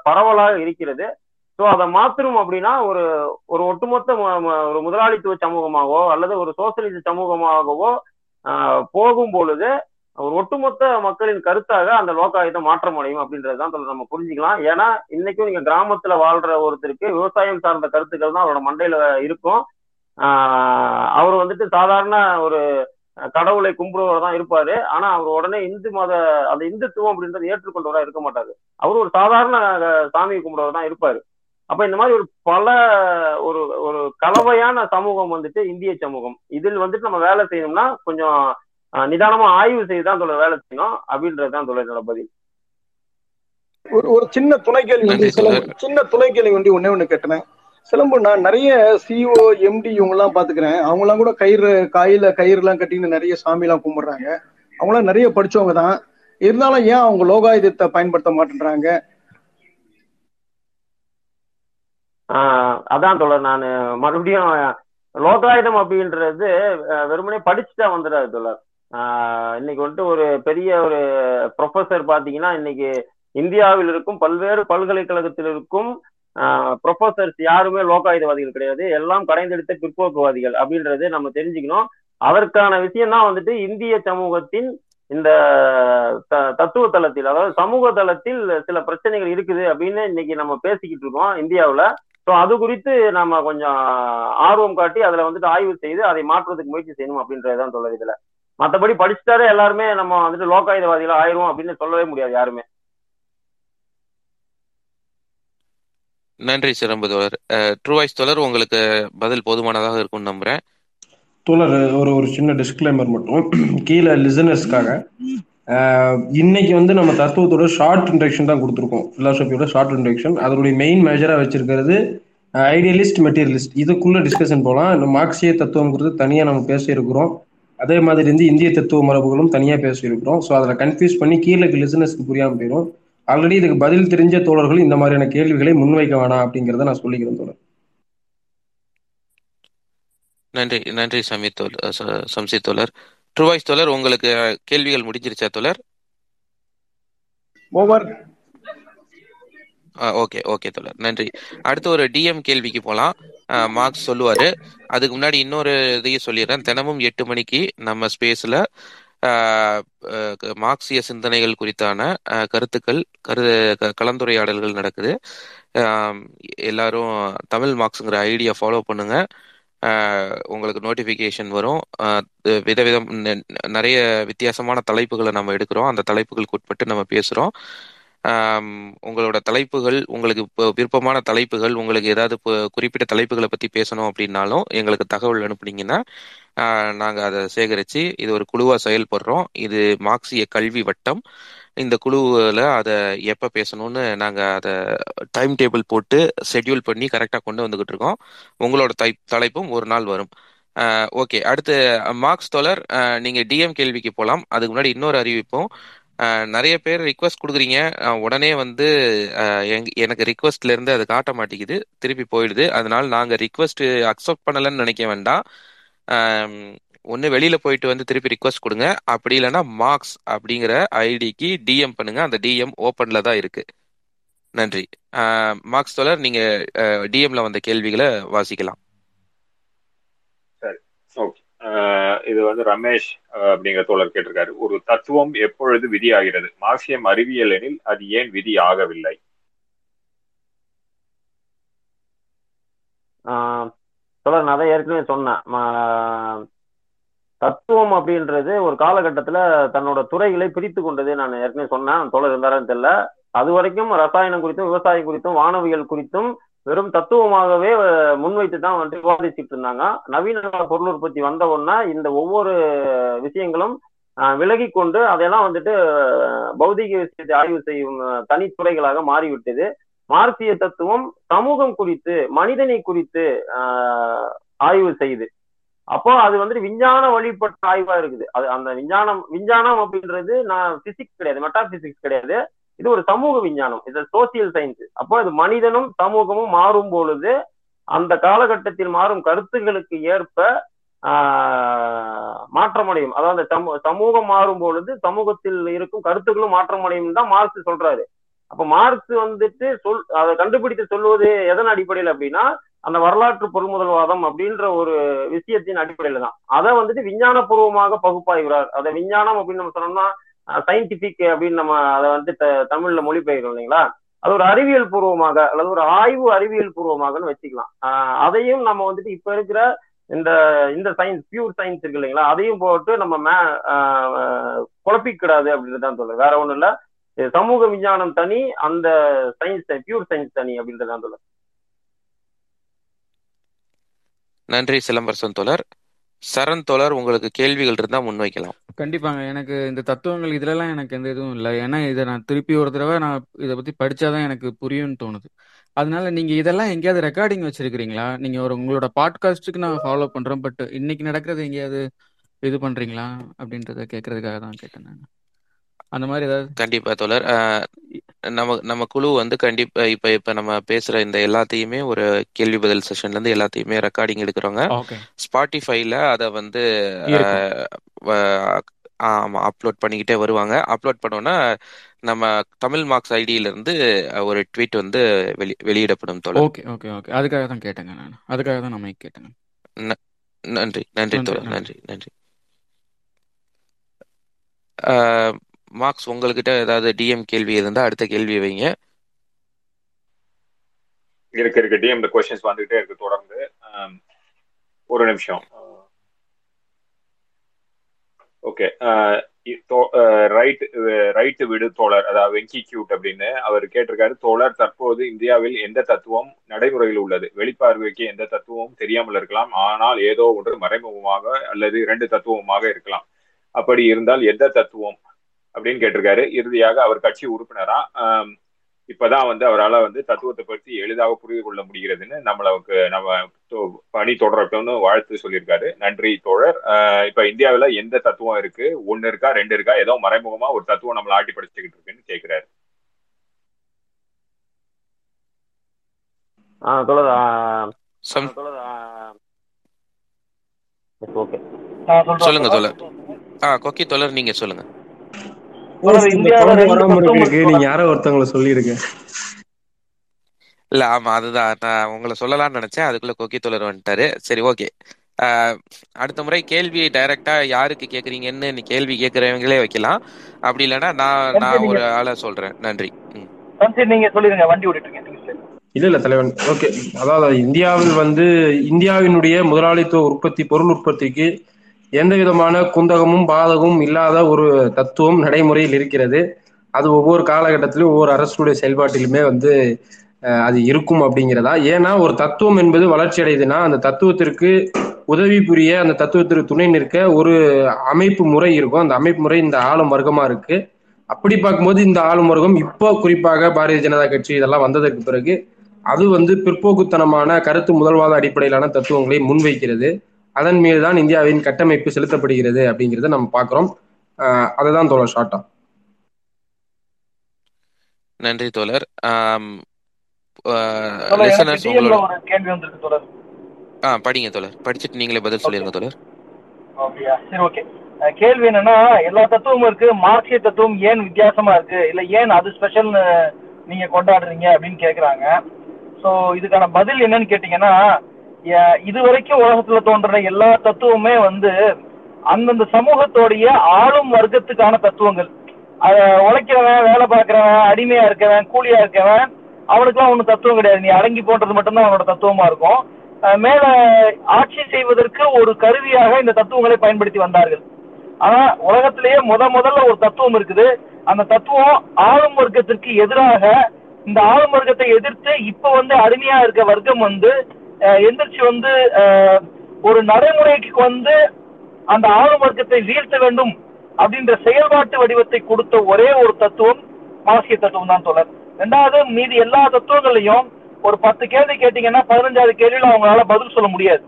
பரவலாக இருக்கிறது. ஸோ அதை மாத்தணும் அப்படின்னா ஒரு ஒரு ஒட்டுமொத்த ம- ஒரு முதலாளித்துவ சமூகமாகவோ அல்லது ஒரு சோசியலிச சமூகமாகவோ போகும் பொழுது ஒரு ஒட்டுமொத்த மக்களின் கருத்தாக அந்த லோக்காயத்தை மாற்றம் அடையும் அப்படின்றது தான் நம்ம புரிஞ்சுக்கலாம். ஏன்னா இன்னைக்கும் நீங்க கிராமத்துல வாழ்ற ஒருத்தருக்கு விவசாயம் சார்ந்த கருத்துக்கள் தான் அவரோட மண்டையில இருக்கும். அவர் வந்துட்டு சாதாரண ஒரு கடவுளை கும்பிடுவவர் தான் இருப்பாரு. ஆனா அவர் உடனே இந்து மத அந்த இந்துத்துவம் அப்படின்றத ஏற்றுக்கொண்டவரா இருக்க மாட்டாரு. அவர் ஒரு சாதாரண சாமியை சாமி தான் இருப்பாரு. அப்ப இந்த மாதிரி ஒரு பல ஒரு ஒரு கலவையான சமூகம் வந்துட்டு இந்திய சமூகம். இதில் வந்துட்டு நம்ம வேலை செய்யணும்னா கொஞ்சம் நிதானமா ஆய்வு செய்து தான் அதோட வேலை செய்யணும் அப்படின்றது தான் அதோட என்னோட பதில். ஒரு ஒரு சின்ன துணை கேள்வி வந்து சிலம்பு சின்ன துணை கேள்வி வந்து ஒண்ணே ஒண்ணு கேட்டேன். சிலம்பு நான் நிறைய சிஓ எம்டி இவங்க எல்லாம் பாத்துக்கிறேன் அவங்க எல்லாம் கூட கயிறு காயில கயிறு எல்லாம் கட்டின்னு நிறைய சாமி எல்லாம் கும்பிடுறாங்க. அவங்க எல்லாம் நிறைய படிச்சவங்க தான். இருந்தாலும் ஏன் அவங்க லோகாயுதத்தை பயன்படுத்த மாட்டேன்றாங்க ஆஹ் அதான் தோழர் நான் மறுபடியும் லோகாயுதம் அப்படின்றது வெறுமனே படிச்சுட்டா வந்துடாது தோழர். இன்னைக்கு வந்துட்டு ஒரு பெரிய ஒரு ப்ரொஃபசர் பாத்தீங்கன்னா இன்னைக்கு இந்தியாவில் இருக்கும் பல்வேறு பல்கலைக்கழகத்தில் இருக்கும் ப்ரொஃபசர்ஸ் யாருமே லோகாயுதவாதிகள் கிடையாது. எல்லாம் கடைந்தெடுத்த பிற்போக்குவாதிகள் அப்படின்றது நம்ம தெரிஞ்சுக்கணும். அதற்கான விஷயம் தான் வந்துட்டு இந்திய சமூகத்தின் இந்த த- தத்துவ தளத்தில் அதாவது சமூக தளத்தில் சில பிரச்சனைகள் இருக்குது அப்படின்னு இன்னைக்கு நம்ம பேசிக்கிட்டு இருக்கோம் இந்தியாவில். ஸோ அது குறித்து நம்ம கொஞ்சம் ஆர்வம் காட்டி அதுல வந்துட்டு ஆய்வு செய்து அதை மாற்றுறதுக்கு முயற்சி செய்யணும் அப்படின்றதுதான் சொல்லுது இதுல மற்றபடி படிச்சுட்டாலே எல்லாருமே நம்ம வந்துட்டு லோகாயுதவாதிகள் ஆயிரும் அப்படின்னு சொல்லவே முடியாது யாருமே. நன்றி சிறம்பு தோழர். ட்ரூ வாய்ஸ் தோழர் உங்களுக்கு பதில் போதுமானதாக இருக்கும்னு நம்புறேன். தோழர் ஒரு ஒரு சின்ன டிஸ்க்ளைமர் மட்டும். கீழே லிசனர்ஸ்க்காக இன்னைக்கு வந்து நம்ம தத்துவத்தோட ஷார்ட் இன்ட்ரெக்ஷன் தான் கொடுத்துருக்கோம். பிலாசபியோட ஷார்ட் இன்ட்ரெக்ஷன் அதனுடைய மெயின் மேஜராக வச்சிருக்கிறது ஐடியலிஸ்ட் மெட்டீரியலிஸ்ட் இதுக்குள்ள டிஸ்கஷன் போகலாம் இந்த மார்க்சிய தத்துவங்கிறது தனியாக நம்ம பேசியிருக்கிறோம். அதே மாதிரி இருந்து இந்திய தத்துவ மரபுகளும் தனியாக பேசியிருக்கிறோம். ஸோ அதில் கன்ஃபியூஸ் பண்ணி கீழே லிசனர்ஸ்க்கு புரியாமல் போயிடும் ஆல்ரெடி இதுக்கு பதில் தெரிஞ்ச தோழர்கள் இந்த மாதிரியான கேள்விகளை முன்வைக்க வேணாம் அப்படிங்கிறத நான் சொல்லிக்கிறேன் தோழர். நன்றி நன்றி சமீத் தோல் ச- சம்சி தோழர். ட்ரூ வாய்ஸ் தோழர் உங்களுக்கு கேள்விகள் முடிஞ்சிருச்சா தோழர்? ஓவர் ஓகே ஓகே தோழர். நன்றி. அடுத்து ஒரு டிஎம் கேள்விக்கு போகலாம் மார்க்ஸ் சொல்லுவாரு. அதுக்கு முன்னாடி இன்னொரு இதையும் சொல்லிடுறேன். தினமும் எட்டு மணிக்கு நம்ம ஸ்பேஸ்ல மார்க்சிய சிந்தனைகள் குறித்தான கருத்துக்கள் கரு கலந்துரையாடல்கள் நடக்குது. எல்லாரும் தமிழ் மார்க்ஸுங்கிற ஐடியா ஃபாலோ பண்ணுங்க. உங்களுக்கு நோட்டிஃபிகேஷன் வரும். விதவிதம் நிறைய வித்தியாசமான தலைப்புகளை நம்ம எடுக்கிறோம். அந்த தலைப்புகளுக்கு உட்பட்டு நம்ம பேசுகிறோம் உங்களோட தலைப்புகள் உங்களுக்கு இப்போ விருப்பமான தலைப்புகள் உங்களுக்கு ஏதாவது இப்போ குறிப்பிட்ட தலைப்புகளை பற்றி பேசணும் அப்படின்னாலும் எங்களுக்கு தகவல் அனுப்புனீங்கன்னா நாங்கள் அதை சேகரித்து இது ஒரு குழுவாக செயல்படுறோம். இது மார்க்சிய கல்வி வட்டம். இந்த குழுவில் அதை எப்போ பேசணும்னு நாங்கள் அதை டைம் டேபிள் போட்டு ஷெட்யூல் பண்ணி கரெக்டாக கொண்டு வந்துகிட்டு இருக்கோம். உங்களோட தை தலைப்பும் ஒரு நாள் வரும். ஓகே அடுத்து மார்க்ஸ் தொலர் நீங்கள் டிஎம் கேள்விக்கு போகலாம் அதுக்கு முன்னாடி இன்னொரு அறிவிப்போம் நிறைய பேர் ரிக்வஸ்ட் கொடுக்குறீங்க. உடனே வந்து எனக்கு ரிக்வஸ்ட்ல இருந்து அது காட்ட மாட்டேங்குது. திருப்பி போயிடுது. அதனால நாங்கள் ரிக்வஸ்ட் அக்செப்ட் பண்ணலன்னு நினைக்க வேண்டாம். ஒன்று வெளியில போயிட்டு வந்து திருப்பி ரிக்வஸ்ட் கொடுங்க. அப்படி இல்லைன்னா மார்க்ஸ் அப்படிங்கிற ஐடிக்கு டிஎம் பண்ணுங்க. அந்த டிஎம் ஓப்பன்ல தான் இருக்கு. நன்றி. மார்க்ஸ் தோழர் நீங்க டிஎம்ல வந்த கேள்விகளை வாசிக்கலாம். சரி. ஓகே இது வந்து ரமேஷ் அப்படிங்கிற தோழர் கேட்டிருக்காரு. ஒரு தத்துவம் எப்பொழுது விதியாகிறது? மார்க்சியம் அறிவியல் எனில் அது ஏன் விதி ஆகவில்லை? தொடர் நான் தான் ஏற்கனவே சொன்னேன். தத்துவம் அப்படின்றது ஒரு காலகட்டத்துல தன்னோட துறைகளை பிரித்து கொண்டது நான் ஏற்கனவே சொன்னேன். தோழர் இருந்தாரான்னு தெரியல. அது வரைக்கும் ரசாயனம் குறித்தும் விவசாயம் குறித்தும் வானவியல் குறித்தும் வெறும் தத்துவமாகவே முன்வைத்து தான் வந்து விவாதிச்சுட்டு இருந்தாங்க. நவீன பொருள் உற்பத்தி வந்த உடனே இந்த ஒவ்வொரு விஷயங்களும் விலகி கொண்டு அதெல்லாம் வந்துட்டு பௌதிக விஷயத்தை ஆய்வு செய்யும் தனித்துறைகளாக மாறிவிட்டது. மார்க்சிய தத்துவம் சமூகம் குறித்து மனிதனை குறித்து ஆய்வு செய்து. அப்போ அது வந்துட்டு விஞ்ஞான வழிபட்ட ஆய்வா இருக்குது. அது அந்த விஞ்ஞானம் விஞ்ஞானம் அப்படின்றது நான் பிசிக்ஸ் கிடையாது மெட்டா பிசிக்ஸ் கிடையாது. இது ஒரு சமூக விஞ்ஞானம். இது சோசியல் சயின்ஸ் அப்போ இது மனிதனும் சமூகமும் மாறும் பொழுது அந்த காலகட்டத்தில் மாறும் கருத்துகளுக்கு ஏற்ப மாற்றமடையும். அதாவது சமூ- சமூகம் மாறும் பொழுது சமூகத்தில் இருக்கும் கருத்துக்களும் மாற்றமடையும் தான் மார்க்ஸ் சொல்றாரு. அப்ப மார்க்ஸ் வந்துட்டு சொல் அதை கண்டுபிடித்து சொல்வது எதன் அடிப்படையில் அப்படின்னா அந்த வரலாற்று பொருள்முதல்வாதம் அப்படின்ற ஒரு விஷயத்தின் அடிப்படையில தான். அதை வந்துட்டு விஞ்ஞானபூர்வமாக பகுப்பாய்கிறார். அதை விஞ்ஞானம் அப்படின்னு நம்ம சொன்னோம்னா சயின்டிபிக் அப்படின்னு நம்ம அதை வந்து த- தமிழ்ல மொழிபெயர்க்கிறோம் இல்லைங்களா? அது ஒரு அறிவியல் பூர்வமாக அல்லது ஒரு ஆய்வு அறிவியல் பூர்வமாகன்னு வச்சுக்கலாம். அதையும் நம்ம வந்துட்டு இப்ப இருக்கிற இந்த இந்த சயின்ஸ் பியூர் சயின்ஸ் இருக்கு இல்லைங்களா? அதையும் போட்டு நம்ம மே குழப்பிக்கூடாது அப்படின்றது தான் வேற ஒண்ணும் இல்ல. சமூக விஞ்ஞானம் தனி அந்த சயின்ஸ் பியூர் சயின்ஸ் தனி அப்படின்றது தான் சொல்றேன். நன்றி சிலம்பரசன் தோழர். சரண் தோழர் உங்களுக்கு கேள்விகள் இருந்தா முன்வைக்கலாம். கண்டிப்பாங்க. எனக்கு இந்த தத்துவங்கள் இதுலலாம் எனக்கு எந்த இதுவும் இல்லை. ஏன்னா இதை நான் திருப்பி ஒரு தடவை நான் இதை பத்தி படிச்சாதான் எனக்கு புரியும்னு தோணுது. அதனால நீங்க இதெல்லாம் எங்கேயாவது ரெக்கார்டிங் வச்சிருக்கீங்களா நீங்க ஒரு உங்களோட பாட்காஸ்ட்டுக்கு நான் ஃபாலோ பண்றோம். பட் இன்னைக்கு நடக்கிறது எங்கேயாவது இது பண்றீங்களா? அப்படின்றத கேட்கறதுக்காக தான் கேட்டேன் நான். அந்த மாதிரி ஏதாவது? கண்டிப்பா தோழர். நம்ம நம்ம குழு வந்து கண்டிப்பா இப்ப இப்ப நம்ம பேசுற இந்த எல்லாத்தையுமே ஒரு கேள்வி பதில் செஷன்ல இருந்து எல்லாத்தையுமே ரெக்கார்டிங் எடுக்கிறோங்க. ஸ்பாட்டிஃபைல அதை வந்து ஆமா அப்லோட் பண்ணிக்கிட்டே வருவாங்க. அப்லோட் பண்ணோன்னா நம்ம தமிழ் மார்க்ஸ் ஐடியில இருந்து ஒரு ட்வீட் வந்து வெளி வெளியிடப்படும் தோழர். Okay okay okay. அதுக்காக தான் கேட்டேங்க நான். அதுக்காக தான் நம்ம கேட்டேங்க. நன்றி நன்றி தோழர். நன்றி. நன்றி மார்க்ஸ் உங்ககிட்ட ஏதாவது டிஎம் கேள்வி இருந்தா அடுத்த கேள்வி வைங்க. இருக்கு இருக்கு. டிஎம் கொஸ்டின்ஸ் வந்துகிட்டே இருக்கு தொடர்ந்து. ஒரு நிமிஷம். ஓகே ரைட் ரைட் விடு தோழர் அதாவது வெங்கி கியூட் அப்படின்னு அவர் கேட்டிருக்காரு. தோழர் தற்போது இந்தியாவில் எந்த தத்துவம் நடைமுறையில் உள்ளது? வெளிப்பார்வைக்கு எந்த தத்துவமும் தெரியாமல் இருக்கலாம். ஆனால் ஏதோ ஒன்று மறைமுகமாக அல்லது இரண்டு தத்துவமாக இருக்கலாம். அப்படி இருந்தால் எந்த தத்துவம் அப்படின்னு கேட்டிருக்காரு. இறுதியாக அவர் கட்சி உறுப்பினரா? இப்பதான் வந்து அவரால் வந்து தத்துவத்தை பற்றி எளிதாக புரிந்து கொள்ள முடிகிறதுன்னு நம்மளுக்கு நம்ம பணி தொடரட்டும்னு வாழ்த்து சொல்லியிருக்காரு. நன்றி தோழர். ஆஹ் இப்ப இந்தியாவுல எந்த தத்துவம் இருக்கு? ஒன்னு இருக்கா? ரெண்டு இருக்கா? ஏதோ மறைமுகமா ஒரு தத்துவம் நம்மள ஆட்டி படிச்சுக்கிட்டு இருக்குன்னு ஆஹ் தோழர் ஆஹ் ஓகே. சொல்லுங்க தோழர். ஆ கொக்கி தோழர் நீங்க சொல்லுங்க இந்த குழந்தை வராம இருக்கு நீங்க யாரோ ஒருத்தவங்களை சொல்லிருங்க. இல்ல ஆமா அதுதான். நான் உங்களை சொல்லலாம்னு நினைச்சேன். அதுக்குள்ள கொக்கி தோழர் வந்துட்டாரு. சரி ஓகே. அடுத்த முறை கேள்வி டைரக்டா யாருக்கு கேக்குறீங்கன்னு நீ கேள்வி கேட்கறவங்களே வைக்கலாம். அப்படி இல்லைன்னா நான் நான் ஒரு ஆளை சொல்றேன். நன்றி. நீங்க சொல்லிருங்க வண்டி சொல்லுங்க. இல்ல இல்ல தலைவன். ஓகே. அதாவது இந்தியாவில் வந்து இந்தியாவினுடைய முதலாளித்துவ உற்பத்தி பொருள் உற்பத்திக்கு எந்த விதமான குந்தகமும் பாதகமும் இல்லாத ஒரு தத்துவம் நடைமுறையில் இருக்கிறது. அது ஒவ்வொரு காலகட்டத்திலும் ஒவ்வொரு அரசுடைய செயல்பாட்டிலுமே வந்து அது இருக்கும் அப்படிங்கிறதா. ஏன்னா ஒரு தத்துவம் என்பது வளர்ச்சி அடையுதுன்னா அந்த தத்துவத்திற்கு உதவி புரிய அந்த தத்துவத்திற்கு துணை நிற்க ஒரு அமைப்பு முறை இருக்கும். அந்த அமைப்பு முறை இந்த ஆளும் வர்க்கமா இருக்கு. அப்படி பார்க்கும்போது இந்த ஆளும் வர்க்கம் இப்போ குறிப்பாக பாரதிய ஜனதா கட்சி இதெல்லாம் வந்ததற்கு பிறகு அது வந்து பிற்போக்குத்தனமான கருத்து முதல்வாத அடிப்படையிலான தத்துவங்களை முன்வைக்கிறது. அதன் மீது தான் இந்தியாவின் கட்டமைப்பு செலுத்தப்படுகிறது அப்படிங்கிறத நம்ம பார்க்கிறோம். அதை தான் தோழர் ஷார்ட்டா நன்றி தோழர். கேள்வி வந்திருக்கு தோழர். ஆ படிங்க தோழர். படிச்சுட்டு நீங்களே பதில் சொல்லிருங்க தோழர். சரி ஓகே கேள்வி என்னன்னா எல்லா தத்துவமும் இருக்கு மார்க்சிய தத்துவம் ஏன் வித்தியாசமா இருக்கு? இல்ல ஏன் அது ஸ்பெஷல்னு நீங்க கொண்டாடுறீங்க அப்படின்னு கேக்குறாங்க. சோ இதுக்கான பதில் என்னன்னு கேட்டீங்கன்னா இது வரைக்கும் உலகத்துல தோன்ற எல்லா தத்துவமுமே வந்து அந்தந்த சமூகத்தோடைய ஆளும் வர்க்கத்துக்கான தத்துவங்கள். அத உழைக்கிறவன் வேலை பார்க்கிறவன் அடிமையா இருக்கவன் கூலியா இருக்கவன் அவனுக்குலாம் ஒன்றும் தத்துவம் கிடையாது. நீ அடங்கி போன்றது மட்டும்தான் அவனோட தத்துவமா இருக்கும். மேல ஆட்சி செய்வதற்கு ஒரு கருவியாக இந்த தத்துவங்களை பயன்படுத்தி வந்தார்கள். ஆனா உலகத்திலேயே முத முதல்ல ஒரு தத்துவம் இருக்குது. அந்த தத்துவம் ஆளும் வர்க்கத்திற்கு எதிராக இந்த ஆளும் வர்க்கத்தை எதிர்த்து இப்ப வந்து அடிமையா இருக்க வர்க்கம் வந்து எந்திரிச்சு வந்து ஒரு நடைமுறைக்கு வந்து அந்த ஆளும் வர்க்கத்தை வீழ்த்த வேண்டும் அப்படின்ற செயல்பாட்டு வடிவத்தை கொடுத்த ஒரே ஒரு தத்துவம் மார்க்சிய தத்துவம் தான் தொடர் ரெண்டாவது மீதி எல்லா தத்துவங்களையும் ஒரு பத்து கேள்வி கேட்டீங்கன்னா பதினஞ்சாவது கேள்வியில அவங்களால பதில் சொல்ல முடியாது.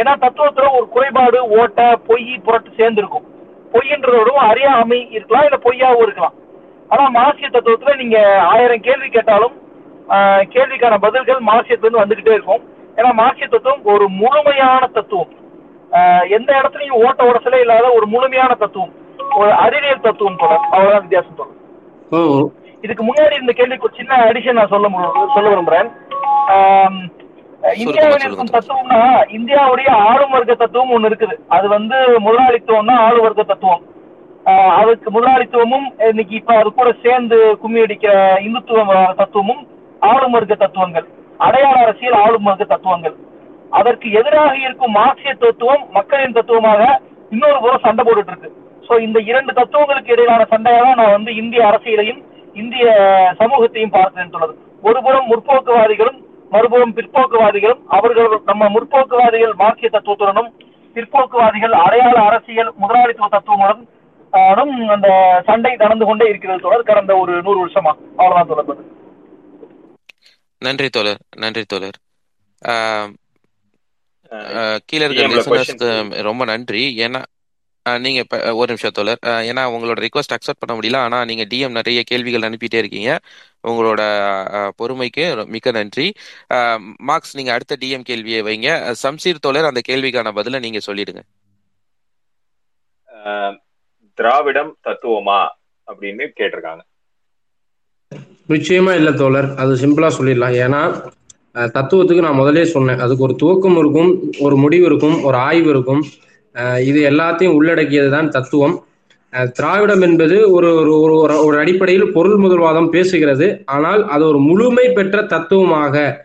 ஏன்னா தத்துவத்துல ஒரு குறைபாடு ஓட்ட பொய் புரட்டு சேர்ந்துருக்கும். பொய்ன்றதோடும் அறியாமை இருக்கலாம் இல்ல பொய்யாவும் இருக்கலாம். ஆனா மார்க்சிய தத்துவத்துல நீங்க ஆயிரம் கேள்வி கேட்டாலும் கேள்விக்கான பதில்கள் மார்க்சியத்துல இருந்து வந்துகிட்டே இருக்கும். ஏன்னா மார்க்சிய தத்துவம் ஒரு முழுமையான தத்துவம். எந்த இடத்துலயும் ஓட்ட உடசலே இல்லாத ஒரு முழுமையான தத்துவம். ஒரு அறிவியல் தத்துவம் தொடர் அவ்வளவுதான் வித்தியாசம் தொடர் இதுக்கு முன்னாடி இந்த கேள்விக்கு ஒரு சின்ன அடிஷன் நான் சொல்ல சொல்ல விரும்புறேன். இந்தியாவில் இருக்கும் தத்துவம்னா இந்தியாவுடைய ஆளும் வர்க்க தத்துவம் ஒண்ணு இருக்குது. அது வந்து முதலாளித்துவம் தான் ஆளு வர்க்க தத்துவம். ஆஹ் அதுக்கு முதலாளித்துவமும் இன்னைக்கு இப்ப அது கூட சேர்ந்து கும்மி அடிக்கிற இந்துத்துவ தத்துவமும் ஆளும் வர்க்க தத்துவங்கள். அடையாள அரசியல் ஆளும் வர்க்க தத்துவங்கள். அதற்கு எதிராக இருக்கும் மார்க்சிய தத்துவம் மக்களின் தத்துவமாக இன்னொரு புறம் சண்டை போட்டுட்டு இருக்கு சோ இந்த இரண்டு தத்துவங்களுக்கு இடையிலான சண்டையாக நான் வந்து இந்திய அரசியலையும் இந்திய சமூகத்தையும் பார்க்கிறேன் சொல்லுது ஒரு புறம் முற்போக்குவாதிகளும் மறுபுறம் பிற்போக்குவாதிகளும் அவர்கள் நம்ம முற்போக்குவாதிகள் மார்க்சிய தத்துவத்துடனும் பிற்போக்குவாதிகள் அடையாள அரசியல் முதலாளித்துவ தத்துவங்களுடன் அந்த சண்டை நடந்து கொண்டே இருக்கிறது தொடர் கடந்த ஒரு நூறு வருஷமா. அவ்வளவுதான் தொடர்பது நன்றி தோழர் நன்றி தோழர். கீழே இருக்க லிசனர்ஸ்க்கு ரொம்ப நன்றி. ஏன்னா நீங்க ஒரு நிமிஷம் தோழர். ஏன்னா உங்களோட ரிக்வஸ்ட் அக்செப்ட் பண்ண முடியல. ஆனா நீங்க டிஎம் நிறைய கேள்விகள் அனுப்பிட்டே இருக்கீங்க. உங்களோட பொறுமைக்கு மிக்க நன்றி. மார்க்ஸ் நீங்க அடுத்த டிஎம் கேள்வியை வைங்க. சம்சீர் தோழர் அந்த கேள்விக்கான பதிலை நீங்க சொல்லிடுங்க. திராவிடம் தத்துவமா? அப்படின்னு கேட்டிருக்காங்க. நிச்சயமா இல்ல தோழர். அது சிம்பிளா சொல்லிடலாம். ஏன்னா தத்துவத்துக்கு நான் முதலே சொன்னேன். அதுக்கு ஒரு துவக்கம் இருக்கும் ஒரு முடிவு இருக்கும் ஒரு ஆய்வு இருக்கும். இது எல்லாத்தையும் உள்ளடக்கியது தான் தத்துவம் திராவிடம் என்பது ஒரு ஒரு ஒரு- ஒரு ஒரு அடிப்படையில் பொருள் முதல்வாதம் பேசுகிறது. ஆனால் அது ஒரு முழுமை பெற்ற தத்துவமாக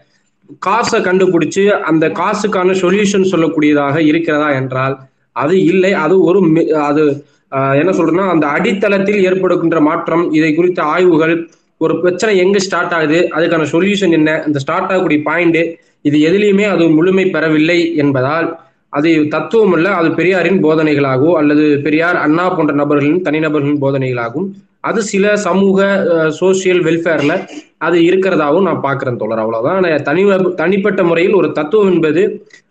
காசை கண்டுபிடிச்சு அந்த காசுக்கான சொல்யூஷன் சொல்லக்கூடியதாக இருக்கிறதா என்றால் அது இல்லை. அது ஒரு மி- அது என்ன சொல்றேன்னா அந்த அடித்தளத்தில் ஏற்படுகின்ற மாற்றம் இதை குறித்த ஆய்வுகள் ஒரு பிரச்சனை எங்க ஸ்டார்ட் ஆகுது? அதுக்கான சொல்யூஷன் என்ன? இந்த ஸ்டார்ட் ஆகக்கூடிய பாயிண்ட் இது எதுலையுமே அது முழுமை பெறவில்லை என்பதால் அது தத்துவம் அல்ல அது பெரியாரின் போதனைகளாகவோ அல்லது பெரியார் அண்ணா போன்ற நபர்களின் தனிநபர்களின் போதனைகளாகும் அது சில சமூக சோசியல் வெல்ஃபேர்ல அது இருக்கிறதாகவும் நான் பாக்குறேன் தொடர் அவ்வளவுதான். தனி தனிப்பட்ட முறையில் ஒரு தத்துவம் என்பது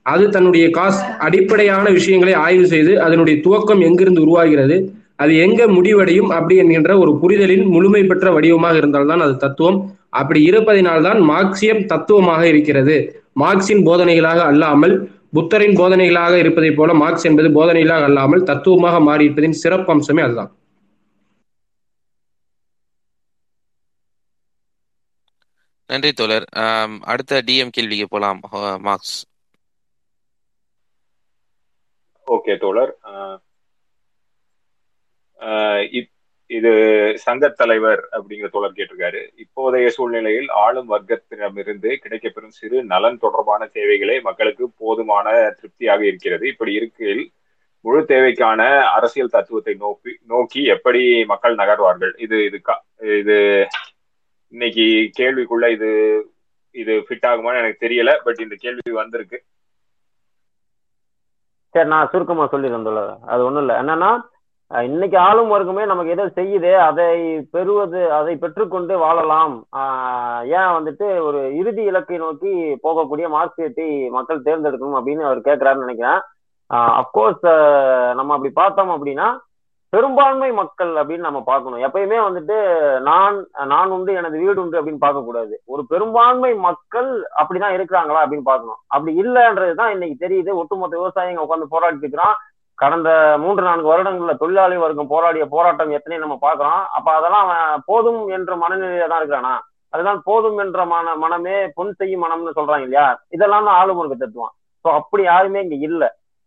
அது தன்னுடைய காஸ் அடிப்படையான விஷயங்களை ஆய்வு செய்து அதனுடைய துவக்கம் எங்கிருந்து உருவாகிறது அது எங்க முடிவடையும் அப்படி என்கின்ற ஒரு புரிதலின் முழுமை பெற்ற வடிவமாக இருந்தால்தான் அது தத்துவம். அப்படி இருப்பதினால்தான் மார்க்சியம் தத்துவமாக இருக்கிறது. மார்க்சின் போதனைகளாக அல்லாமல் புத்தரின் போதனைகளாக இருப்பதைப் போல மார்க்ஸ் என்பது போதனைகளாக அல்லாமல் தத்துவமாக மாறி இருப்பதின் சிறப்பு அம்சமே அதுதான். நன்றி தோழர். அடுத்த டிஎம் கேள்விக்கு போலாம் மார்க்ஸ். ஓகே தோழர். இது சங்க தலைவர் அப்படிங்கிற தோழர் கேட்டிருக்காரு. இப்போதைய சூழ்நிலையில் ஆளும் வர்க்கத்திடமிருந்து கிடைக்கப்பெறும் சிறு நலன் தொடர்பான தேவைகளே மக்களுக்கு போதுமான திருப்தியாக இருக்கிறது. இப்படி இருக்கையில் முழு தேவைக்கான அரசியல் தத்துவத்தை நோக்கி நோக்கி எப்படி மக்கள் நகர்வார்கள்? இது இது இது இன்னைக்கு கேள்விக்குள்ள இது இது ஃபிட் ஆகுமான்னு எனக்கு தெரியல பட் இந்த கேள்வி வந்திருக்கு. சரி நான் சுருக்கமா சொல்லிடுறேன் அது ஒண்ணும் இல்லை. என்னன்னா இன்னைக்கு ஆளும் வர்க்கமே நமக்கு எதை செய்யுது அதை பெறுவது அதை பெற்றுக்கொண்டு வாழலாம். ஏன் வந்துட்டு ஒரு இறுதி இலக்கை நோக்கி போகக்கூடிய மார்க்சியத்தை மக்கள் தேர்ந்தெடுக்கணும் அப்படின்னு அவர் கேட்கிறாருன்னு நினைக்கிறேன். அப்கோர்ஸ் நம்ம அப்படி பார்த்தோம் அப்படின்னா பெரும்பான்மை மக்கள் அப்படின்னு நம்ம பார்க்கணும். எப்பயுமே வந்துட்டு நான் நான் உண்டு எனது வீடு உண்டு அப்படின்னு பார்க்கக்கூடாது. ஒரு பெரும்பான்மை மக்கள் அப்படிதான் இருக்கிறாங்களா அப்படின்னு பார்க்கணும். அப்படி இல்லைன்றது தான் இன்னைக்கு தெரியுது. ஒட்டுமொத்த விவசாயிங்க உட்காந்து போராடிட்டு இருக்கிறான். கடந்த மூன்று நான்கு வருடங்கள்ல தொழிலாளி வர்க்கம் போராடிய போராட்டம் எத்தனையும் நம்ம பாக்குறோம் அப்ப அதெல்லாம் அவன் போதும் என்ற மனநிலையில தான் இருக்கிறானா? அதுதான் போதும் என்ற மன மனமே பொன் செய்யும் மனம்னு சொல்றாங்க இல்லையா? இதெல்லாம் தான் ஆளுமுறை தத்துவம். ஸோ அப்படி யாருமே இங்க இல்ல.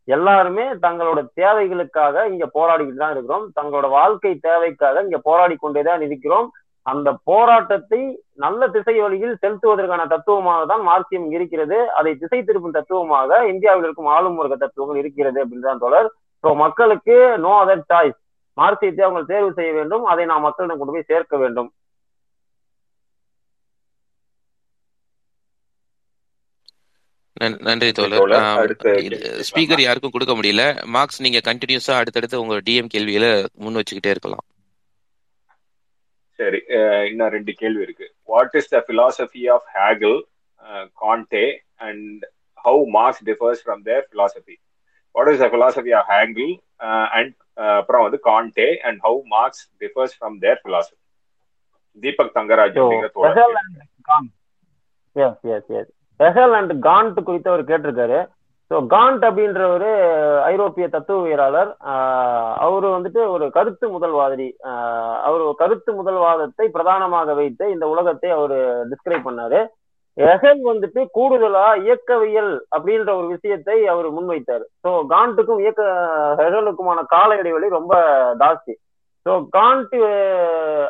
எல்லாருமே தங்களோட தேவைகளுக்காக இங்க போராடிக்கிட்டு தான் இருக்கிறோம். தங்களோட வாழ்க்கை தேவைக்காக இங்க போராடி கொண்டே தான் இருக்கிறோம். அந்த போராட்டத்தை நல்ல திசை வழியில் செலுத்துவதற்கான தத்துவமாக தான் மார்க்சியம் இருக்கிறது. அதை திசை திருப்பும் தத்துவமாக இந்தியாவில் இருக்கும் ஆளும் வர்க்க தத்துவங்கள் இருக்கிறது அப்படின்னு தான் தொடர் ஸோ மக்களுக்கு நோ அதர் சாய்ஸ் மார்க்சியத்தை அவங்க தேர்வு செய்ய வேண்டும். அதை நாம் மக்களிடம் கொண்டு போய் சேர்க்க வேண்டும். நன்- நன்றி தோழர். ஸ்பீக்கர் யாருக்கும் கொடுக்க முடியல. மார்க்ஸ் நீங்க கண்டினியூஸா அடுத்தடுத்து உங்க டிஎம் கேள்விகளை முன் வச்சுக்கிட்டே இருக்கலாம். சரி இன்னும் ரெண்டு கேள்வி இருக்கு. What is the philosophy of Hegel Comte and how Marx differs from their philosophy what is the philosophy of ஹேங்கிள் and அப்புறம் வந்து Comte and how Marx differs from their philosophy Deepak Thangaraj Hegel and Kant குறித்து அவர் கேட்டிருக்காரு. ஸோ காண்ட் அப்படின்றவர் ஐரோப்பிய தத்துவவியலாளர் அவர் வந்துட்டு ஒரு கருத்து முதல்வாதி. அவர் கருத்து முதல்வாதத்தை பிரதானமாக வைத்து இந்த உலகத்தை அவர் டிஸ்கிரைப் பண்ணாரு. ஹெகல் வந்துட்டு கூடுதலா இயக்கவியல் அப்படின்ற ஒரு விஷயத்தை அவர் முன்வைத்தார். ஸோ காண்ட்டுக்கும் இயக்க ஹெகலுக்குமான கால இடைவெளி ரொம்ப ஜாஸ்தி. ஸோ காண்ட்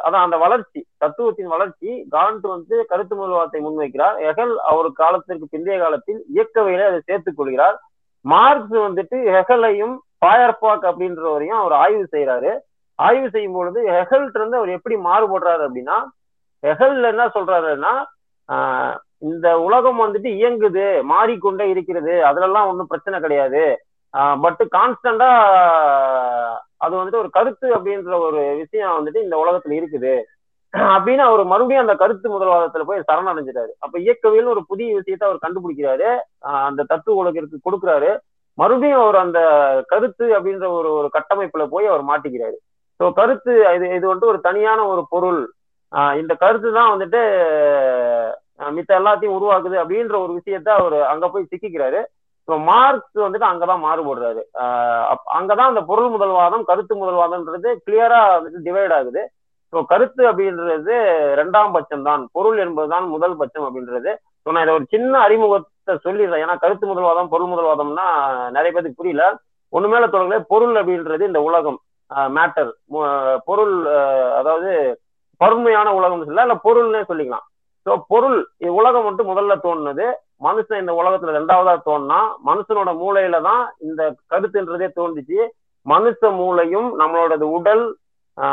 அதான் அந்த வளர்ச்சி தத்துவத்தின் வளர்ச்சி காண்ட் வந்து கருத்து முதல்வாதத்தை முன்வைக்கிறார். ஹெகல் அவர் காலத்திற்கு பிந்தைய காலத்தில் இயக்கவியலை அதை சேர்த்துக் கொள்கிறார். மார்க்ஸ் வந்துட்டு ஹெகலையும் பாயர்பாக் அப்படின்றவரையும் அவர் ஆய்வு செய்யறாரு ஆய்வு செய்யும் பொழுது ஹெகல்ட் இருந்து அவர் எப்படி மாறுபடுறாரு அப்படின்னா ஹெகல் என்ன சொல்றாருன்னா ஆஹ் இந்த உலகம் வந்துட்டு இயங்குது மாறிக்கொண்டே இருக்கிறது. அதுலலாம் ஒன்றும் பிரச்சனை கிடையாது. பட் கான்ஸ்டண்டா அது வந்துட்டு ஒரு கருத்து அப்படின்ற ஒரு விஷயம் வந்துட்டு இந்த உலகத்துல இருக்குது. அப்படின்னு அவர் மறுபடியும் அந்த கருத்து முதல்வாதத்துல போய் சரணடைஞ்சிட்டாரு. அப்ப இயக்கவியல் ஒரு புதிய விஷயத்த அவர் கண்டுபிடிக்கிறாரு. அந்த தத்துவ உலகிற்கு கொடுக்குறாரு. மறுபடியும் அவர் அந்த கருத்து அப்படின்ற ஒரு ஒரு கட்டமைப்புல போய் அவர் மாட்டிக்கிறாரு. ஸோ கருத்து இது இது வந்துட்டு ஒரு தனியான ஒரு பொருள். இந்த கருத்து தான் வந்துட்டு மித்த எல்லாத்தையும் உருவாக்குது அப்படின்ற ஒரு விஷயத்த அவர் அங்க போய் சிக்கிக்கிறாரு. ஸோ மார்க்ஸ் வந்துட்டு அங்கதான் மாறுபடுறாரு. அப்- அங்கதான் அந்த பொருள் முதல்வாதம் கருத்து முதல்வாதம்ன்றது கிளியரா வந்துட்டு டிவைட் ஆகுது. ஸோ கருத்து அப்படின்றது ரெண்டாம் பட்சம் தான் பொருள் என்பதுதான் முதல் பட்சம் அப்படின்றது. ஸோ நான் இதை ஒரு சின்ன அறிமுகத்தை சொல்லிடுறேன். ஏன்னா கருத்து முதல்வாதம் பொருள் முதல்வாதம்னா நிறைய பேருக்கு புரியல. ஒண்ணு மேல தொடங்கல பொருள் அப்படின்றது இந்த உலகம் மேட்டர் பொருள் அதாவது பருமையான உலகம்னு சொல்ல இல்ல பொருள்னே சொல்லிக்கலாம். ஸோ பொருள் உலகம் மட்டும் முதல்ல தோணுனது மனுஷன் இந்த உலகத்துல ரெண்டாவதா தோணுனா மனுஷனோட மூளையில தான் இந்த கருத்துன்றதே தோன்றுச்சு. மனுஷ மூளையும் நம்மளோட உடல்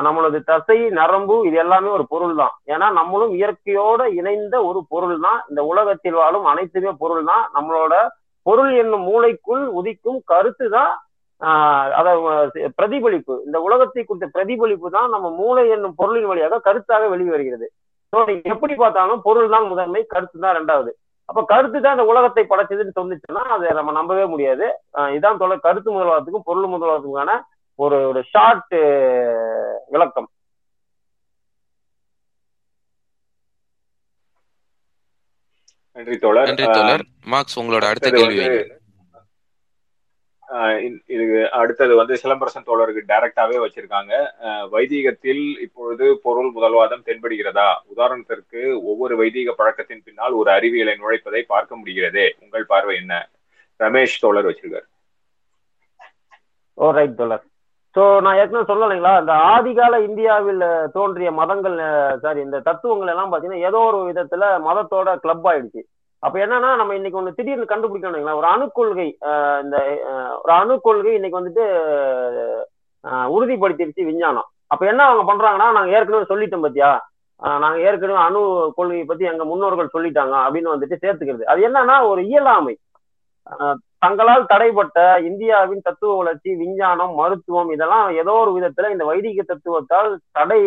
நம்மளது தசை நரம்பு இது எல்லாமே ஒரு பொருள் தான் ஏன்னா நம்மளும் இயற்கையோட இணைந்த ஒரு பொருள் தான் இந்த உலகத்தில் வாழும் அனைத்துமே பொருள் தான் நம்மளோட பொருள் என்னும் மூளைக்குள் உதிக்கும் கருத்து தான் அதை பிரதிபலிப்பு. இந்த உலகத்தை குறித்த பிரதிபலிப்பு தான் நம்ம மூளை என்னும் பொருளின் வழியாக கருத்தாக வெளிவருகிறது. ஸோ நீங்க எப்படி பார்த்தாலும் பொருள் தான் முதன்மை கருத்து தான் ரெண்டாவது அப்ப கருத்து தான் இந்த உலகத்தை படைச்சதுன்னு சொன்னிச்சுன்னா அதை நம்ம நம்பவே முடியாது. இதான் தொலை கருத்து முதல்வாதத்துக்கும் பொருள் முதல்வாதத்துக்கான ஒரு ஒரு ஷார்ட் விளக்கம். நன்றி தோழர். நன்றி தோழர். மார்க்ஸ் உங்களோட அடுத்த கேள்வி வந்து வைங்க ஆஹ் இ- இது அடுத்தது வந்து சிலம்பரசன் தோழருக்கு டைரக்டாவே வச்சிருக்காங்க. வைதீகத்தில் இப்பொழுது பொருள் முதல்வாதம் தென்படுகிறதா? உதாரணத்திற்கு ஒவ்வொரு வைதீக பழக்கத்தின் பின்னால் ஒரு அறிவியலை நுழைப்பதை பார்க்க முடிகிறதே? உங்கள் பார்வை என்ன? ரமேஷ் தோழர் வச்சிருக்காரு. ஓ ரைட் தோழர். ஸோ நான் ஏற்கனவே சொல்லலைங்களா? இந்த ஆதிகால இந்தியாவில் தோன்றிய மதங்கள் சாரி இந்த தத்துவங்கள் எல்லாம் பார்த்தீங்கன்னா ஏதோ ஒரு விதத்துல மதத்தோட கிளப் ஆயிடுச்சு. அப்ப என்னன்னா நம்ம இன்னைக்கு ஒண்ணு திடீர்னு கண்டுபிடிக்கணும் ஒரு அணுக்கொள்கை இந்த ஒரு அணுக்கொள்கை இன்னைக்கு வந்துட்டு ஆஹ் உறுதிப்படுத்திருச்சு விஞ்ஞானம். அப்ப என்ன அவங்க பண்றாங்கன்னா நாங்க ஏற்கனவே சொல்லிட்டோம் பத்தியா? ஆஹ் நாங்க ஏற்கனவே அணு கொள்கையை பத்தி எங்க முன்னோர்கள் சொல்லிட்டாங்க அப்படின்னு வந்துட்டு சேர்த்துக்கிறது. அது என்னன்னா ஒரு இயலாமை. தங்களால் தடைப்பட்ட இந்தியாவின் தத்துவ வளர்ச்சி விஞ்ஞானம் மருத்துவம் இதெல்லாம் ஏதோ ஒரு விதத்துல இந்த வைதிக தத்துவத்தால் தடை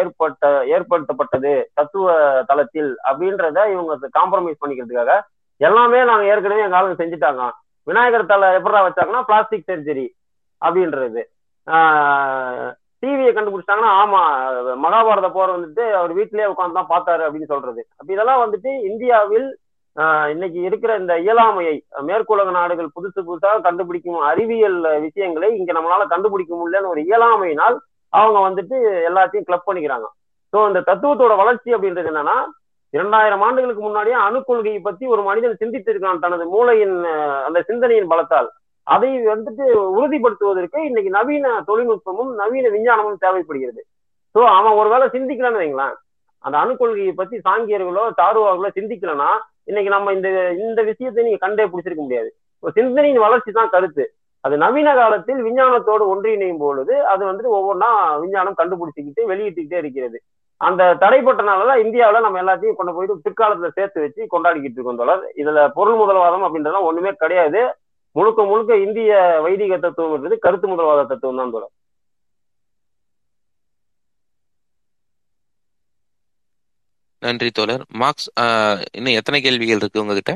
ஏற்பட்ட ஏற்படுத்தப்பட்டது தத்துவ தளத்தில் அப்படின்றத இவங்க காம்ப்ரமைஸ் பண்ணிக்கிறதுக்காக எல்லாமே நாங்க ஏற்கனவே எங்க ஆளுங்க செஞ்சுட்டாங்க. விநாயகர் தலை எப்படா வச்சாங்கன்னா பிளாஸ்டிக் சர்ஜரி அப்படின்றது. டிவியை கண்டுபிடிச்சிட்டாங்கன்னா ஆமா மகாபாரத போர் வந்துட்டு அவர் வீட்டிலேயே உட்காந்து தான் பார்த்தாரு அப்படின்னு சொல்றது. அப்ப இதெல்லாம் வந்துட்டு இந்தியாவில் இன்னைக்கு இருக்கிற இந்த இயலாமையை மேற்குலக நாடுகள் புதுசு புதுசாக கண்டுபிடிக்கும் அறிவியல் விஷயங்களை இங்க நம்மளால கண்டுபிடிக்க முடியலன்னு ஒரு இயலாமையினால் அவங்க வந்துட்டு எல்லாத்தையும் கிளப் பண்ணிக்கிறாங்க. ஸோ இந்த தத்துவத்தோட வளர்ச்சி அப்படின்றது என்னன்னா இரண்டாயிரம் ஆண்டுகளுக்கு முன்னாடியே அணுக்கொள்கையை பத்தி ஒரு மனிதன் சிந்தித்திருக்கான் தனது மூளையின் அந்த சிந்தனையின் பலத்தால். அதை வந்துட்டு உறுதிப்படுத்துவதற்கு இன்னைக்கு நவீன தொழில்நுட்பமும் நவீன விஞ்ஞானமும் தேவைப்படுகிறது. ஸோ அவன் ஒருவேளை சிந்திக்கலன்னு வைங்களேன். அந்த அணுக்கொள்கையை பத்தி சாங்கியர்களோ தாருவார்களோ சிந்திக்கலன்னா இன்னைக்கு நம்ம இந்த இந்த விஷயத்தை நீங்க கண்டே பிடிச்சிருக்க முடியாது. சிந்தனையின் வளர்ச்சி தான் கருத்து. அது நவீன காலத்தில் விஞ்ஞானத்தோடு ஒன்றிணையும் பொழுது அது வந்துட்டு ஒவ்வொன்றா விஞ்ஞானம் கண்டுபிடிச்சிக்கிட்டு வெளியிட்டுக்கிட்டே இருக்கிறது. அந்த தடைப்பட்டனாலதான் இந்தியாவில நம்ம எல்லாத்தையும் கொண்டு போயிட்டு பிற்காலத்துல சேர்த்து வச்சு கொண்டாடிக்கிட்டு இருக்கோம் தொடர் இதுல பொருள் முதல்வாதம் அப்படின்றதெல்லாம் ஒண்ணுமே கிடையாது. முழுக்க முழுக்க இந்திய வைதிக தத்துவம்ன்றது கருத்து முதல்வாத தத்துவம் தான் தொடர் நன்றி தோழர். மார்க்ஸ் இன்னும் எத்தனை கேள்விகள் இருக்கு உங்ககிட்ட?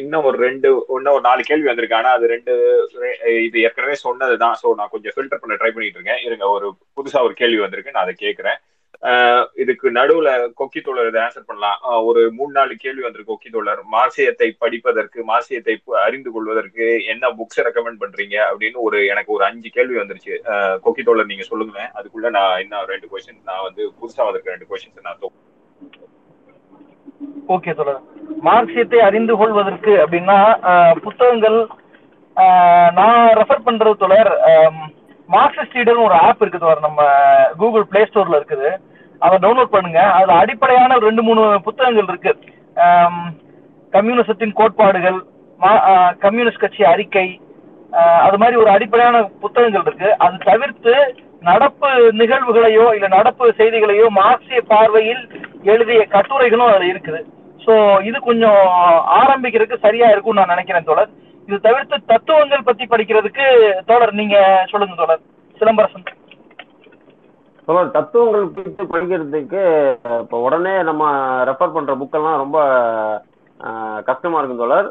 இன்னும் ஒரு ரெண்டு இன்னும் ஒரு நாலு கேள்வி வந்திருக்கு. ஆனா அது ரெண்டு இது ஏற்கனவே சொன்னதுதான். ஸோ நான் கொஞ்சம் ஃபில்டர் பண்ண ட்ரை பண்ணிட்டு இருக்கேன். இருங்க ஒரு புதுசா ஒரு கேள்வி வந்திருக்கு. நான் அதை கேட்கிறேன் இதுக்கு நடுவுல கொக்கி தோழர் இதை ஆன்சர் பண்ணலாம். ஒரு மூணு நாலு கேள்வி வந்திருக்கு கொக்கி தோழர். மாசியத்தை படிப்பதற்கு மாசியத்தை அறிந்து கொள்வதற்கு என்ன புக்ஸ் ரெக்கமெண்ட் பண்றீங்க? அப்படின்னு ஒரு எனக்கு ஒரு அஞ்சு கேள்வி வந்துருச்சு. கொக்கி தோழர் நீங்க சொல்லுங்க அதுக்குள்ள நான் இன்னும் ரெண்டு கொஸ்டின் நான் வந்து புதுசா வந்திருக்க ரெண்டு கொஸ்டின்ஸ் நான் ஓகே தோழர். மார்க்சியத்தை அறிந்து கொள்வதற்கு அப்படின்னா புத்தகங்கள் நான் ரெஃபர் பண்றது தோழர் மார்க்சிஸ்ட் ரீடர்னு ஒரு ஆப் இருக்குது வர நம்ம கூகுள் பிளே ஸ்டோர்ல இருக்குது. அதை டவுன்லோட் பண்ணுங்க. அதுல அடிப்படையான ரெண்டு மூணு புத்தகங்கள் இருக்கு. கம்யூனிசத்தின் கோட்பாடுகள் கம்யூனிஸ்ட் கட்சி அறிக்கை அது மாதிரி ஒரு அடிப்படையான புத்தகங்கள் இருக்கு. அது தவிர்த்து நடப்பு நிகழ்வுகளையோ இல்ல நடப்பு செய்திகளையோ மார்க்சிய பார்வையில் எழுதிய கட்டுரைகளும் அதுல இருக்குது. ஸோ இது கொஞ்சம் ஆரம்பிக்கிறதுக்கு சரியா இருக்கும்னு நான் நினைக்கிறேன் தொடர் இது தவிர்த்து தத்துவங்கள் பத்தி படிக்கிறதுக்கு தோழர் நீங்க சொல்லுங்க தோழர். சிலம்பரசன் தோழர் தத்துவங்கள் குறித்து படிக்கிறதுக்கு இப்போ உடனே நம்ம ரெஃபர் பண்ற புக்கெல்லாம் ரொம்ப கஷ்டமா இருக்கும் தோழர்.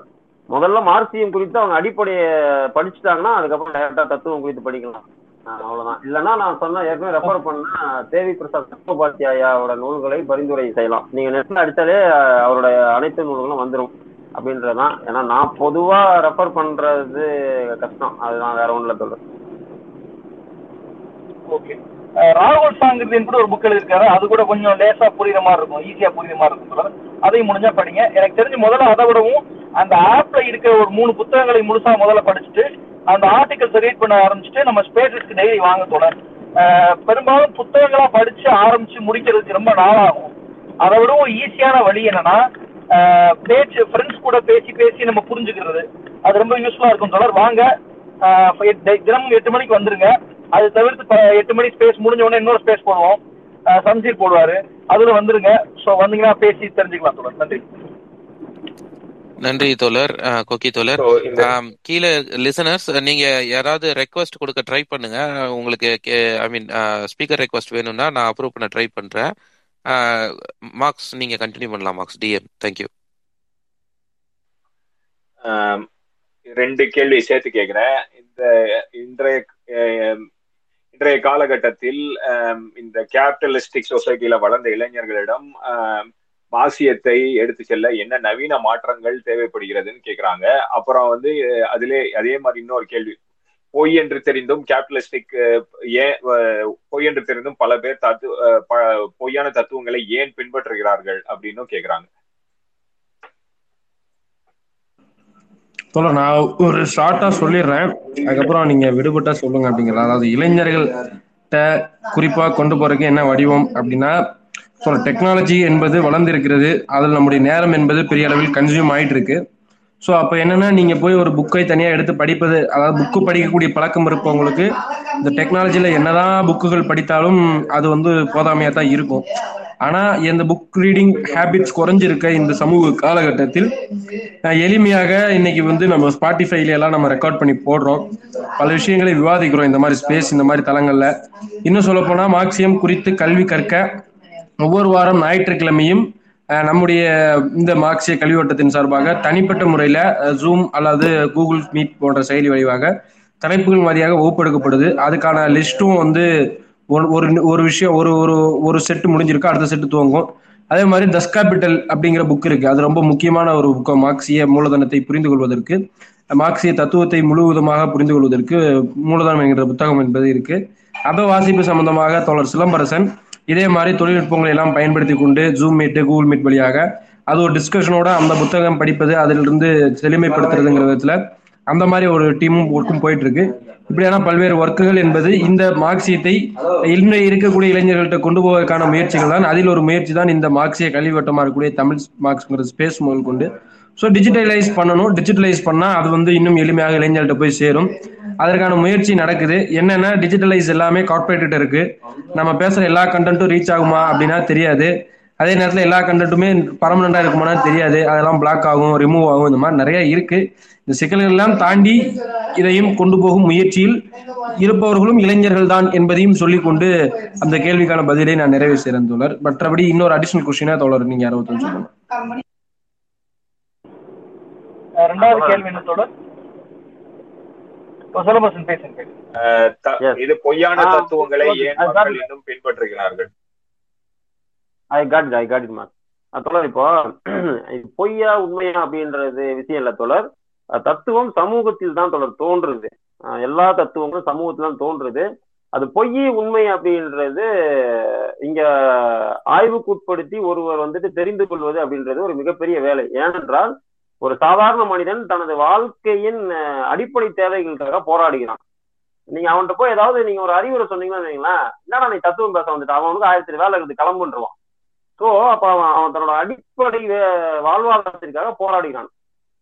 முதல்ல மார்க்சியம் குறித்து அவங்க அடிப்படையை படிச்சுட்டாங்கன்னா அதுக்கப்புறம் டேரக்டா தத்துவம் குறித்து படிக்கலாம். அவ்வளவுதான். இல்லைன்னா நான் சொன்ன ஏற்கனவே ரெஃபர் பண்ண தேவி பிரசாத் சக்கோபாத்தியாயாவோட நூல்களை பரிந்துரை செய்யலாம். நீங்க நெட்ல அடித்தாலே அவருடைய அனைத்து நூல்களும் வந்துடும் அப்படின்றதான் ஏன்னா நான் பொதுவா ரெஃபர் பண்றது கஷ்டம். அதுதான் வேற ஒண்ணுல சொல்றேன். ஓகே ராகுல் சாங்கிருதின் கூட ஒரு புக் எழுதியிருக்காரு. அது கூட கொஞ்சம் லேசா புரியுற மாதிரி இருக்கும். ஈஸியா புரியுற மாதிரி இருக்கும் அதையும் முடிஞ்சா படிங்க. எனக்கு தெரிஞ்சு முதல்ல அதை விடவும் அந்த ஆப்ல இருக்கிற ஒரு மூணு புத்தகங்களை முழுசா முதல்ல படிச்சுட்டு அந்த ஆர்டிகல்ஸ் ரீட் பண்ண ஆரம்பிச்சுட்டு நம்ம ஸ்பேசஸ்க்கு டெய்லி வாங்க தொடர் பெரும்பாலும் புத்தகங்களா படிச்சு ஆரம்பிச்சு முடிக்கிறதுக்கு ரொம்ப நாளாகும். அதை விடவும் ஈஸியான வழி என்னன்னா பேச்சு ஃப்ரெண்ட்ஸ் கூட பேசி பேசி நம்ம புரிஞ்சுக்கிறது. அது ரொம்ப யூஸ்ஃபுல்லா இருக்கும் தோழர். வாங்க தினமும் எட்டு மணிக்கு வந்துருங்க. அது தவிர்த்து எட்டு மணி ஸ்பேஸ் முடிஞ்ச உடனே இன்னொரு ஸ்பேஸ் போடுவோம். சம்சீர் போடுவாரு. அதுல வந்துருங்க. ஸோ வந்தீங்கன்னா பேசி தெரிஞ்சுக்கலாம் தோழர். நன்றி. நன்றி தோழர். கொக்கி தோழர். கீழே லிசனர்ஸ் நீங்க யாராவது ரெக்வஸ்ட் கொடுக்க ட்ரை பண்ணுங்க. உங்களுக்கு ஐ மீன் ஸ்பீக்கர் ரெக்வஸ்ட் வேணும்னா நான் அப்ரூவ் பண்ண ட்ரை பண்றேன். மார்க்ஸ் நீங்க கண்டினியூ பண்ணலாம் மார்க்ஸ் டிஎம் தேங்க்யூ ரெண்டு கேள்வி சேர்த்து கேட்கிறேன். இந்த இன்றைய இன்றைய காலகட்டத்தில் இந்த கேபிட்டலிஸ்டிக் சொசைட்டில வளர்ந்த இளைஞர்களிடம் மாசியத்தை எடுத்து செல்ல என்ன நவீன மாற்றங்கள் தேவைப்படுகிறதுன்னு கேக்குறாங்க அப்புறம் வந்து அதிலே அதே மாதிரி இன்னொரு கேள்வி பொய் என்று தெரிந்தும் கேபிட்டலிஸ்டிக் ஏன் பொய் என்று தெரிந்தும் பல பேர் தத்து பொய்யான தத்துவங்களை ஏன் பின்பற்றுகிறார்கள் அப்படின்னு கேக்குறாங்க. சொல்ல நான் ஒரு ஷார்ட்டா சொல்லிடுறேன். அதுக்கப்புறம் நீங்க விடுபட்டா சொல்லுங்க அப்படிங்கிற அதாவது இளைஞர்கள்ட்ட குறிப்பா கொண்டு போறதுக்கு என்ன வடிவம் அப்படின்னா சொல்ல டெக்னாலஜி என்பது வளர்ந்திருக்கிறது. அதில் நம்முடைய நேரம் என்பது பெரிய அளவில் கன்சியூம் ஆயிட்டு இருக்கு ஸோ அப்போ என்னன்னா நீங்க போய் ஒரு புக்கை தனியாக எடுத்து படிப்பது அதாவது புக்கு படிக்கக்கூடிய பழக்கம் இருப்பவங்களுக்கு இந்த டெக்னாலஜியில் என்னதான் புக்குகள் படித்தாலும் அது வந்து போதாமையாக தான் இருக்கும். ஆனா இந்த புக் ரீடிங் ஹேபிட்ஸ் குறைஞ்சிருக்க இந்த சமூக காலகட்டத்தில் எளிமையாக இன்னைக்கு வந்து நம்ம ஸ்பாட்டிஃபைல எல்லாம் நம்ம ரெக்கார்ட் பண்ணி போடுறோம். பல விஷயங்களை விவாதிக்கிறோம். இந்த மாதிரி ஸ்பேஸ் இந்த மாதிரி தளங்கள்ல. இன்னும் சொல்ல போனா மார்க்சியம் குறித்து கல்வி கற்க ஒவ்வொரு வாரம் ஞாயிற்றுக்கிழமையும் நம்முடைய இந்த மார்க்சிய கல்வியோட்டத்தின் சார்பாக தனிப்பட்ட முறையில ஜூம் அல்லது கூகுள் மீட் போன்ற செயலி வழியாக தலைப்புகள் வாரியாக வகுப்பெடுக்கப்படுது. அதுக்கான லிஸ்ட்டும் வந்து ஒரு ஒரு ஒரு விஷயம் ஒரு ஒரு ஒரு செட்டு முடிஞ்சிருக்கு அடுத்த செட்டு துவங்கும். அதே மாதிரி தஸ் கேபிட்டல் அப்படிங்கிற புக் இருக்கு. அது ரொம்ப முக்கியமான ஒரு புக்கு மார்க்சிய மூலதனத்தை புரிந்து கொள்வதற்கு மார்க்சிய தத்துவத்தை முழுவதுமாக புரிந்து கொள்வதற்கு மூலதனம் என்கிற புத்தகம் என்பது இருக்கு. அந்த வாசிப்பு சம்பந்தமாக தோழர் சிலம்பரசன் இதே மாதிரி தொழில்நுட்பங்களை எல்லாம் பயன்படுத்தி கொண்டு ஜூம் மீட் கூகுள் மீட் வழியாக அது ஒரு டிஸ்கஷனோட அந்த புத்தகம் படிப்பது அதிலிருந்து செழுமைப்படுத்துறதுங்கிற விதத்துல அந்த மாதிரி ஒரு டீமும் ஒர்க்கும் போயிட்டு இருக்கு இப்படியான பல்வேறு ஒர்க்குகள் என்பது இந்த மார்க்சியத்தை இன்னும் இருக்கக்கூடிய இளைஞர்கள்ட்ட கொண்டு போவதற்கான முயற்சிகள் தான். அதில் ஒரு முயற்சி தான் இந்த மார்க்சிய கல்விவட்டமாக இருக்கக்கூடிய தமிழ் மார்க்ஸ்ங்கிற ஸ்பேஸ் முதல் கொண்டு ஸோ டிஜிட்டலைஸ் பண்ணணும். டிஜிட்டலைஸ் பண்ணால் அது வந்து இன்னும் எளிமையாக இளைஞர்கள்ட்ட போய் சேரும். அதற்கான முயற்சி நடக்குது. என்னென்னா டிஜிட்டலைஸ் எல்லாமே கார்பரேட்டு இருக்கு. நம்ம பேசுகிற எல்லா கண்டென்ட்டும் ரீச் ஆகுமா அப்படின்னா தெரியாது. அதே நேரத்தில் எல்லா கண்டென்ட்டுமே பர்மனண்டா இருக்குமானா தெரியாது. அதெல்லாம் பிளாக் ஆகும் ரிமூவ் ஆகும் இந்த மாதிரி நிறைய இருக்கு. இந்த சிக்கல்கள் எல்லாம் தாண்டி இதையும் கொண்டு போகும் முயற்சியில் இருப்பவர்களும் இளைஞர்கள் தான் என்பதையும் சொல்லிக்கொண்டு அந்த கேள்விக்கான பதிலை நான் நிறைவு செய்கிறேன் தோழர். மற்றபடி இன்னொரு அடிஷனல் கொஸ்டினா தோழர் நீங்க யாரோ சொல்லணும் ரெண்டாவது கேள்வி என்ன தொடர் இது பொய்யான தத்துவங்களை. ஏன். இன்னும் பின்பற்றுகிறார்கள்? ஐ காட் ஐ காட் தோழர் இப்போ பொய்யா உண்மையா அப்படின்றது விஷயம் இல்ல அஹ் தத்துவம் சமூகத்தில் தான் தோழர் தோன்றுது. எல்லா தத்துவங்களும் சமூகத்தில் தான் தோன்றுது. அது பொய் உண்மை அப்படின்றது இங்க ஆய்வுக்குட்படுத்தி ஒருவர் வந்துட்டு தெரிந்து கொள்வது அப்படின்றது ஒரு மிகப்பெரிய வேலை. ஏனென்றால் ஒரு சாதாரண மனிதன் தனது வாழ்க்கையின் அடிப்படை தேவைகளுக்காக போராடுகிறான். நீங்க அவன்கிட்ட போய் ஏதாவது நீங்க ஒரு அறிவுரை சொன்னீங்கன்னா வைங்களேன், என்னடா நீ தத்துவம் பேச வந்துட்டு? அவன் வந்து ஆயிரத்தி வேலை இருந்து கிளம்புன்றான் ஸோ அப்ப அவன் அவன் தன்னோட அடிப்படை வாழ்வாதாரத்திற்காக போராடுகிறான்.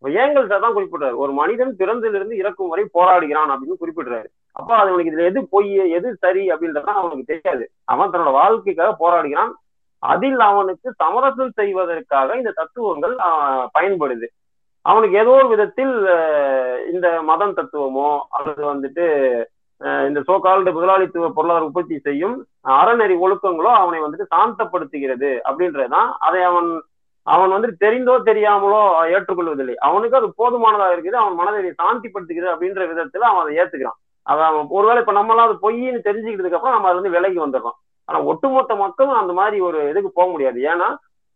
இப்ப சார் தான் குறிப்பிடுறாரு. ஒரு மனிதன் பிறந்திலிருந்து இறக்கும் வரை போராடுகிறான் அப்படின்னு குறிப்பிடுறாரு. அப்ப அவனுக்கு இதுல எது பொய் எது சரி அப்படின்றதான் அவனுக்கு தெரியாது. அவன் தன்னோட வாழ்க்கைக்காக போராடுகிறான். அதில் அவனுக்கு சமரசம் செய்வதற்காக இந்த தத்துவங்கள் பயன்படுது. அவனுக்கு ஏதோ ஒரு விதத்தில் இந்த மதம் தத்துவமோ அல்லது வந்துட்டு இந்த சோகால்டு முதலாளித்துவ பொருளாதார உற்பத்தி செய்யும் அறநெறி ஒழுக்கங்களோ அவனை வந்துட்டு சாந்தப்படுத்துகிறது அப்படின்றதுதான் அதை அவன் அவன் வந்து தெரிந்தோ தெரியாமலோ ஏற்றுக்கொள்வதில்லை. அவனுக்கு அது போதுமானதாக இருக்குது அவன் மனதை சாந்திப்படுத்துகிறது அப்படின்ற விதத்துல அவன் அதை ஏத்துக்கிறான். அதை அவன் ஒருவேளை இப்ப நம்மளாம் அது பொய்ன்னு தெரிஞ்சுக்கிட்டதுக்கு அப்புறம் நம்ம அது வந்து விலகி வந்துடுறோம். ஆனா ஒட்டுமொத்த மக்களும் அந்த மாதிரி ஒரு இதுக்கு போக முடியாது. ஏன்னா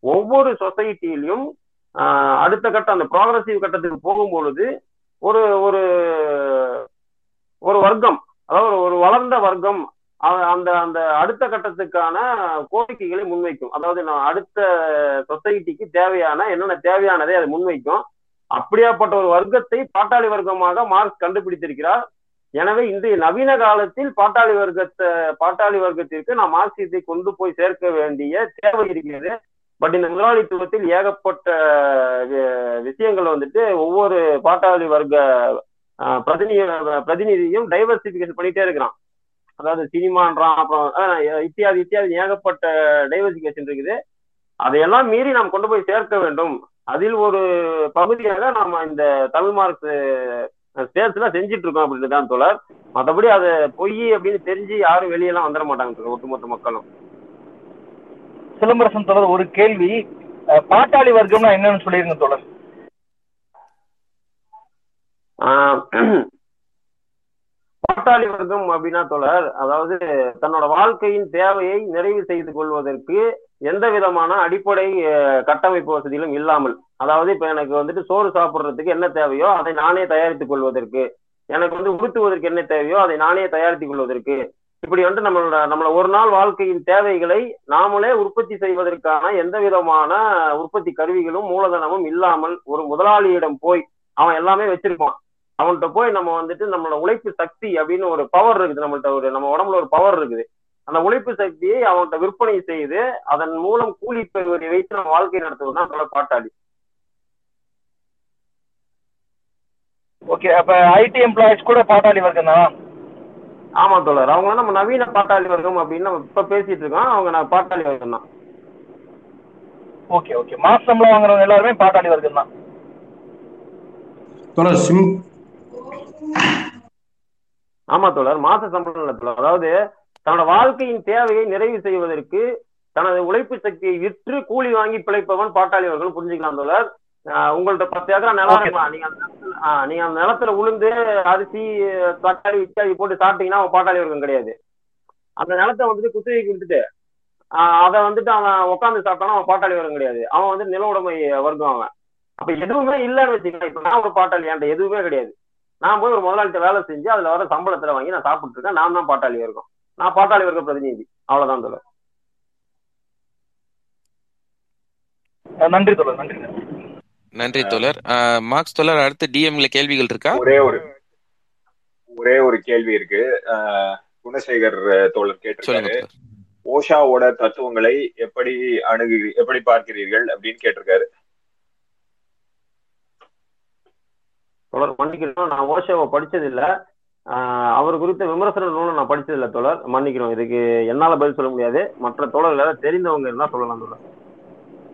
ஒவ்வொரு சொசைட்டிலையும் அடுத்த கட்டம் அந்த ப்ராக்ரஸிவ் கட்டத்துக்கு போகும்பொழுது ஒரு ஒரு ஒரு வர்க்கம் அதாவது ஒரு- வளர்ந்த வர்க்கம் அந்த அந்த அடுத்த கட்டத்துக்கான கோரிக்கைகளை முன்வைக்கும். அதாவது நான் அடுத்த சொசைட்டிக்கு தேவையான என்னென்ன தேவையானதை அது முன்வைக்கும். அப்படியாப்பட்ட ஒரு வர்க்கத்தை பாட்டாளி வர்க்கமாக மார்க்ஸ் கண்டுபிடித்திருக்கிறார். எனவே இன்றைய நவீன காலத்தில் பாட்டாளி வர்க்கத்தை பாட்டாளி வர்க்கத்திற்கு நாம் மார்க்சியத்தை கொண்டு போய் சேர்க்க வேண்டிய தேவை இருக்கிறது. பட் இந்த முதலாளித்துவத்தில் ஏகப்பட்ட விஷயங்கள் வந்துட்டு ஒவ்வொரு பாட்டாளி வர்க்க பிரதிநிதி பிரதிநிதியும் டைவர்சிபிகேஷன் பண்ணிட்டே இருக்கிறான். அதாவது சினிமான்றான் அப்புறம் இத்தியாதி இத்தியாதி ஏகப்பட்ட டைவர்சிபிகேஷன் இருக்குது. அதையெல்லாம் மீறி நாம் கொண்டு போய் சேர்க்க வேண்டும். அதில் ஒரு பகுதியாக நாம இந்த தமிழ் மார்க்ஸ் ஸ்டேட்ஸ்ல செஞ்சுட்டு இருக்கோம் அப்படின்னு தான் தோழர். மற்றபடி அது பொய் அப்படின்னு தெரிஞ்சு யாரும் வெளியெல்லாம் வந்துட மாட்டாங்க ஒட்டுமொத்த மக்களும். சிலம்பரசன் தொடர் ஒரு கேள்வி பாட்டாளி வர்க்கம்னா என்னன்னு சொல்லிருங்க தொடர் ஆஹ் பாட்டாளி வர்க்கம் அப்படின்னா தொடர் அதாவது தன்னோட வாழ்க்கையின் தேவையை நிறைவு செய்து கொள்வதற்கு எந்த விதமான அடிப்படை கட்டமைப்பு வசதிகளும் இல்லாமல் அதாவது இப்ப எனக்கு வந்துட்டு சோறு சாப்பிடுறதுக்கு என்ன தேவையோ அதை நானே தயாரித்துக் கொள்வதற்கு எனக்கு வந்து உடுத்துவதற்கு என்ன தேவையோ அதை நானே தயாரித்துக் கொள்வதற்கு இப்படி வந்து நம்மளோட நம்மள ஒரு நாள் வாழ்க்கையின் தேவைகளை நாமளே உற்பத்தி செய்வதற்கான எந்த விதமான உற்பத்தி கருவிகளும் மூலதனமும் இல்லாமல் ஒரு முதலாளியிடம் போய் அவன் எல்லாமே வச்சிருப்பான். அவன்கிட்ட போய் நம்ம வந்துட்டு நம்மளோட உழைப்பு சக்தி அப்படின்னு ஒரு பவர் இருக்குது. நம்மள்ட்ட ஒரு நம்ம உடம்புல ஒரு பவர் இருக்குது. அந்த உழைப்பு சக்தியை அவன்கிட்ட விற்பனை செய்து அதன் மூலம் கூலி பெறுவதை வைத்து நம்ம வாழ்க்கை நடத்துவது தான் நம்மளோட பாட்டாளி. ஓகே அப்ப ஐடி எம்ப்ளாயிஸ் கூட பாட்டாளி வர்க்கம் தான் ஆமா தோழர். அவங்க நம்ம நவீன பாட்டாளி வர்க்கம் அப்படின்னு நம்ம இப்ப பேசிட்டு இருக்கோம். அவங்க நான் பாட்டாளி வர்க்கம் தான். Okay okay. மாச சம்பளம் வாங்குறவங்க எல்லாருமே பாட்டாளி வர்க்கம் தான். தோழர் சிம் ஆமா தோழர். மாச சம்பளம் இல்ல தோழர். அதாவது தன்னோட வாழ்க்கையின் தேவையை நிறைவு செய்வதற்கு தனது உழைப்பு சக்தியை விற்று கூலி வாங்கி பிழைப்பவன் பாட்டாளி வர்க்கம் புரிஞ்சுக்கலாம் தோழர். உங்கள்ட்ட பத்து ஏக்கரா நிலம் இருக்கலாம் நீங்க நீங்க அந்த நிலத்துல உளுந்து அரிசி தக்காளி இச்சாதி போட்டு சாப்பிட்டீங்கன்னா அவன் பாட்டாளி வர்க்கம் கிடையாது. அந்த நிலத்தை வந்துட்டு குத்தகைக்கு கொடுத்துட்டு அதை வந்துட்டு அவன் உட்காந்து சாப்பிட்டானா அவன் பாட்டாளி வர்க்கம் கிடையாது. அவன் வந்து நில உடைமை வர்க்கம் அவன். அப்ப எதுவுமே இல்லைன்னு வச்சுக்கோங்க. இப்ப நான் ஒரு பாட்டாளி என்கிட்ட எதுவுமே கிடையாது. நான் போய் ஒரு முதலாளிட்ட வேலை செஞ்சு அதுல வர சம்பளத்துல வாங்கி நான் சாப்பிட்டு இருக்கேன் நான் தான் பாட்டாளி வர்க்கம். நான் பாட்டாளி வர்க்க பிரதிநிதி. அவ்வளவுதான் தோழர். நன்றி தோழர் நன்றி. நன்றி தோழர். மார்க்ஸ் தோழர் அடுத்து டிஎம்ல கேள்விகள் இருக்கா? ஒரே ஒரு ஒரே ஒரு கேள்வி இருக்கு. குணசேகர் தோழர் கேட்டிருக்காரு. ஓஷாவோட தத்துவங்களை எப்படி அணுகு எப்படி பார்க்கிறீர்கள் அப்படின்னு கேட்டிருக்காரு. தொடர் மன்னிக்கணும். நான் ஓஷோவை படிச்சது இல்ல ஆஹ் அவர் குறித்த விமர்சன நூலை நான் படிச்சது இல்ல தோழர். மன்னிக்கிறோம் இதுக்கு என்னால பதில் சொல்ல முடியாது. மற்ற தோழர்கள் தெரிந்தவங்க இருந்தா சொல்லலாம்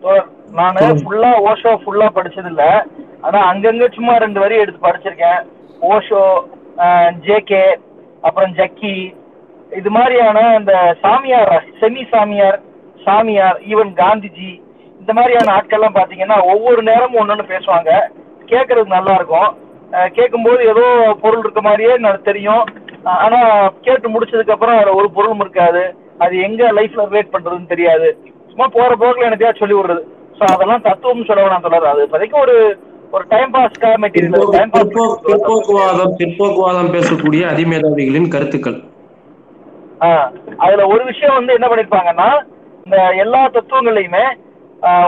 தோழர் நானு ஃபுல்லா ஓஷோ ஃபுல்லா படிச்சது இல்ல ஆனா அங்கங்க சும்மா ரெண்டு வரி எடுத்து படிச்சிருக்கேன். ஓஷோ ஜேகே அப்புறம் ஜக்கி. இது மாதிரியான இந்த சாமியார் செமி சாமியார் சாமியார் ஈவன் காந்திஜி இந்த மாதிரியான ஆட்கள்லாம் பாத்தீங்கன்னா ஒவ்வொரு நேரமும் ஒன்னொன்னு பேசுவாங்க. கேட்கறதுக்கு நல்லா இருக்கும் கேட்கும்போது ஏதோ பொருள் இருக்க மாதிரியே எனக்கு தெரியும். ஆனா கேட்டு முடிச்சதுக்கு அப்புறம் அதுல ஒரு பொருளும் இருக்காது. அது எங்க லைஃப்ல ரிலேட் பண்றதுன்னு தெரியாது. சும்மா போற போக்குல எனக்கு சொல்லி விடுறது அதெல்லாம் தத்துவம் சொல்ல வேணாம் தொடர் அது இப்போதைக்கு ஒரு ஒரு டைம் பாஸ் பிற்போக்கு- பிற்போக்குவாதம் பிற்போக்குவாதம் பேசக்கூடிய அதிமேதாவிகளின் கருத்துக்கள். அதுல ஒரு விஷயம் வந்து என்ன பண்ணிருப்பாங்கன்னா இந்த எல்லா தத்துவங்களையுமே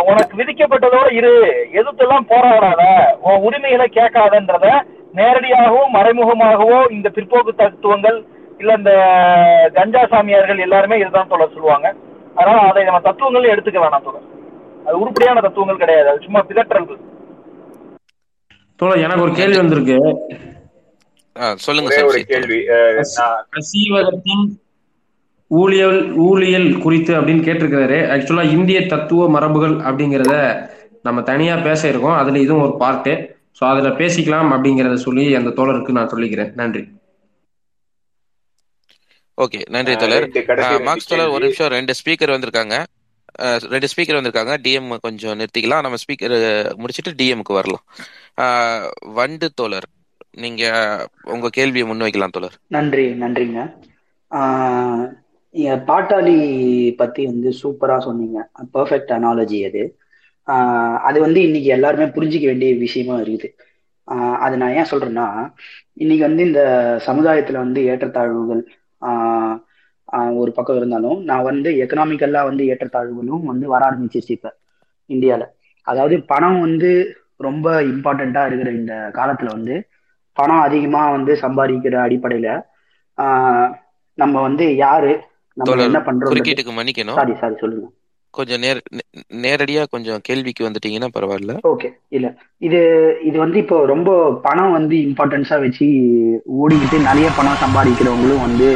உனக்கு விதிக்கப்பட்டதோட இரு. எதிர்த்தெல்லாம் போராடாத உன் உரிமைகளை கேட்காதன்றத நேரடியாகவோ மறைமுகமாகவோ இந்த பிற்போக்கு தத்துவங்கள் இல்ல இந்த கஞ்சா சாமியார்கள் எல்லாருமே இதுதான் சொல்ல சொல்லுவாங்க. அதனால அதை நம்ம தத்துவங்கள் எடுத்துக்க வேணாம் சொல்ல அது உருப்படியான தத்துவங்கள் கிடையாது. அது சும்மா பிதற்றல்கள். தோழர் எனக்கு ஒரு கேள்வி வந்திருக்கு. சொல்லுங்க ஒரே கேள்வி. ஊழியல் ஊழியல் குறித்து அப்படின்னு கேட்டிருக்கிறாரு. ஆக்சுவலா இந்திய தத்துவ மரபுகள் அப்படிங்கிறத நம்ம தனியா பேச இருக்கோம். அதுல இதுவும் ஒரு பார்ட்டு ஸோ அதுல பேசிக்கலாம் அப்படிங்கிறத சொல்லி அந்த தோழருக்கு நான் சொல்லிக்கிறேன். நன்றி. ஓகே நன்றி தோழர். மார்க்ஸ் தோழர் ஒரு நிமிஷம். ரெண்டு ஸ்பீக்கர் வந்திருக்காங்க. ரெண்டு ஸ்பீக்கர் வந்திருக்காங்க. டிஎம் கொஞ்சம் நிறுத்திக்கலாம். நம்ம ஸ்பீக்கர் முடிச்சிட்டு டிஎம்க்கு வரலாம். வண்டு தோழர் நீங்க உங்க கேள்வியை முன்வைக்கலாம் தோழர். நன்றி நன்றிங்க. பாட்டாளி பத்தி வந்து சூப்பரா சொன்னீங்க. பர்ஃபெக்ட் அனாலஜி அது. அது வந்து இன்னைக்கு எல்லாருமே புரிஞ்சிக்க வேண்டிய விஷயமா இருக்குது. அது நான் ஏன் சொல்றேன்னா இன்னைக்கு வந்து இந்த சமுதாயத்துல வந்து ஏற்றத்தாழ்வுகள் ஆஹ் ஒரு பக்கம் இருந்தாலும் நான் வந்து எக்கனாமிக்கல்லா வந்து ஏற்றத்தாழ்வுகளும் வந்து வர ஆரம்பிச்சிருச்சு இப்ப இந்தியால. அதாவது பணம் வந்து ரொம்ப இம்பார்ட்டண்டா இருக்கிற இந்த காலத்துல வந்து பணம் அதிகமா வந்து சம்பாதிக்கிற அடிப்படையில நம்ம வந்து யாரு நம்ம என்ன பண்றோம் குறுக்கீட்டுக்கு மன்னிக்கணும். சாரி சாரி சொல்லுங்க. கொஞ்சம் நேர் நேரடியா கொஞ்சம் கேள்விக்கு வந்துட்டீங்கன்னா பரவாயில்ல. ஓகே இல்ல. இது இது வந்து இப்போ ரொம்ப பணம் வந்து இம்பார்ட்டன்ஸா வச்சு ஓடிக்கிட்டு நிறைய பணம் சம்பாதிக்கிறவங்களும் வந்து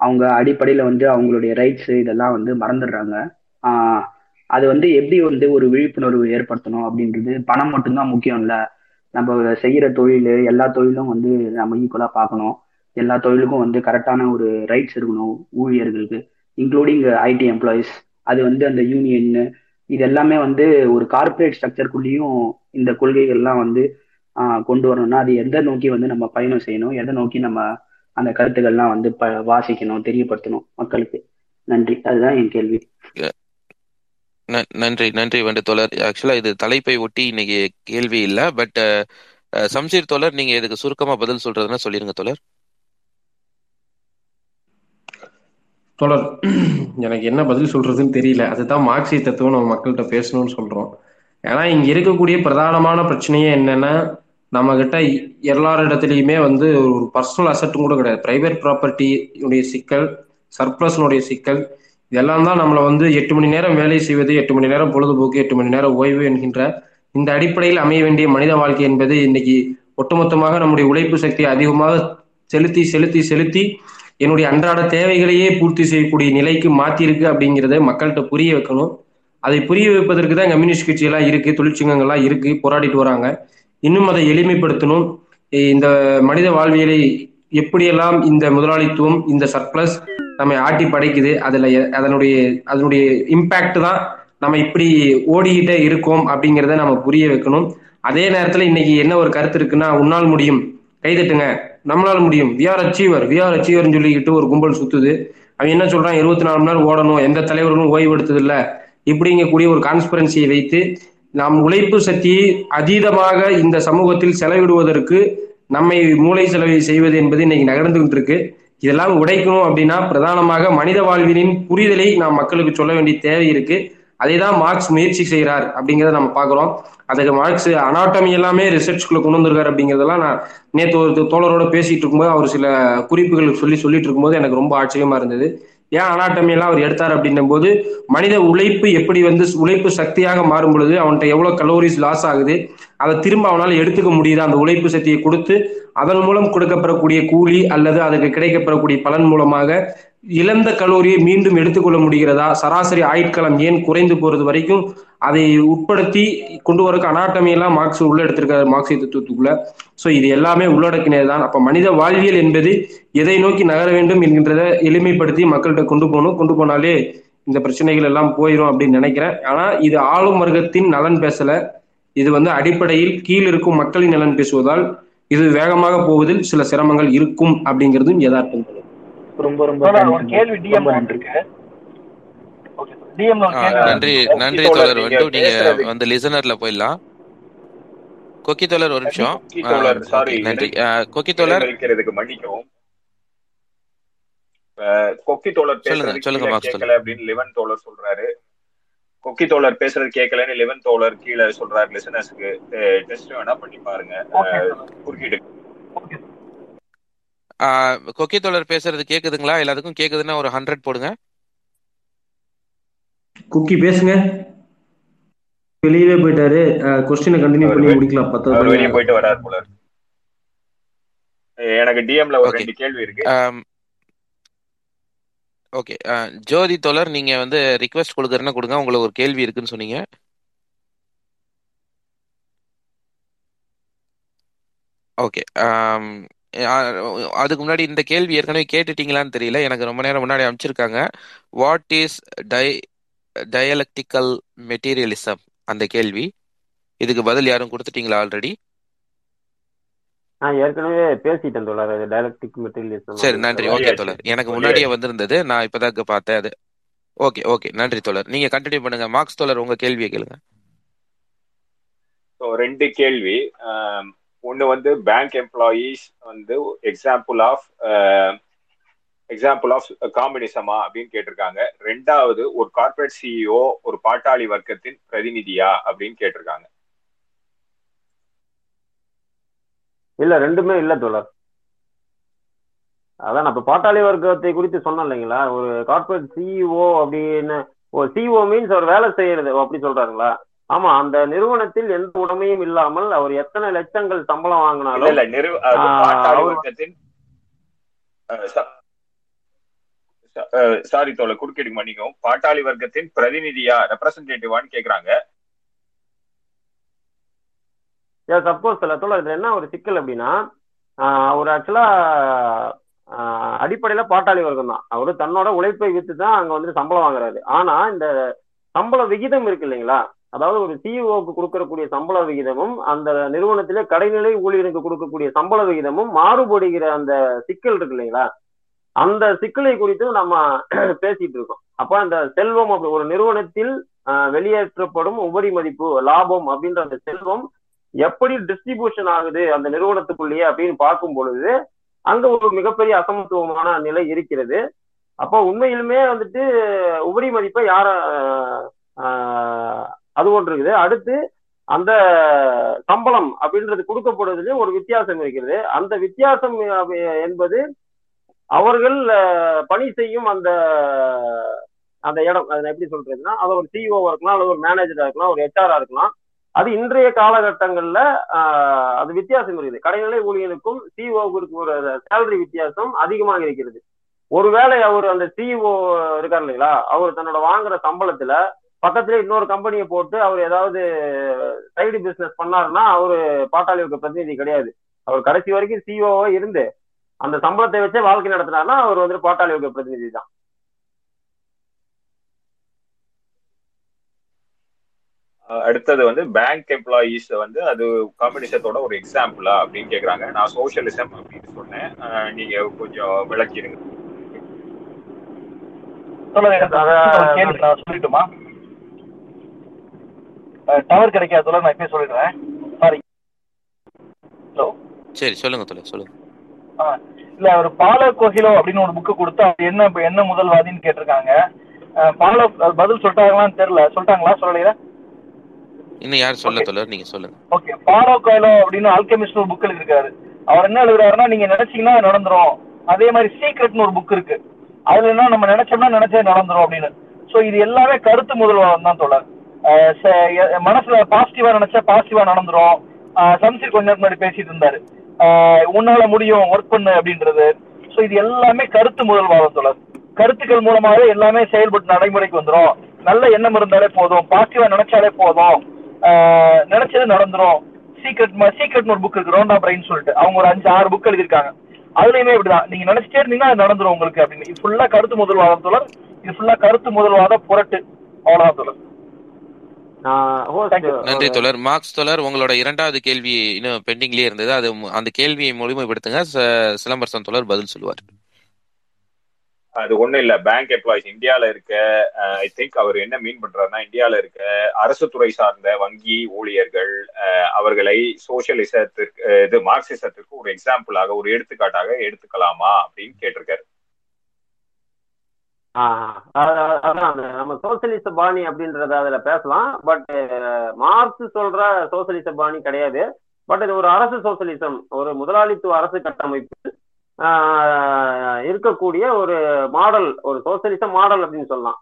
அவங்க அடிப்படையில வந்து அவங்களுடைய ரைட்ஸ் இதெல்லாம் வந்து மறந்துடுறாங்க. அது வந்து எப்படி வந்து ஒரு விழிப்புணர்வு ஏற்படுத்தணும் அப்படின்றது பணம் மட்டும்தான் முக்கியம் இல்லை நம்ம செய்யற தொழில் எல்லா தொழிலும் வந்து நம்ம ஈக்குவலா பார்க்கணும். எல்லா தொழிலுக்கும் வந்து கரெக்டான ஒரு ரைட்ஸ் இருக்கணும் ஊழியர்களுக்கு இன்க்ளூடிங் ஐடி எம்ப்ளாயிஸ் அது வந்து அந்த யூனியன் இது எல்லாமே வந்து ஒரு கார்ப்பரேட் ஸ்ட்ரக்சருக்குள்ளேயும் இந்த கொள்கைகள்லாம் வந்து கொண்டு வரணும்னா அது எதை நோக்கி வந்து நம்ம பயணம் செய்யணும் எதை நோக்கி நம்ம அந்த கருத்துக்கள்லாம் வந்து ப வாசிக்கணும் தெரியப்படுத்தணும் மக்களுக்கு. நன்றி. அதுதான் என் கேள்வி. நன்றி நன்றி வண்டு தோழர். ஆக்சுவலா இது தலைப்பை ஒட்டி இன்னைக்கு கேள்வி இல்ல பட் சம்சீர் தோழர் நீங்க இதுக்கு சுருக்கமா பதில் சொல்றதுன்னா சொல்லிருங்க தோழர். தோழர் எனக்கு என்ன பதில் சொல்றதுன்னு தெரியல. அதுதான் மார்க்சிய தத்துவம் நம்ம மக்கள்கிட்ட பேசணும்னு சொல்றோம். ஏன்னா இங்க இருக்கக்கூடிய பிரதானமான பிரச்சனையே என்னன்னா நம்ம கிட்ட எல்லாரிடத்துலயுமே வந்து ஒரு பர்சனல் அசட்டும் கூட கிடையாது. பிரைவேட் ப்ராப்பர்ட்டி உடைய சிக்கல் சர்ப்ளஸ்னுடைய சிக்கல் இதெல்லாம் தான் நம்மளை வந்து எட்டு மணி நேரம் வேலை செய்வது எட்டு மணி நேரம் பொழுதுபோக்கு எட்டு மணி நேரம் ஓய்வு என்கின்ற இந்த அடிப்படையில் அமைய வேண்டிய மனித வாழ்க்கை என்பது இன்னைக்கு ஒட்டுமொத்தமாக நம்முடைய உழைப்பு சக்தியை அதிகமாக செலுத்தி செலுத்தி செலுத்தி என்னுடைய அன்றாட தேவைகளையே பூர்த்தி செய்யக்கூடிய நிலைக்கு மாத்திருக்கு அப்படிங்கிறத மக்கள்கிட்ட புரிய வைக்கணும். அதை புரிய வைப்பதற்கு தான் கம்யூனிஸ்ட் கட்சியெல்லாம் இருக்கு தொழிற்சங்கங்கள்லாம் இருக்கு போராடிட்டு வராங்க. இன்னும் அதை எளிமைப்படுத்தணும். இந்த மனித வாழ்வியலை எப்படியெல்லாம் இந்த முதலாளித்துவம் இந்த சர்ப்ளஸ் நம்ம ஆட்டி படைக்குது அதுல அதனுடைய அதனுடைய இம்பேக்ட் தான் நம்ம இப்படி ஓடிக்கிட்டே இருக்கோம் அப்படிங்கிறத நம்ம புரிய வைக்கணும். அதே நேரத்துல இன்னைக்கு என்ன ஒரு கருத்து இருக்குன்னா உன்னால் முடியும். கைதட்டுங்க நம்மளால முடியும். We are achiever we are அச்சீவர்னு சொல்லிக்கிட்டு ஒரு கும்பல் சுத்துது. அவன் என்ன சொல்றான்? இருபத்தி நாலு மணி நேரம் ஓடணும். எந்த தலைவர்களும் ஓய்வு எடுத்தது இல்ல இப்படிங்கக்கூடிய ஒரு கான்ஸ்பரன்சியை வைத்து நாம் உழைப்பு சக்தியை அதீதமாக இந்த சமூகத்தில் செலவிடுவதற்கு நம்மை மூளை செலவை செய்வது என்பது இன்னைக்கு நகர்ந்துகிட்டு இருக்கு இதெல்லாம் உடைக்கணும் அப்படின்னா பிரதானமாக மனித வாழ்வினின் புரிதலை நாம் மக்களுக்கு சொல்ல வேண்டிய தேவை இருக்கு. அதே தான் மார்க்ஸ் முயற்சி செய்கிறார் அப்படிங்கிறத நம்ம பார்க்குறோம். அதுக்கு மார்க்ஸ் அனாட்டமி எல்லாமே ரிசர்ச்குள்ளே கொண்டு வந்திருக்காரு அப்படிங்கிறதெல்லாம் நான் நேற்று ஒரு தோழரோட பேசிட்டு இருக்கும்போது அவர் சில குறிப்புகள் சொல்லி சொல்லிட்டு இருக்கும்போது எனக்கு ரொம்ப ஆச்சரியமா இருந்தது. ஏன் அனாட்டமி எல்லாம் அவர் எடுத்தார் அப்படின்னும் போது மனித உழைப்பு எப்படி வந்து உழைப்பு சக்தியாக மாறும் பொழுது அவன்கிட்ட எவ்வளோ கலோரிஸ் லாஸ் ஆகுது அதை திரும்ப அவனால் எடுத்துக்க முடியுது? அந்த உழைப்பு சக்தியை கொடுத்து அதன் மூலம் கொடுக்கப்படக்கூடிய கூலி அல்லது அதுக்கு கிடைக்கப்படக்கூடிய பலன் மூலமாக இழந்த கலோரியை மீண்டும் எடுத்துக்கொள்ள முடிகிறதா? சராசரி ஆயுட்காலம் ஏன் குறைந்து போறது வரைக்கும் அதை உட்படுத்தி கொண்டு வரக்கு அனாட்டமி எல்லாம் மார்க்ஸ் உள்ள எடுத்திருக்காரு மார்க்சிய தத்துவத்துக்குள்ள சோ இது எல்லாமே உள்ளடக்கினதுதான். அப்ப மனித வாழ்வியல் என்பது எதை நோக்கி நகர வேண்டும் என்கின்றத எளிமைப்படுத்தி மக்கள்கிட்ட கொண்டு போகணும். கொண்டு போனாலே இந்த பிரச்சனைகள் எல்லாம் போயிடும் அப்படின்னு நினைக்கிறேன். ஆனா இது ஆளும் வர்க்கத்தின் நலன் பேசல. இது வந்து அடிப்படையில் கீழ் இருக்கும் மக்களின் நலன் பேசுவதால் இது வேகமாக போவதில் சில சிரமங்கள் இருக்கும் அப்படிங்கிறதும் யதார்த்தம். ரொம்ப ரொம்ப ஒரு கேள்வி டிஎம் இருக்கு டிஎம்ல ஒரு கேள்வி நன்றி நன்றி தோழர் வந்து நீங்க வந்து லிசனர்ல போயிடலாம். கொக்கி தோழர் ஒரு நிமிஷம். கொக்கி தோழர் சாரி நன்றி. கொக்கி தோழர்? வைக்கிறதுக்கு மன்னிக்கவும். கொக்கி தோழர் பேசுறது சொல்லுங்க கேட்கல அப்படின்னு லிவன் தோழர் சொல்றாரு. கொக்கி தோழர் பேசுறது கேட்கலன்னு லிவன் தோழர் கீழே சொல்றாரு லிசனர்ஸ்க்கு டெஸ்ட் வேணா பண்ணி பாருங்க. குறுக்கிட்டு. கொக்கி தோழர் பேசுறது கேக்குதுங்களா? எல்லாத்துக்கும் கேக்குதுன்னா ஒரு ஹண்ட்ரட் போடுங்க. குக்கி பேசுங்க. வெளியவே போயிட்டாரு. கொஸ்டினை கண்டினியூ பண்ணி முடிக்கலாம். அவர் வெளியே போயிட்டு வராரு போல எனக்கு டிஎம்ல ஒரு ரெண்டு கேள்வி இருக்கு. ஓகே ஜோதி தோழர் நீங்க வந்து ரிக்வெஸ்ட் கொடுக்குறேன்னா கொடுங்க. உங்களுக்கு ஒரு கேள்வி இருக்குன்னு சொன்னீங்க. ஓகே அதுக்கு முன்னாடி இந்த கேள்வி ஏற்கனவே கேட்டுட்டீங்களான்னு தெரியல. எனக்கு ரொம்ப நேரம் முன்னாடி அமைச்சிருக்காங்க what is tie dialectical materialism அந்த கேள்வி. இதுக்கு பதில் யாரும் கொடுத்துட்டீங்களா ஆல்ரெடி நான் ஏற்கனவே பேசிட்டேன் தோழர். அது டயலக்டிக் மெட்டீரியலிசம் சரி நன்றி. ஓகே தோழர். எனக்கு முன்னாடியே வந்திருந்தது. நான் இப்பதான் பார்த்தேன் அது. ஓகே ஓகே நன்றி தோழர். நீங்க கண்டினியூ பண்ணுங்க. மார்க்ஸ் தோழர் உங்க கேள்வியை கேளுங்க. ரெண்டு கேள்வி. ஒன்று வந்து பேங்க் எம்ப்ளாயீஸ் வந்து எக்ஸாம்பிள் ஆஃப் எக்ஸாம்பிள் ஆஃப் காம்பினிசமா அப்படின்னு கேட்டிருக்காங்க. ரெண்டாவது ஒரு கார்பரேட் சிஇஓ ஒரு பாட்டாளி வர்க்கத்தின் பிரதிநிதியா அப்படின்னு கேட்டிருக்காங்க. இல்ல ரெண்டுமே இல்ல தோழர். அதான் இப்ப பாட்டாளி வர்க்கத்தை குறித்து சொன்னோம் இல்லைங்களா? ஒரு கார்பரேட் சிஇஓ அப்படின்னு ஒரு சிஇஓ மீன்ஸ் அவர் வேலை செய்யறது அப்படி சொல்றாருங்களா? ஆமா அந்த நிறுவனத்தில் எந்த உடமையும் இல்லாமல் அவர் எத்தனை லட்சங்கள் சம்பளம் வாங்கினாலும் சாரி தோல குறுக்கீடு மன்னிக்கும் பாட்டாளி வர்க்கத்தின் பிரதிநிதியா ரெப்ரசன்டேட்டிவான்னு கேக்குறாங்க. சப்போஸ் தோழர் இதுல என்ன ஒரு சிக்கல் அப்படின்னா அவர் ஆக்சுவலா அடிப்படையில பாட்டாளி வர்க்கம் தான். அவரு தன்னோட உழைப்பை வித்து தான் அங்க வந்து சம்பளம் வாங்குறாரு. ஆனா இந்த சம்பள விகிதம் இருக்கு இல்லைங்களா? அதாவது ஒரு சிஇஓக்கு கொடுக்கக்கூடிய சம்பள விகிதமும் அந்த நிறுவனத்திலே கடைநிலை ஊழியருக்கு கொடுக்கக்கூடிய சம்பள விகிதமும் மாறுபடுகிற அந்த சிக்கல் இருக்கு இல்லைங்களா? அந்த சிக்கலை குறித்து நம்ம பேசிட்டு இருக்கோம். அப்ப அந்த செல்வம் அப்படி ஒரு நிறுவனத்தில் வெளியேற்றப்படும் உபரி மதிப்பு லாபம் அப்படின்ற அந்த செல்வம் எப்படி டிஸ்ட்ரிபியூஷன் ஆகுது அந்த நிறுவனத்துக்குள்ளேயே அப்படின்னு பார்க்கும் பொழுது அங்க ஒரு மிகப்பெரிய அசமத்துவமான நிலை இருக்கிறது. அப்போ உண்மையிலுமே வந்துட்டு உபரி மதிப்பை யார அது ஒன்று இருக்குது. அடுத்து அந்த சம்பளம் அப்படின்றது கொடுக்கப்படுவதிலே ஒரு வித்தியாசம் இருக்கிறது. அந்த வித்தியாசம் என்பது அவர்கள் பணி செய்யும் அந்த அந்த இடம். அதை எப்படி சொல்றதுன்னா அது ஒரு சிஇஓவா இருக்கலாம் அல்லது ஒரு மேனேஜரா இருக்கலாம் ஒரு ஹெச்ஆரா இருக்கலாம். அது இன்றைய காலகட்டங்கள்ல அது வித்தியாசம் இருக்குது. கடைநிலை ஊழியனுக்கும் சிஇஓவுக்கு ஒரு சேலரி வித்தியாசம் அதிகமாக இருக்கிறது. ஒருவேளை அவர் அந்த சிஇஓ இருக்கார் இல்லைங்களா? அவர் தன்னோட வாங்குற சம்பளத்துல பக்கத்துல இன்னொரு கம்பெனியை போட்டு அவர் ஏதாவது சைடு பிசினஸ் பண்ணாருன்னா அவரு பாட்டாளி வர்க்க பிரதிநிதி கிடையாது. அவர் கடைசி வரைக்கும் சிஇஓவா இருந்து அந்த சம்பளத்தை வச்சே வாழ்க்கை நடத்தினாருன்னா அவர் வந்து பாட்டாளி வர்க்க பிரதிநிதி தான். அடுத்தது வந்து பேங்க் எம்ப்ளாயீஸ் வந்து அது கம்யூனிசத்தோட ஒரு எக்ஸாம்பிளா அப்படின்னு கேக்குறாங்க. நான் சோசியலிசம் அப்படின்னு சொன்னேன். நீங்க கொஞ்சம் விளக்கிடுங்க. சொல்லுங்க சொல்லட்டுமா? டவர் கிடைக்காதுல நான் இப்பயே சொல்லிடுறேன். சாரி ஹலோ சரி சொல்லுங்க தோழர் சொல்லுங்க. இல்ல ஒரு பால கோகிலோ அப்படின்னு ஒரு புக்கு கொடுத்து அது என்ன என்ன முதல்வாதின்னு கேட்டிருக்காங்க. பால பதில் சொல்லிட்டாங்களான்னு தெரியல. சொல்லிட்டாங்களா சொல்லலையா? இன்னும் யார் சொல்ல தோழர் நீங்க சொல்லுங்க. ஓகே பாலோ கோயிலோ அப்படின்னு ஆல்கெமிஸ்ட் ஒரு புக் எழுதிருக்காரு அவர் என்ன எழுதுறாருன்னா நீங்க நினைச்சீங்கன்னா நடந்துரும். அதே மாதிரி சீக்ரெட்னு ஒரு புக் இருக்கு. அதுல என்ன நம்ம நினைச்சோம்னா நினைச்சே நடந்துரும் அப்படின்னு. சோ இது எல்லாமே கருத்து முதல்வாதம் தான் எ- மனசுல பாசிட்டிவா நினைச்சா பாசிட்டிவா நடந்துரும். சம்சீர் கொஞ்ச நேரம் முன்னாடி பேசிட்டு இருந்தாரு. உன்னால முடியும் ஒர்க் பண்ணு அப்படின்றது. சோ இது எல்லாமே கருத்து முதல்வாதம் தொடர் கருத்துக்கள் மூலமாவே எல்லாமே செயல்பட்டு நடைமுறைக்கு வந்துரும். நல்ல எண்ணம் இருந்தாலே போதும். பாசிட்டிவா நினைச்சாலே போதும். ஆஹ் நினைச்சது நடந்துரும். சீக்ரெட் சீக்ரெட்னு ஒரு புக் இருக்கு ரோண்டா பிரைன் சொல்லிட்டு. அவங்க ஒரு அஞ்சு ஆறு புக் எழுதிருக்காங்க அதுலயுமே இப்படிதான். நீங்க நினைச்சிட்டே இருந்தீங்கன்னா அது நடந்துரும் உங்களுக்கு அப்படின்னு. இது ஃபுல்லா கருத்து முதல்வாதம் தொடர் இது ஃபுல்லா கருத்து முதல்வாத புரட்டு. அவ்வளவுதான் தொடர் நன்றி தோழர். மார்க்ஸ் தோழர் உங்களோட இரண்டாவது கேள்வி இன்னும் பெண்டிங்லயே இருந்தது. அது அந்த கேள்வியை முழுமைப்படுத்துங்க. சிலம்பரசன் தோழர் பதில் சொல்லுவார். அது ஒண்ணும் இல்ல. பேங்க் எம்ப்ளாயிஸ் இந்தியால இருக்க ஐ திங்க் அவர் என்ன மீன் பண்றாருன்னா இந்தியால இருக்க அரசு துறை சார்ந்த வங்கி ஊழியர்கள் அவர்களை சோசியலிசத்திற்கு இது மார்க்சிசத்திற்கு ஒரு எக்ஸாம்பிளாக ஒரு எடுத்துக்காட்டாக எடுத்துக்கலாமா அப்படின்னு கேட்டிருக்காரு. அதான் நம்ம சோசியலிச பாணி அப்படின்றத அதுல பேசலாம். பட் மார்க்ஸ் சொல்ற சோசியலிச பாணி கிடையாது. பட் இது ஒரு அரசு சோசியலிசம் ஒரு முதலாளித்துவ அரசு கட்டமைப்பு. ஆஹ் இருக்கக்கூடிய ஒரு மாடல் ஒரு சோசியலிச மாடல் அப்படின்னு சொல்லலாம்.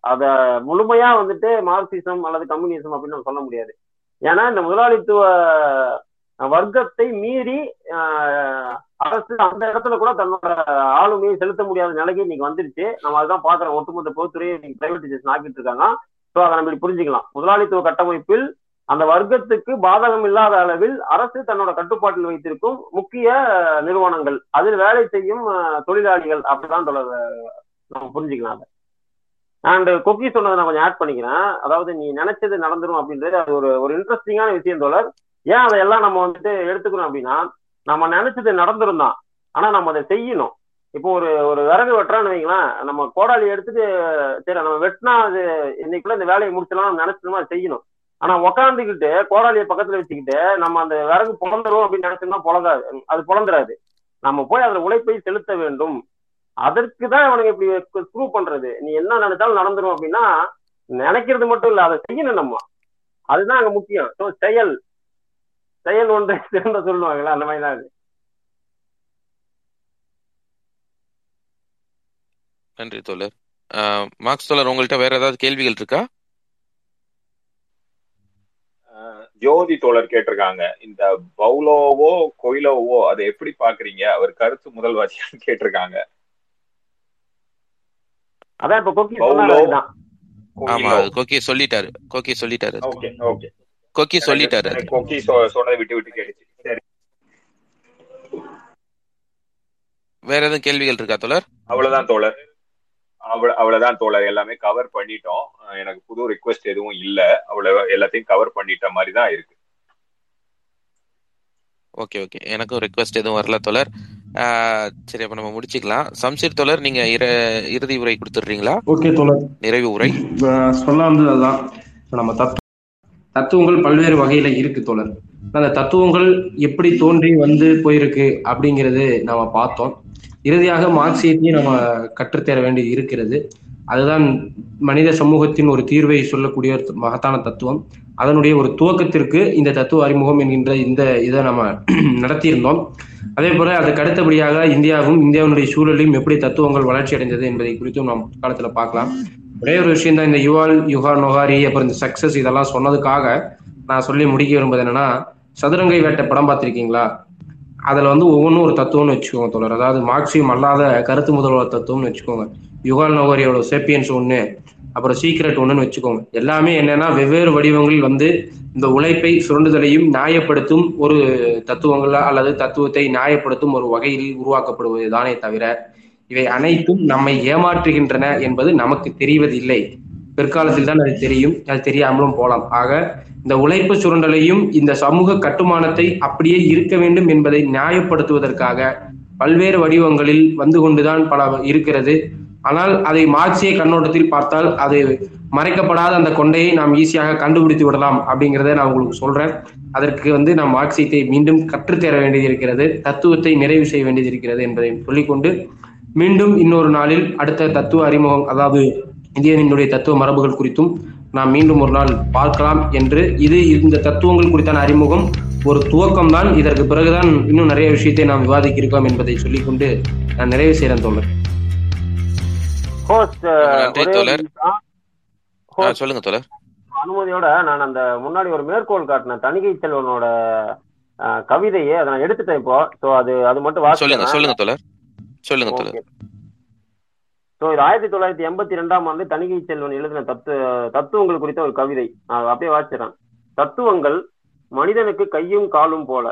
அத முழுமையா வந்துட்டு மார்க்சிசம் அல்லது கம்யூனிசம் அப்படின்னு நம்ம சொல்ல முடியாது. ஏன்னா இந்த முதலாளித்துவ வர்க்கத்தை மீறி ஆஹ் அரசு அந்த இடத்துல கூட தன்னோட ஆளுமையை செலுத்த முடியாத நிலைக்கு இன்னைக்கு வந்துருச்சு. நம்ம அதுதான் பாக்குறோம் ஒட்டுமொத்த பொதுத்துறையை இன்னைக்கு பிரைவேடைசேஷன் ஆக்கிட்டு இருக்காங்க. ஸோ அதை நம்ம இப்படி புரிஞ்சுக்கலாம். முதலாளித்துவ கட்டமைப்பில் அந்த வர்க்கத்துக்கு பாதகம் இல்லாத அளவில் அரசு தன்னோட கட்டுப்பாட்டில் வைத்திருக்கும் முக்கிய நிறுவனங்கள். அதில் வேலை செய்யும் தொழிலாளிகள் அப்படிதான் நம்ம புரிஞ்சுக்கலாம் அதை. அண்ட் கொக்கி சொன்னதை நான் கொஞ்சம் ஆட் பண்ணிக்கிறேன். அதாவது நீ நினைச்சது நடந்துரும் அப்படின்றது அது ஒரு ஒரு இன்ட்ரெஸ்டிங்கான விஷயம் தோழர். ஏன் அதையெல்லாம் நம்ம வந்துட்டு எடுத்துக்கணும் அப்படின்னா நம்ம நினைச்சது நடந்திருந்தோம் ஆனா நம்ம அதை செய்யணும். இப்போ ஒரு ஒரு விறகு வெட்டுறான்னு வைங்களேன் நம்ம கோடாலி எடுத்துட்டு சரி நம்ம வெட்டினா அது இன்னைக்குள்ள இந்த வேலையை முடிச்சலாம் நம்ம நினைச்சோமா செய்யணும். ஆனா உக்காந்துக்கிட்டு கோடாலியை பக்கத்துல வச்சுக்கிட்டு நம்ம அந்த விறகு பொழந்துரும் அப்படின்னு நினைச்சோம்னா பொழங்காது அது பொழந்துராது நம்ம போய் அதுல உழைப்பை செலுத்த வேண்டும். அதற்கு தான் அவனுக்கு இப்படி ப்ரூவ் பண்றது. நீ என்ன நினைச்சாலும் நடந்துரும் அப்படின்னா நினைக்கிறது மட்டும் இல்ல அதை செய்யணும் நம்ம. அதுதான் அங்க முக்கியம். ஸோ செயல். செயல் ஒன்றை சிறந்த சொல்லுவாங்களா அந்த மாதிரி தான் அது. நன்றி தோழர். மார்க்ஸ் தோழர் உங்கள்கிட்ட வேற ஏதாவது கேள்விகள் இருக்கா? ஜோதி தோழர் கேட்டிருக்காங்க. இந்த பவுலோவோ கொயிலோவோ அதை எப்படி பாக்குறீங்க அவர் கருத்து முதல்வாதியான்னு கேட்டிருக்காங்க. அதான் இப்ப கொக்கி பவுலோ சொன்னாரு அதுதான். ஆமா கொயிலோ. அது கோக்கி சொல்லிட்டாரு. கோக்கி சொல்லிட்டாரு. Okay okay. கோக்கி சொல்லிட்டாரு. கொக்கி சொன்னதை விட்டு விட்டு கேட்டுச்சு. சரி. வேற எதுவும் கேள்விகள் இருக்கா தோழர்? அவ்வளவுதான் தோழர். அவ்வளவு அவ்வளவுதான் தோழர். எல்லாமே கவர் பண்ணிட்டோம். எனக்கு புது ரிக்வெஸ்ட் எதுவும் இல்ல. அவ்வளவு எல்லாத்தையும் கவர் பண்ணிட்ட மாதிரி தான் இருக்கு. Okay okay. எனக்கும் ரெக்வஸ்ட் எதுவும் வரல தோழர். சரி அப்ப நம்ம முடிச்சுக்கலாம். சம்சீர் தோழர் நீங்க இற இறுதி உரை கொடுத்துடுறீங்களா? ஓகே தோழர். நிறைவு உரை. சொல்ல வந்தது அதுதான் நம்ம தத்துவ தத்துவங்கள் பல்வேறு வகையில இருக்கு தோழர். அந்த தத்துவங்கள் எப்படி தோன்றி வந்து போயிருக்கு அப்படிங்கிறது நாம பார்த்தோம். இறுதியாக மார்க்சியத்தையும் நம்ம கற்றுத்தர வேண்டி இருக்கிறது. அதுதான் மனித சமூகத்தின் ஒரு தீர்வை சொல்லக்கூடிய ஒரு மகத்தான தத்துவம். அதனுடைய ஒரு துவக்கத்திற்கு இந்த தத்துவ அறிமுகம் என்கின்ற இந்த இதை நம்ம நடத்தியிருந்தோம். அதே போல அதுக்கு அடுத்தபடியாக இந்தியாவும் இந்தியாவினுடைய சூழலையும் எப்படி தத்துவங்கள் வளர்ச்சி அடைந்தது என்பதை குறித்தும் நாம் காலத்துல பார்க்கலாம். ஒரே ஒரு விஷயம் தான் இந்த யுவால் யுகா நொகாரி அப்புறம் இந்த சக்சஸ் இதெல்லாம் சொன்னதுக்காக நான் சொல்லி முடிக்க விரும்புவது என்னன்னா சதுரங்கை வேட்டை படம் பார்த்துருக்கீங்களா? அதுல வந்து ஒவ்வொன்றும் ஒரு தத்துவம்னு வச்சுக்கோங்க தோழர். அதாவது மார்க்சியம் அல்லாத கருத்து முதல்வர் தத்துவம்னு வச்சுக்கோங்க. யுகால் நோகரியோட சேப்பியன்ஸ் ஒன்று அப்புறம் சீக்ரெட் ஒன்றுன்னு வச்சுக்கோங்க. எல்லாமே என்னன்னா வெவ்வேறு வடிவங்களில் வந்து இந்த உழைப்பை சுரண்டுதலையும் நியாயப்படுத்தும் ஒரு தத்துவங்களா அல்லது தத்துவத்தை நியாயப்படுத்தும் ஒரு வகையில் உருவாக்கப்படுவது தானே தவிர இவை அனைத்தும் நம்மை ஏமாற்றுகின்றன என்பது நமக்கு தெரிவதில்லை. பிற்காலத்தில் தான் அது தெரியும். அது தெரியாமலும் போலாம். ஆக இந்த உழைப்பு சுரண்டலையும் இந்த சமூக கட்டுமானத்தை அப்படியே இருக்க வேண்டும் என்பதை நியாயப்படுத்துவதற்காக பல்வேறு வடிவங்களில் வந்து கொண்டுதான் பல இருக்கிறது. ஆனால் அதை மார்க்சிய கண்ணோட்டத்தில் பார்த்தால் அது மறைக்கப்படாத அந்த கொண்டையை நாம் ஈஸியாக கண்டுபிடித்து விடலாம் அப்படிங்கிறத நான் உங்களுக்கு சொல்றேன். அதற்கு வந்து நாம் மார்க்சியத்தை மீண்டும் கற்றுத்தர வேண்டியது இருக்கிறது. தத்துவத்தை நிறைவு செய்ய வேண்டியது இருக்கிறது என்பதை சொல்லிக்கொண்டு மீண்டும் இன்னொரு நாளில் அடுத்த தத்துவ அறிமுகம் அதாவது இந்தியனினுடைய தத்துவ மரபுகள் குறித்தும் நாம் மீண்டும் ஒரு நாள் பார்க்கலாம் என்று இது இந்த தத்துவங்கள் குறித்தான அறிமுகம். ஒரு துவக்கம் தான். இதற்கு பிறகுதான் இன்னும் நிறைய விஷயத்தை நாம் விவாதிக்க இருக்கோம் என்பதை சொல்லிக்கொண்டு நான் நிறைவு செய்கிறேன் தோழர். சொல்லுங்க தோழர். அனுமதியோட நான் அந்த முன்னாடி ஒரு மேற்கோள் காட்டினேன் தணிகை செல்வனோட கவிதையை அதை நான் எடுத்துட்டேன் இப்போ. ஸோ அது அது மட்டும் சொல்லுங்க சொல்லுங்க தோழர். சொல்லுங்க ஸோ இது ஆயிரத்தி தொள்ளாயிரத்தி எண்பத்தி ரெண்டாம் ஆண்டு தணிகை செல்வன் எழுதின தத்துவ தத்துவங்கள் குறித்த ஒரு கவிதை. நான் அப்படியே வாசிக்கிறேன் தத்துவங்கள் மனிதனுக்கு கையும் காலும் போல.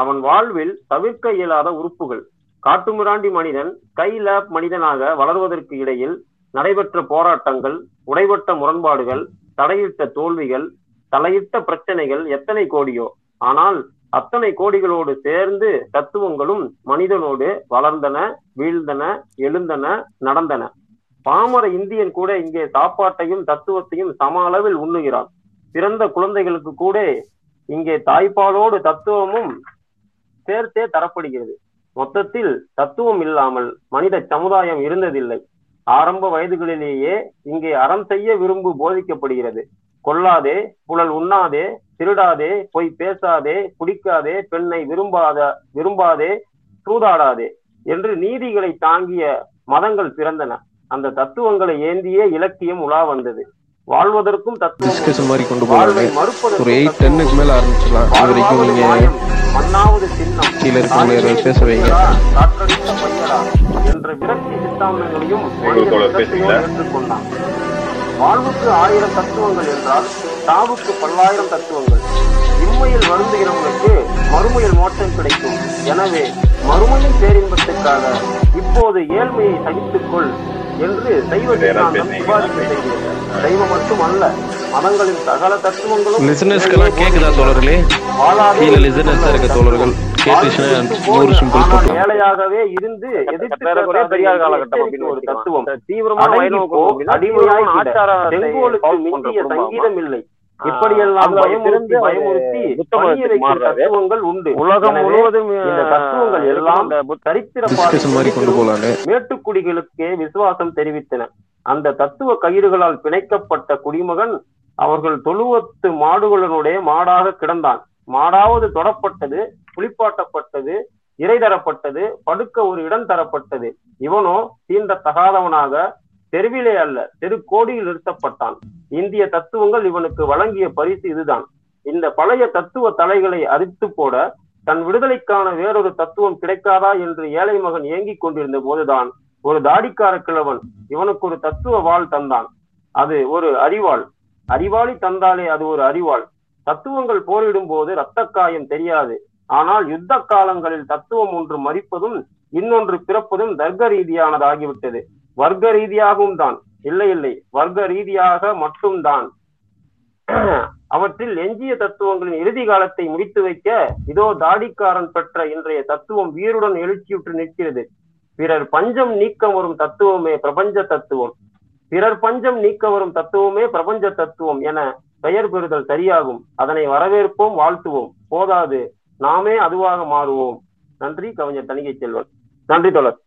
அவன் வாழ்வில் தவிர்க்க இயலாத உறுப்புகள். காட்டுமிராண்டி மனிதன் கை லேப் மனிதனாக வளர்வதற்கு இடையில் நடைபெற்ற போராட்டங்கள் உடைபட்ட முரண்பாடுகள் தடையிட்ட தோல்விகள் தலையிட்ட பிரச்சனைகள் எத்தனை கோடியோ. ஆனால் அத்தனை கோடிகளோடு சேர்ந்து தத்துவங்களும் மனிதனோடு வளர்ந்தன வீழ்ந்தன எழுந்தன நடந்தன. பாமர இந்தியன் கூட இங்கே சாப்பாட்டையும் தத்துவத்தையும் சம அளவில் உண்ணுகிறான். பிறந்த குழந்தைகளுக்கு கூட இங்கே தாய்ப்பாலோடு தத்துவமும் சேர்த்தே தரப்படுகிறது. மொத்தத்தில் தத்துவம் இல்லாமல் மனித சமுதாயம் இருந்ததில்லை. ஆரம்ப வயதுகளிலேயே இங்கே அறம் செய்ய விரும்பு போதிக்கப்படுகிறது. கொல்லாதே புழல் உண்ணாதே திருடாதே பொய் பேசாதே குடிக்காதே பெண்ணை விரும்பாத விரும்பாதே சூதாடாதே என்று நீதிகளை தாங்கிய மதங்கள் பிறந்தன. அந்த தத்துவங்களை ஏந்தியே இலக்கியம் உலா வந்தது. வாழ்வதற்கும் தத்துவம் டிஸ்கஷன் மாதிரி கொண்டு வாழ்வை போகலாம் ஒரு மறுப்பதற்கும் எயிட் தத்துவம் டென்னுக்கு மேல ஆரம்பிச்சிடலாம். அது வரைக்கும் வாழ்வாவது நீங்க மாயம் மண்ணாவது சின்னம். கீழே இருக்கவங்க பேச வைங்க. என்ற விரக்தி சித்தாந்தங்களையும்? ஏற்றுக்கொண்டான். வாழ்வுக்கு ஆயிரம் தத்துவங்கள் என்றால் சாவுக்கு பல்லாயிரம் தத்துவங்கள். இம்மையில் வருந்துகிறவங்களுக்கு மறுமையில் மோட்சம் கிடைக்கும். எனவே மறுமையின் பேரின்பத்துக்காக இப்போது ஏழ்மையை சகித்துக்கொள் என்று சைவ சித்தாந்தம் விவாதிக்க செய்கிறது சைவம் மட்டுமல்ல மதங்களின் சகல தத்துவங்களும் வாழாதே இருக்க தோழர்கள். கேட்டுச்சுன்னா நூறு சிம்பிள் ஏழையாகவே இருந்து எதிர்த்து பெரியார் காலகட்டம் அப்படின்னு ஒரு. தத்துவம் தீவிரமான அடிமையாய். ஆச்சாரத்தை செங்கோலுக்கு மிஞ்சிய? சங்கீதம் இல்லை இப்படியெல்லாம் பயமுறுத்தி பயமுறுத்தி. தத்துவங்கள் உண்டு உலகம் முழுவதும் இந்த தத்துவங்கள் எல்லாம் சரித்திர மேட்டுக்குடிகளுக்கே விசுவாசம் தெரிவித்தன அந்த தத்துவ கயிறுகளால் பிணைக்கப்பட்ட குடிமகன் அவர்கள் தொழுவத்து மாடுகளுடைய மாடாக கிடந்தான் மாடாவது தொடப்பட்டது குளிப்பாட்டப்பட்டது இறை தரப்பட்டது படுக்க ஒரு இடம் தரப்பட்டது. இவனோ தீண்ட தகாதவனாக தெருவிலே அல்ல தெருக்கோடியில் நிறுத்தப்பட்டான். இந்திய தத்துவங்கள் இவனுக்கு வழங்கிய பரிசு இதுதான். இந்த பழைய தத்துவ தலைகளை அரித்து போட தன் விடுதலைக்கான வேறொரு தத்துவம் கிடைக்காதா என்று ஏழை மகன் ஏங்கிக் கொண்டிருந்த போதுதான் ஒரு தாடிக்கார கிழவன் இவனுக்கு ஒரு தத்துவ வாழ் தந்தான். அது ஒரு அறிவாள். அறிவாளி தந்தாலே அது ஒரு அறிவாள். தத்துவங்கள் போரிடும் போது இரத்த காயம் தெரியாது. ஆனால் யுத்த காலங்களில் தத்துவம் ஒன்று மறிப்பதும் இன்னொன்று பிறப்பதும் தர்க்க ரீதியானதாகிவிட்டது வர்க்க ரீதியாகவும் தான். இல்லை இல்லை. வர்க்க ரீதியாக மட்டும்தான். அவற்றில் எஞ்சிய தத்துவங்களின் இறுதி காலத்தை முடித்து வைக்க இதோ தாடிக்காரன் பெற்ற இன்றைய தத்துவம் வீருடன் எழுச்சியுற்று நிற்கிறது. பிறர் பஞ்சம் நீக்க வரும் தத்துவமே பிரபஞ்ச தத்துவம். பிறர் பஞ்சம் நீக்க வரும் தத்துவமே பிரபஞ்ச தத்துவம் என பெயர் பெறுதல் சரியாகும். அதனை வரவேற்போம் வாழ்த்துவோம். போதாது. நாமே அதுவாக மாறுவோம். நன்றி கவிஞர் தணிகை செல்வன். நன்றி தொடர்